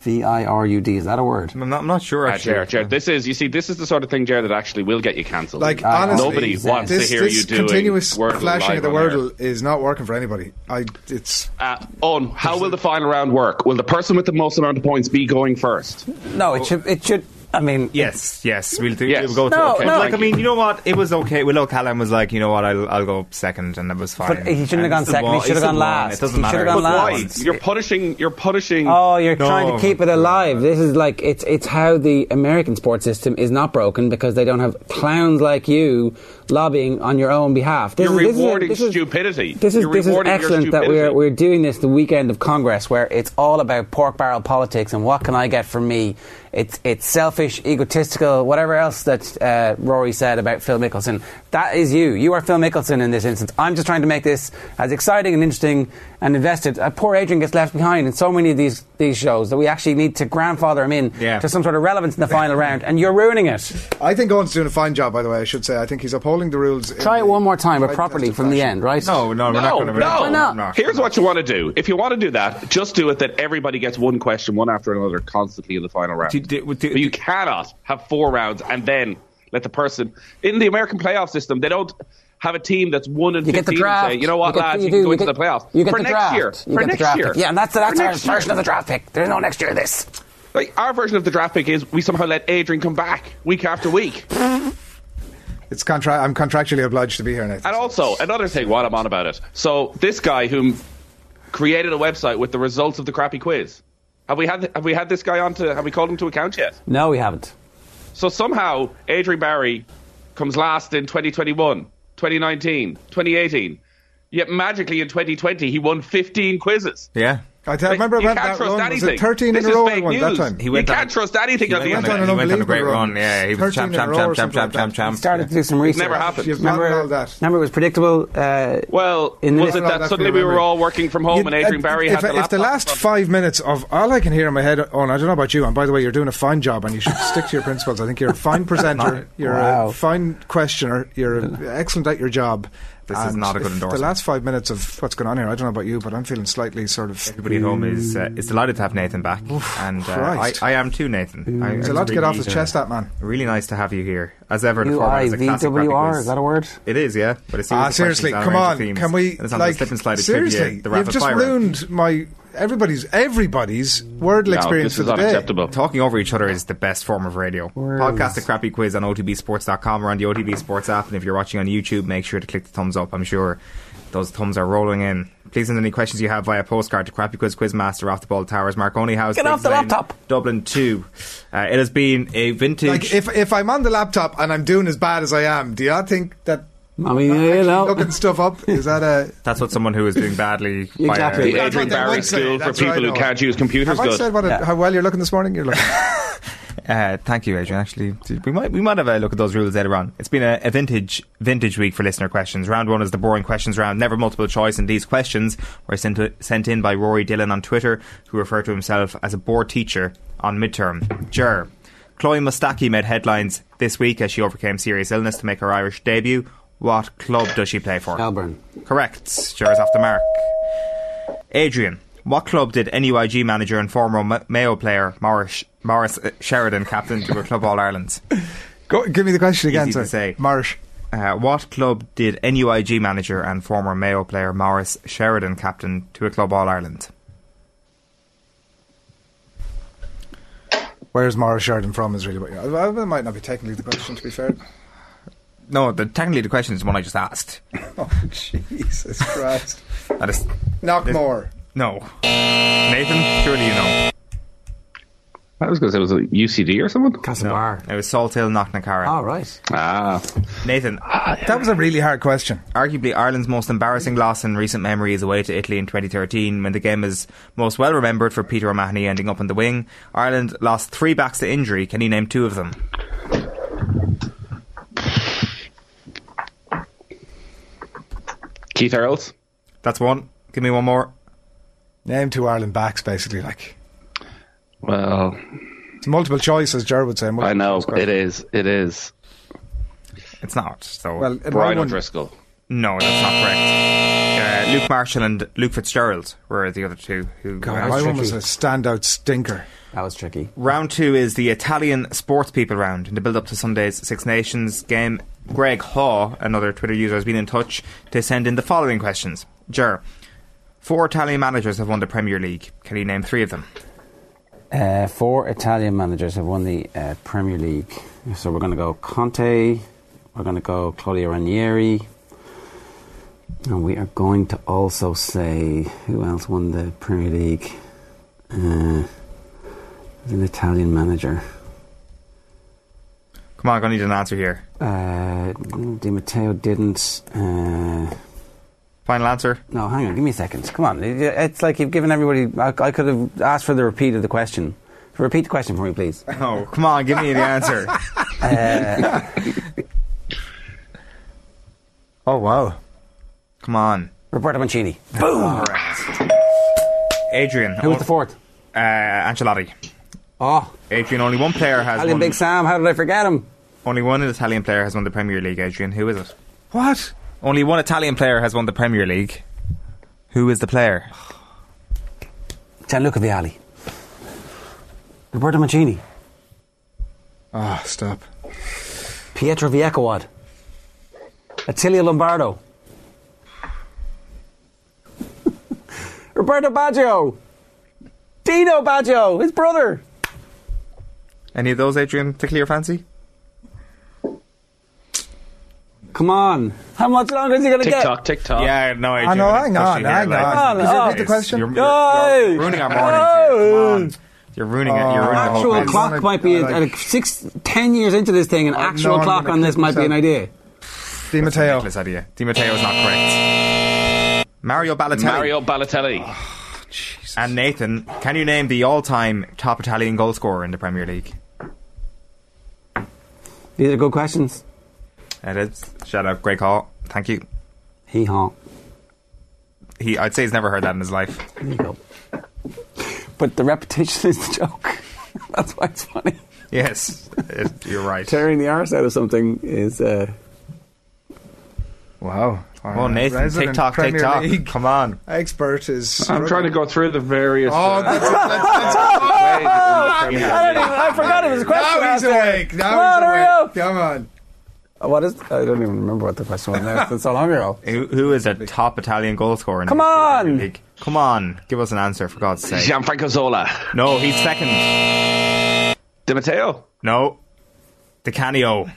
V I R U D. Is that a word? I'm not, I'm not sure. Ah, Actually, Jared, Jared, this is you see, this is the sort of thing, Jared, that actually will get you cancelled. Like Uh, honestly, nobody wants this, to hear this you doing continuous Wordle flashing of the on air. wordle is not working for anybody. I it's Uh, on how will the final round work? Will the person with the most amount of points be going first? No, it should. It should. I mean, Yes, yes, we'll do. Yes. We'll go through. No, okay. no. like I mean, you. you know what? It was okay. Will O'Callaghan was like, you know what? I'll I'll go second, and it was fine. But he shouldn't have gone still second, he won- should have gone won. last. It doesn't He matter. should have gone But why? You're punishing. You're punishing. Oh, you're No. trying to keep it alive. This is like it's it's how the American sports system is not broken because they don't have clowns like you lobbying on your own behalf. This you're is, this is a- rewarding this is- stupidity. This is You're this is excellent that we're we're doing this the weekend of Congress where it's all about pork barrel politics and what can I get from me. It's it's selfish, egotistical, whatever else that uh, Rory said about Phil Mickelson. That is you. You are Phil Mickelson in this instance. I'm just trying to make this as exciting and interesting and invested. Uh, poor Adrian gets left behind in so many of these these shows that we actually need to grandfather him in Yeah. to some sort of relevance in the final round, and you're ruining it. I think Owen's doing a fine job. By the way, I should say. I think he's upholding the rules. in Try it the one more time, but properly tested from the end, right? No, no, we're not No, going to. no. Why not? Here's what you want to do. If you want to do that, just do it that everybody gets one question, one after another, constantly in the final round. Do- do- do- but you cannot have four rounds and then let the person in the American playoff system. They don't have a team that's one and You get the fifteen and draft. say, you know what, You get- lads, you you, can go You into get- the playoffs You get for the next draft. year. You for next draft year. pick. Yeah, and that's that's For our next year. version of the draft pick. There's no next year of this. Like our version of the draft pick is we somehow let Adrian come back week after week. *laughs* It's contra- I'm contractually obliged to be here, Nathan. And also, another thing while I'm on about it. So, this guy who created a website with the results of the crappy quiz. Have we had have we had this guy on to have we called him to account yet? No, we haven't. So somehow Adrian Barry comes last in 2021, 2019, 2018. Yet magically in 2020 he won 15 quizzes. Yeah. I, th- remember you about can't that trust run. anything. Was it 13 this in a row? fake I won news. that time. He went you on- can't trust anything He at the went end on, of a- he went on a great run. run. Yeah, he was 13 champ, in a champ, row champ, champ, champ, champ, champ, Started to do some research. never happened. You've not Remember, all that. remember, it was predictable. Uh, Well, In the- was it No, that suddenly we were all working from home You- and Adrian uh, Barry if, had the if the last five minutes of all I can hear in my head on, I don't know about you, and by the way, you're doing a fine job, and you should stick to your principles. I think you're a fine *laughs* presenter, you're a fine questioner, you're excellent at your job. This is not a good if endorsement. The last five minutes of what's going on here, I don't know about you, but I'm feeling slightly sort of. Everybody at home is uh, is delighted to have Nathan back, and uh, I, I am too, Nathan. I, It's a lot to get off his uh, chest, that man. Really nice to have you here, as ever. The format is a classic UIVWR, is that a word? It is, yeah. But it's Ah, seriously, come on, can we It's on like slip and slide seriously? trivia, the you've just fire. ruined my everybody's everybody's wordle No, experience this for is the day. Talking over each other is the best form of radio. Podcast the crappy quiz on otbsports.com or on the OTB Sports app. And if you're watching on YouTube, make sure to click the thumbs up. I'm sure those thumbs are rolling in. Please send any questions you have via postcard to Crappy Quiz Quizmaster off the ball towers, Marconi House. Get off Digges the Lane, laptop. Dublin 2. Uh, it has been a vintage. Like if if I'm on the laptop and I'm doing as bad as I am, do you not think that? I mean, I'm you know. looking stuff up. Is that a? *laughs* That's what someone who is doing badly. *laughs* Exactly. By, uh, Adrian what they Barry School for people who can't use computers. Have I said what Yeah. how well you're looking this morning? You're looking. *laughs* Uh, thank you, Adrian. Actually, we might we might have a look at those rules later on. It's been a, a vintage vintage week for listener questions. Round one is the boring questions round, never multiple choice, and these questions were sent to, sent in by Rory Dillon on Twitter, who referred to himself as a bored teacher on midterm. Jer. Chloe Mustaki made headlines this week as she overcame serious illness to make her Irish debut. What club does she play for? Melbourne. Correct. Jer's off the mark. Adrian, what club did NUIG manager and former Ma- Mayo player Maurice, Maurice uh, Sheridan captain to a Club All Ireland? Go, give me the question again. Easy to say. Marsh. Uh, what club did NUIG manager and former Mayo player Maurice Sheridan captain to a Club All Ireland? Where's Maurice Sheridan from? Is really what. You're, well, that might not be technically the question. To be fair, No, the, technically the question is the one I just asked. *laughs* Oh, Jesus *laughs* Christ. That is, Knockmore. no. Nathan, surely you know. I was going to say, was it UCD or someone? No, it was Salt Hill Knocknacarra. Oh, right. Ah. Nathan. That was a really hard question. Arguably Ireland's most embarrassing loss in recent memory is away to Italy in 2013 when the game is most well remembered for Peter O'Mahony ending up on the wing. Ireland lost three backs to injury. Can you name two of them? Keith Earls. That's one. Give me one more. Name two Ireland backs, basically. Like Well, it's multiple choice, as Ger would say. I know it is. It is. It's not. So Well, it Brian won't- O'Driscoll. No, that's not correct. Uh, Luke Marshall and Luke Fitzgerald were the other two. Who God, my one was a standout stinker. That was tricky. Round two is the Italian sports people round. In the build up to Sunday's Six Nations game, Greg Haw, another Twitter user, has been in touch to send in the following questions. Ger, four Italian managers have won the Premier League. Can you name three of them? Uh, four Italian managers have won the uh, Premier League. So we're going to go Conte, we're going to go Claudio Ranieri, and we are going to also say who else won the Premier League? Uh, an Italian manager. Come on, I'm going to need an answer here. Uh, Di Matteo didn't. Uh, Final answer? no, hang on, give me a second. Come on, it's like you've given everybody. I, I could have asked for the repeat of the question. Repeat the question for me, please. *laughs* Oh, come on, give me the answer. *laughs* Uh, *laughs* Oh wow! Come on. Roberto Mancini. Boom! Adrian. Who was the fourth? Uh, Ancelotti. Oh, Adrian, only one player has Italian won. Big Sam. How did I forget him? Only one Italian player has won the Premier League, Adrian. Who is it? What? Only one Italian player has won the Premier League. Who is the player? Gianluca Vialli. Roberto Mancini. Ah, stop. Pietro Viecoad. Attilio Lombardo. Roberto Baggio. Dino Baggio, his brother. Any of those, Adrian, tickle your fancy? Come on. How much longer is he going to get? TikTok, TikTok. Yeah, no, Adrian. I know, it's hang on, pushy here, hang on. Could you repeat the It's- question? You're, Guys! you're ruining our mornings here. Come on. You're ruining it. You're ruining the whole Actual place. clock Like- might be like- at six, ten years into this thing. An Oh, actual no, clock on this might be an idea. Di Matteo. Ridiculous idea. Di Matteo is not correct. Mario Balotelli. Mario Balotelli. And Nathan, can you name the all-time top Italian goal scorer in the Premier League? These are good questions. It is. Shout out, Greg Hall. Thank you. Hee haw. He, I'd say he's never heard that in his life. There you go. But the repetition is the joke. *laughs* That's why it's funny. Yes, it, you're right. Tearing the arse out of something is. Uh, Wow. Oh, Nathan, Resident TikTok, Premier TikTok. League Come on. expert is. I'm trying to go through the various. Oh, uh, that's it. Let's, let's *laughs* I, in the Premier don't even, I forgot it was a question. Now he's awake. Now Come on, he's hurry awake. up. Come on. Uh, What is? I don't even remember what the question was now. It's so long ago. Who, who is a top Italian goal scorer in Come the on! League? Come on, give us an answer for God's sake. Gianfranco Zola. No, he's second. Di Matteo. No, Di Canio.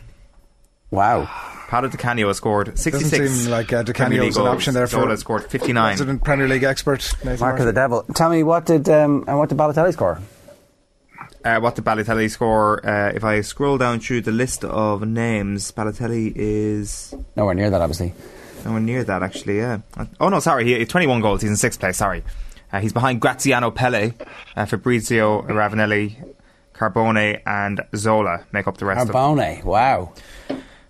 Wow. Paolo Di Canio has scored 66. Doesn't seem like uh, Di Premier Canio League was an option there for Zola scored 59. resident Premier League expert. Nathan Mark of the devil. Tell me what did um, and what did Balotelli score? Uh, what did Balotelli score? Uh, if I scroll down through the list of names, Balotelli is Nowhere near that, obviously. nowhere near that, actually, yeah. Oh, no, sorry, he, 21 goals. He's in sixth place, sorry. Uh, he's behind Graziano Pelle, uh, Fabrizio Ravanelli, Carbone, and Zola make up the rest of Carbone. Wow.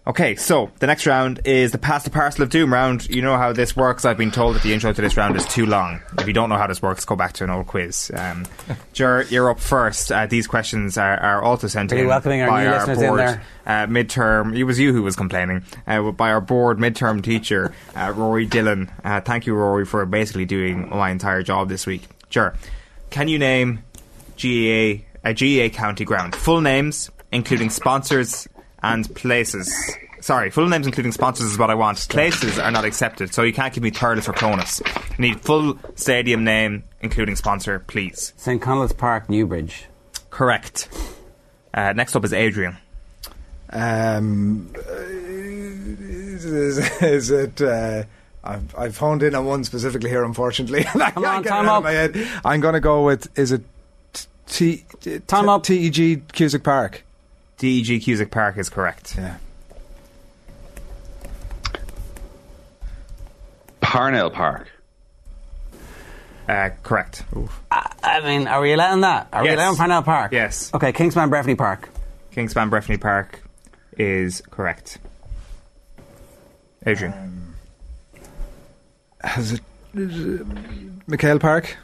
Okay, so the next round is the Pass the Parcel of Doom round. You know how this works. I've been told that the intro to this round is too long. If you don't know how this works, go back to an old quiz. Um, *laughs* Jer, you're up first. Uh, these questions are, are also sent you in welcoming our by new our listeners in board there? Uh, midterm. It was you who was complaining. Uh, by our board midterm teacher, *laughs* uh, Rory Dillon. Uh, thank you, Rory, for basically doing my entire job this week. Jer, can you name GAA a GAA county ground? Full names, including sponsors and places. Sorry, full names including sponsors is what I want. Places are not accepted, so you can't give me Thurles or Clones. I need full stadium name, including sponsor, please. St. Conleth's Park, Newbridge. Correct. Uh, next up is Adrian. Um, is, is it? Uh, I've, I've honed in on one specifically here, unfortunately. *laughs* Come on, time up. My head. I'm going to go with. Is it T? t time up. TEG Cusack Park. TEG Cusack Park is correct. Yeah. Parnell Park. Uh, correct. I mean, are we allowing that? Are we Yes. allowing Parnell Park? Yes. Okay, Kingspan Breffni Park. Kingspan Breffni Park is correct. Adrian. Has it? is it MacHale Park.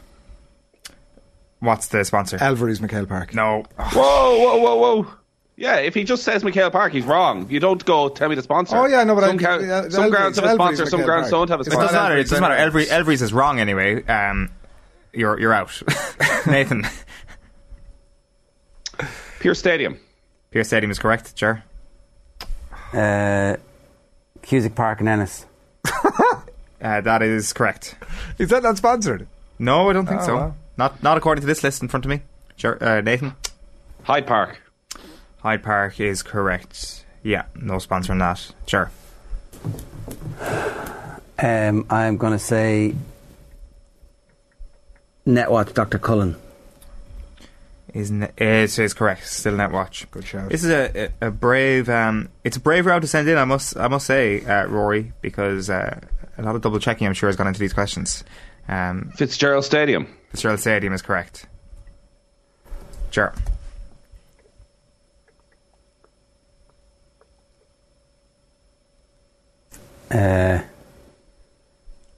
What's the sponsor? Elverys MacHale Park. No. Whoa, whoa, whoa, whoa. Yeah, if he just says MacHale Park, he's wrong. You don't go tell me the sponsor. Oh, yeah, no, but some, I- ground- yeah, some Elvery's- grounds have a sponsor, some grounds Park. don't have a sponsor. It doesn't matter. It doesn't matter. anyway. Elvery, Elvery's is wrong anyway. Um, you're you're out. *laughs* Nathan. Pearse Stadium. Pearse Stadium is correct. Sure. Uh, Cusack Park and Ennis. *laughs* Uh, that is correct. Is that not sponsored? No, I don't think Oh, so. wow. Not not according to this list in front of me. Sure, uh, Nathan. Hyde Park. Hyde Park is correct. Yeah, no sponsor on that. Sure. Um, I'm going to say Netwatch Dr. Cullen. Is ne- it is correct. Still Netwatch. Good show. This is a, a, a brave. Um, it's a brave route to send in. I must. I must say, uh, Rory, because uh, a lot of double checking. I'm sure has gone into these questions. Um, Fitzgerald Stadium. Fitzgerald Stadium is correct. Sure. Uh,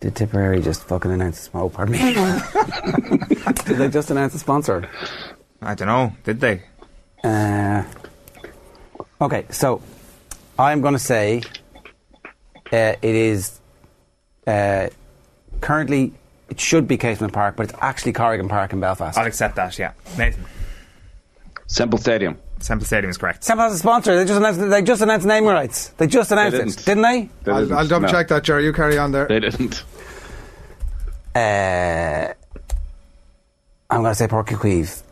did Tipperary just fucking announce? Oh, pardon me. *laughs* did they just announce a sponsor? I don't know. Did they? Uh, okay, so I'm going to say uh, it is uh, currently it should be Casement Park, but it's actually Corrigan Park in Belfast. I'll accept that. Yeah, Nathan. Semple Stadium. Semple Stadium is correct. Semple has a sponsor. They just announced. They just announced naming rights. They just announced didn't. it, didn't they? They I'll, didn't. I'll double No. check that, Jerry. You carry on there. They didn't. Uh, I'm going to say Porky Queeve.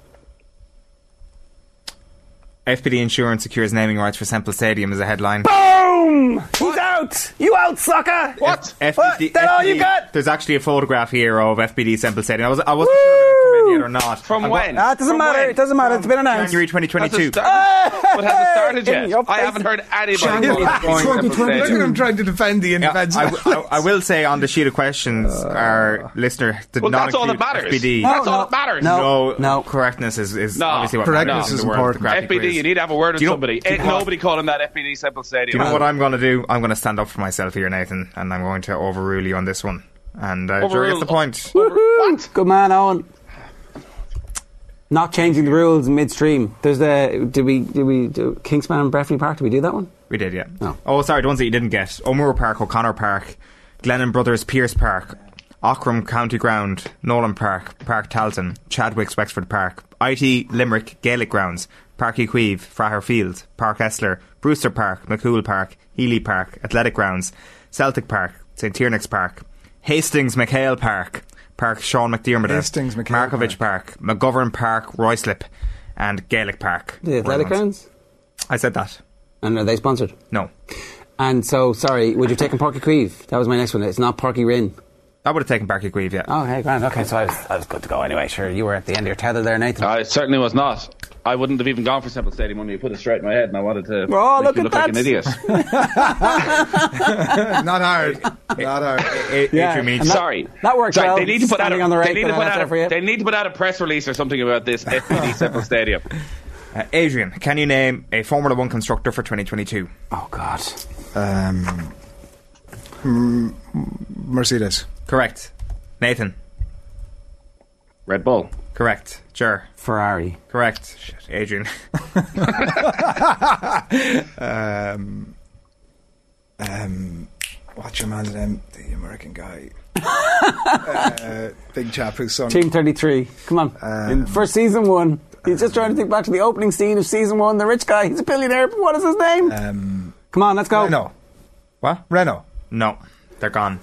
FBD Insurance secures naming rights for Semple Stadium as a headline. Boom! He's out. You out, sucker. What? FBD, That all you got? There's actually a photograph here of FBD Semple Stadium. I, was, I wasn't sure if it would come in yet or not. From I wa- when? Ah, it doesn't From matter. when? It doesn't matter. It's been announced. January Has 2022. it started? *laughs* but has it started In yet? your I face. haven't heard anybody January talk about Semple 2022. Look at him trying to defend the Yeah, indefensible. I, I, I will say on the sheet of questions, our listener did Well, not that's all that include matters. FBD. That's No, all that matters. no. no, correctness is, is No. obviously what Correctness matters in is the world of the important. crappy FBD, quiz. you need to have a word with Do you know- somebody. do you Ain't know- nobody calling that FBD Semple Do you know what I'm going to do? I'm going to stand up for myself here, Nathan, and I'm going to overrule you on this one. And uh, Jerry Overrule- gets the point. What? Good man, Owen. Not changing the rules midstream. There's the. Did we? Did we? Do Kingspan and Breffni Park? Did we do that one? We did, yeah. No. Oh, sorry, the ones that you didn't get. O'Moore Park, O'Connor Park, Glennon Brothers Pearse Park, Aughrim County Ground, Nolan Park, Páirc Tailteann, Chadwick's Wexford Park, IT Limerick Gaelic Grounds, Páirc Uí Chaoimh, Fraher Field, Páirc Esler, Brewster Park, MacCumhaill Park, Healy Park, Athletic Grounds, Celtic Park, St. Tiernach's Park, Hastings MacHale Park, Páirc Seán Mac Diarmada, Hastings MacHale Markievicz Park. McGovern Park, Ruislip, and Gaelic Park. The Athletic Were the ones. Grounds. I said that. And are they sponsored? No. And so, sorry, would you have taken Páirc Uí Chaoimh? That was my next one. It's not Páirc Uí Rinn. I would have taken Páirc Uí Chaoimh, yeah. Oh, hey, grand. Okay, so I was, I was good to go anyway. Sure, you were at the end of your tether there, Nathan. I certainly was not. I wouldn't have even gone for Semple Stadium when you put it straight in my head, and I wanted to Oh, make look you at look like an idiot. *laughs* Not hard. *laughs* Not hard. Yeah, Adrian, we need and to- that- Sorry, that works Sorry, well, They need to put out. A, on the right they need to put out. there for you. A, they need to put out a press release or something about this *laughs* FBD Semple Stadium. Uh, Adrian, can you name a Formula One constructor for 2022? Oh, God. Um, mm, Mercedes. Correct. Nathan. Red Bull. Correct. Sure. Ferrari. Correct. Shit. Adrian. *laughs* um, um, what's your man's name? The American guy. *laughs* uh, big chap who's son. Team 33. Come on. Um, In, for season one. He's just trying to think back to the opening scene of season one. The rich guy. He's a billionaire. But what is his name? Um, Come on, let's go. Renault. what? Renault. No. They're gone.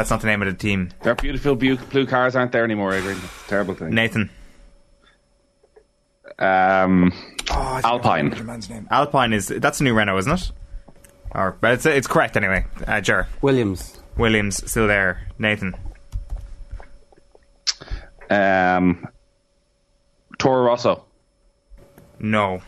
That's not the name of the team. Their beautiful blue, blue cars aren't there anymore, Adrian. It's a terrible thing. Nathan. Um, Oh, I think I Alpine. the man's name. Alpine is. That's a new Renault, isn't it? Or, but it's, it's correct anyway. Uh, Jer. Williams. Williams still there. Nathan. Um, Toro Rosso. No.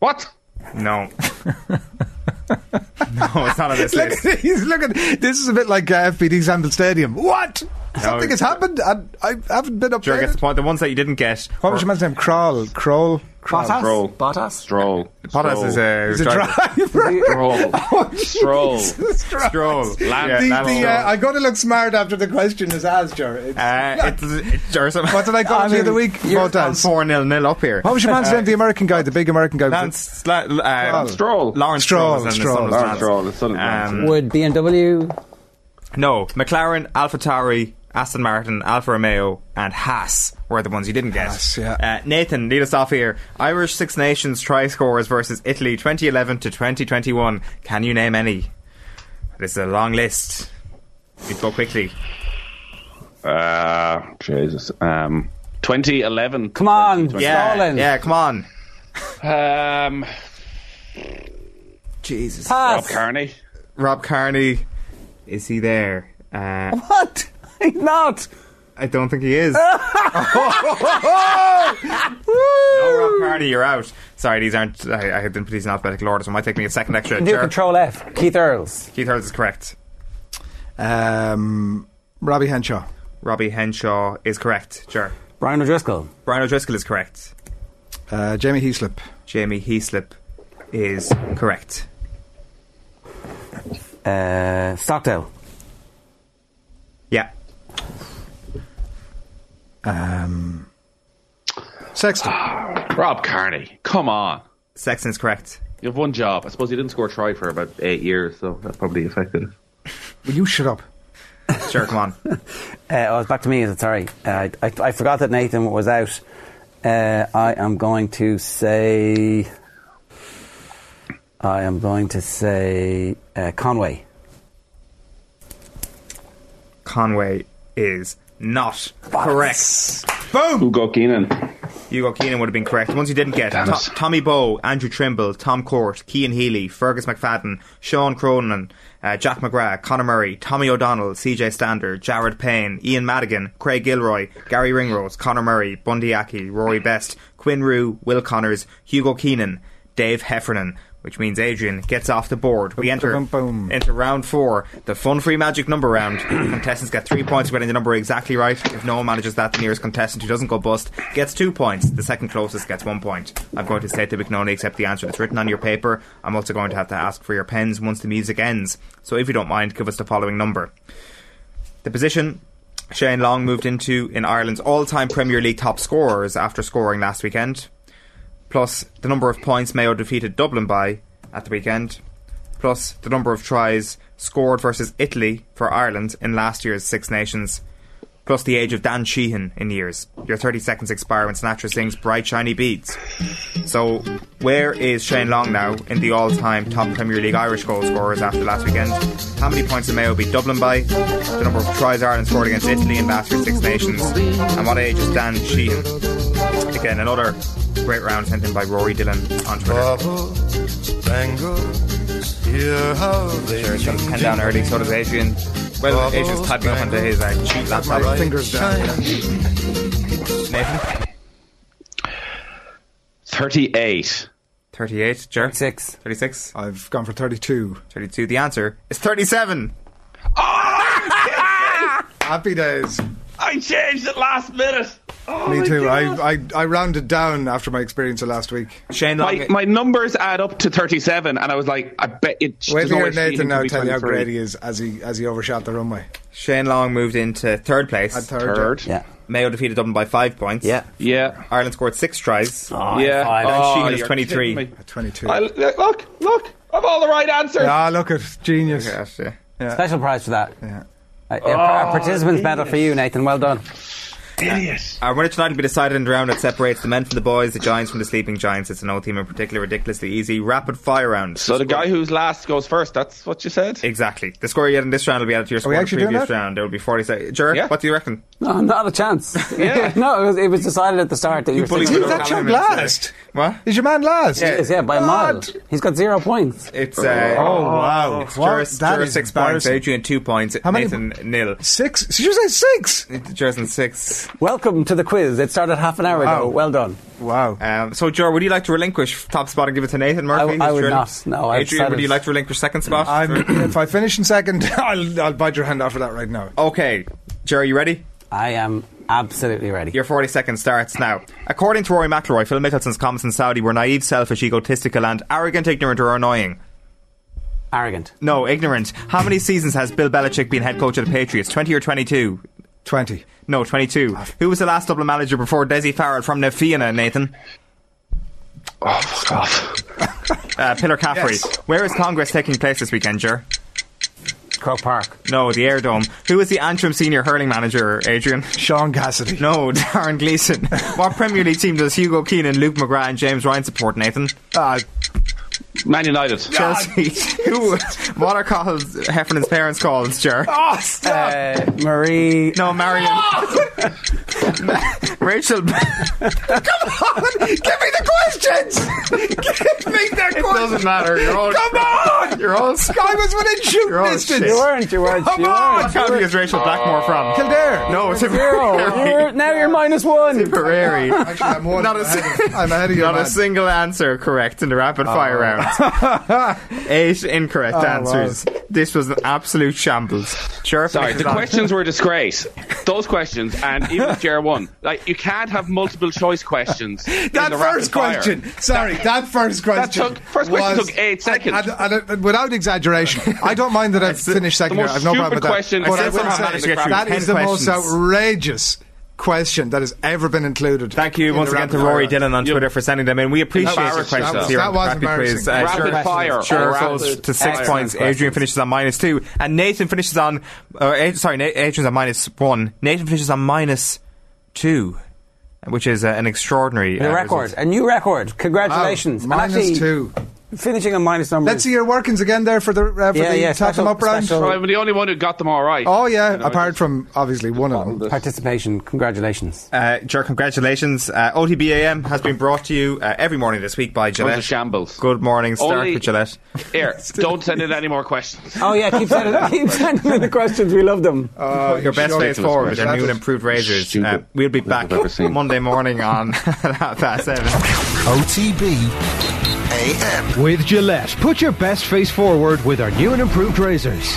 What? No. *laughs* *laughs* no, it's not on this Look list. at, he's looking. This is a bit like uh, FBD Semple Stadium. What? Something it's- has happened, and I haven't been up Jer there. gets the point. The ones that you didn't get. What was your man's name? Kroll. Kroll. Kroll. Stroll. Bottas? Stroll. Bottas is a He's a driver. driver. *laughs* *laughs* Stroll. Stroll. Stroll. Lance The, Lance the, Stroll. uh, I got to look smart after the question is asked, Jar. It's- Uh, it's, it's, Jer, what did I call I the other week? Bottas. 4 nil nil up here. What was your man's Uh, name? The American guy, the big American guy. Lance Sla- uh, Stroll. Lawrence Stroll, Stroll. is Stroll. Lawrence Stroll. Um, Would BMW. No, McLaren, AlphaTauri, Aston Martin, Alfa Romeo, and Haas were the ones you didn't get. Haas, yeah. uh, Nathan, lead us off here. Irish Six Nations try scores versus Italy 2011 to 2021. Can you name any? This is a long list. You go quickly. Uh, Jesus. Um, 2011. Come on, Yeah, Stalin. yeah, come on. Um, Jesus. Rob Pass. Kearney. Rob Kearney, is he there? Uh, What? He's not. I don't think he is. *laughs* no, Rob Kearney, you're out. Sorry, these aren't. I, I have been put these in alphabetical order, so it might take me a second extra. Do Ger- Control F. Keith Earls. Keith Earls is correct. Um, Robbie Henshaw. Robbie Henshaw is correct. Sure. Brian O'Driscoll. Brian O'Driscoll is correct. Uh, Jamie Heaslip. Jamie Heaslip is correct. Uh, Stockdale. Yeah. Um, Sexton. Rob Kearney. Come on. Sexton is correct. You have one job. I suppose you didn't score a try for about eight years, so that probably affected it. Will you shut up? Sure, come on. *laughs* Uh, oh, it's back to me, is it? Sorry. Uh, I, I, I forgot that Nathan was out. Uh, I am going to say. I am going to say uh, Conway. Conway is not correct. Boom! Hugo Keenan. Hugo Keenan would have been correct. The ones you didn't get Damn To- Tommy Bowe, Andrew Trimble, Tom Court, Cian Healy, Fergus McFadden, Sean Cronin, uh, Jack McGrath, Conor Murray, Tommy O'Donnell, CJ Stander, Jared Payne, Ian Madigan, Craig Gilroy, Garry Ringrose, Conor Murray, Bundee Aki, Rory Best, Quinn Roux, Will Connors, Hugo Keenan, Dave Heffernan, which means Adrian gets off the board. We enter boom, boom. into round four, the fun free magic number round. *clears throat* Contestants get three points for getting the number exactly right. If no one manages that, the nearest contestant who doesn't go bust gets two points. The second closest gets one point. I'm going to say can only accept the answer that's written on your paper. I'm also going to have to ask for your pens once the music ends. So if you don't mind, give us the following number. The position Shane Long moved into in Ireland's all time Premier League top scorers after scoring last weekend, plus the number of points Mayo defeated Dublin by at the weekend, plus the number of tries scored versus Italy for Ireland in last year's Six Nations, plus the age of Dan Sheehan in years. Your 30 seconds expire when Sinatra sings Bright Shiny Beads. So, where is Shane Long now in the all time top Premier League Irish goal scorers after last weekend? How many points did Mayo beat Dublin by? The number of tries Ireland scored against Italy in last year's Six Nations? And what age is Dan Sheehan? Again, another great round sent in by Rory Dillon on Twitter. Bangles, hear how they Sure, it's got his pen down early, so does Adrian. Well, Adrian's typing up onto his uh, cheat laptop. My fingers down. Nathan? 38. 38. Jer? 6. 36. I've gone for 32. 32. The answer is 37. *laughs* Happy days. I changed it last minute. Oh Me too. I, I I rounded down after my experience of last week. Shane Long. My, my numbers add up to 37, and I was like, I bet it. Wait there's till no you way hear Nathan now tell you how great he is as he as he overshot the runway. Shane Long moved into third place. At third. Third. Yeah. Mayo defeated Dublin by five points. Yeah. Yeah. Ireland scored six tries. Oh, yeah. five. Dan Oh, Sheehan is 23. kidding me. At 22. I, look, look, I've all the right answers. Ah, look at genius. Yes, yeah. Yeah. Special prize for that. Yeah. Uh, yeah, our participants medal for you, Nathan. Well done. Idiot. Our winner tonight will be decided in the round that separates the men from the boys, the giants from the sleeping giants. It's an old team in particular, ridiculously easy. Rapid fire round. So the guy who's last goes first. That's what you said. Exactly. The score you get in this round will be added to your score we in the actually doing previous that? round. There will be 40 seconds. Jer, what do you reckon? No, not a chance. *laughs* Yeah. *laughs* no, it was, it was decided at the start that you, were bullied saying- me Is that your last? What? Is your man last? He is, yeah, by a mile. He's got zero points. It's uh, Oh, wow. It's What? Jer's, That Jer's is six points. Adrian two points, How many- Nathan nil. Six? Did you say six? Jer's in six. Welcome to the quiz. It started half an hour Wow. ago. Well done. Wow. Um, so, Jer, would you like to relinquish top spot and give it to Nathan Murphy? I who's would drilling? not. No, I've Adrian, would decided- you like to relinquish second spot? I'm, *coughs* if I finish in second, *laughs* I'll, I'll bite your hand off for that right now. Okay, Jer, are you ready? I am absolutely ready. Your 40 seconds starts now. According to Rory McIlroy, Phil Mickelson's comments in Saudi were naive, selfish, egotistical, and arrogant, ignorant, or annoying. Arrogant. No, ignorant. How many seasons has Bill Belichick been head coach of the Patriots? 20 or 22? 20. No, 22. Who was the last Dublin manager before Dessie Farrell from Na Fianna, Nathan? Oh, God. *laughs* Uh, Pillar Caffrey. Yes. Where is Congress taking place this weekend, Jer? Croke Park. No, the Air Dome. Who is the Antrim senior hurling manager, Adrian? Sean Cassidy. No, *laughs* Darren Gleeson. what Premier League team does Hugo Keenan, Luke McGrath, and James Ryan support, Nathan? Uh, Man United. Chelsea. *laughs* Who? What are called Heffernan's parents called, Jer? oh, stop. Uh, Marie. No, Marion. *laughs* Rachel. Come on! Give me the questions! Give me the questions! It doesn't matter. You're all. Come on! You're all. I was within shooting *laughs* You're all distance. shit. You weren't, you weren't, Come you on! weren't. What county is Rachel Blackmore from? Kildare. No, Zero. Tipperary. You're, now you're minus one. Tipperary. Actually, I'm one. Not a ahead of, I'm ahead of you, Not man. a single answer correct in the rapid fire round. Eight *laughs* incorrect Oh, answers. This was an absolute shambles. Sure. Sorry, the on. questions were a disgrace. Those questions, and even if Jer won, like you can't have multiple choice questions. in *laughs* That the first rapid fire. question, sorry, that first question. took- first question was- took eight seconds. And, and- and without exaggeration, *laughs* I don't mind that I've finished second the here. most I've no problem with that. question but I I've will say managed to get through that 10 is the most outrageous question that has ever been included. Thank you once again to Rory fire. Dillon on You- Twitter for sending them in. We appreciate your Embarrassing. questions That was- here that was Rapid embarrassing. Quiz. Uh, Rapid sure, fire. Sure or falls rapid to six fire. points. Adrian finishes on minus two, and Nathan finishes on. Uh, sorry, Na- Adrian's on minus one. Nathan finishes on minus two, which is uh, an extraordinary The uh, record. result. A new record. Congratulations. Wow, minus actually, two. Finishing on minus numbers. Let's see your workings again there for the, uh, for Yeah, the yeah, top them special- up round. Well, I'm the only one who got them all right. Oh yeah, You know, apart from obviously one of them. Participation. Congratulations. Uh, Jer, congratulations. Uh, OTBAM has been brought to you uh, every morning this week by It Gillette. shambles. Good morning, start Only- with Gillette. *laughs* Here, don't send in any more questions. Oh yeah, keep sending, *laughs* keep sending me the questions. We love them. Uh, Your best sure. face forward with their That new and improved razors. Uh, we'll be back I've ever seen. Monday morning on *laughs* half past seven. OTB AM. With Gillette, put your best face forward with our new and improved razors.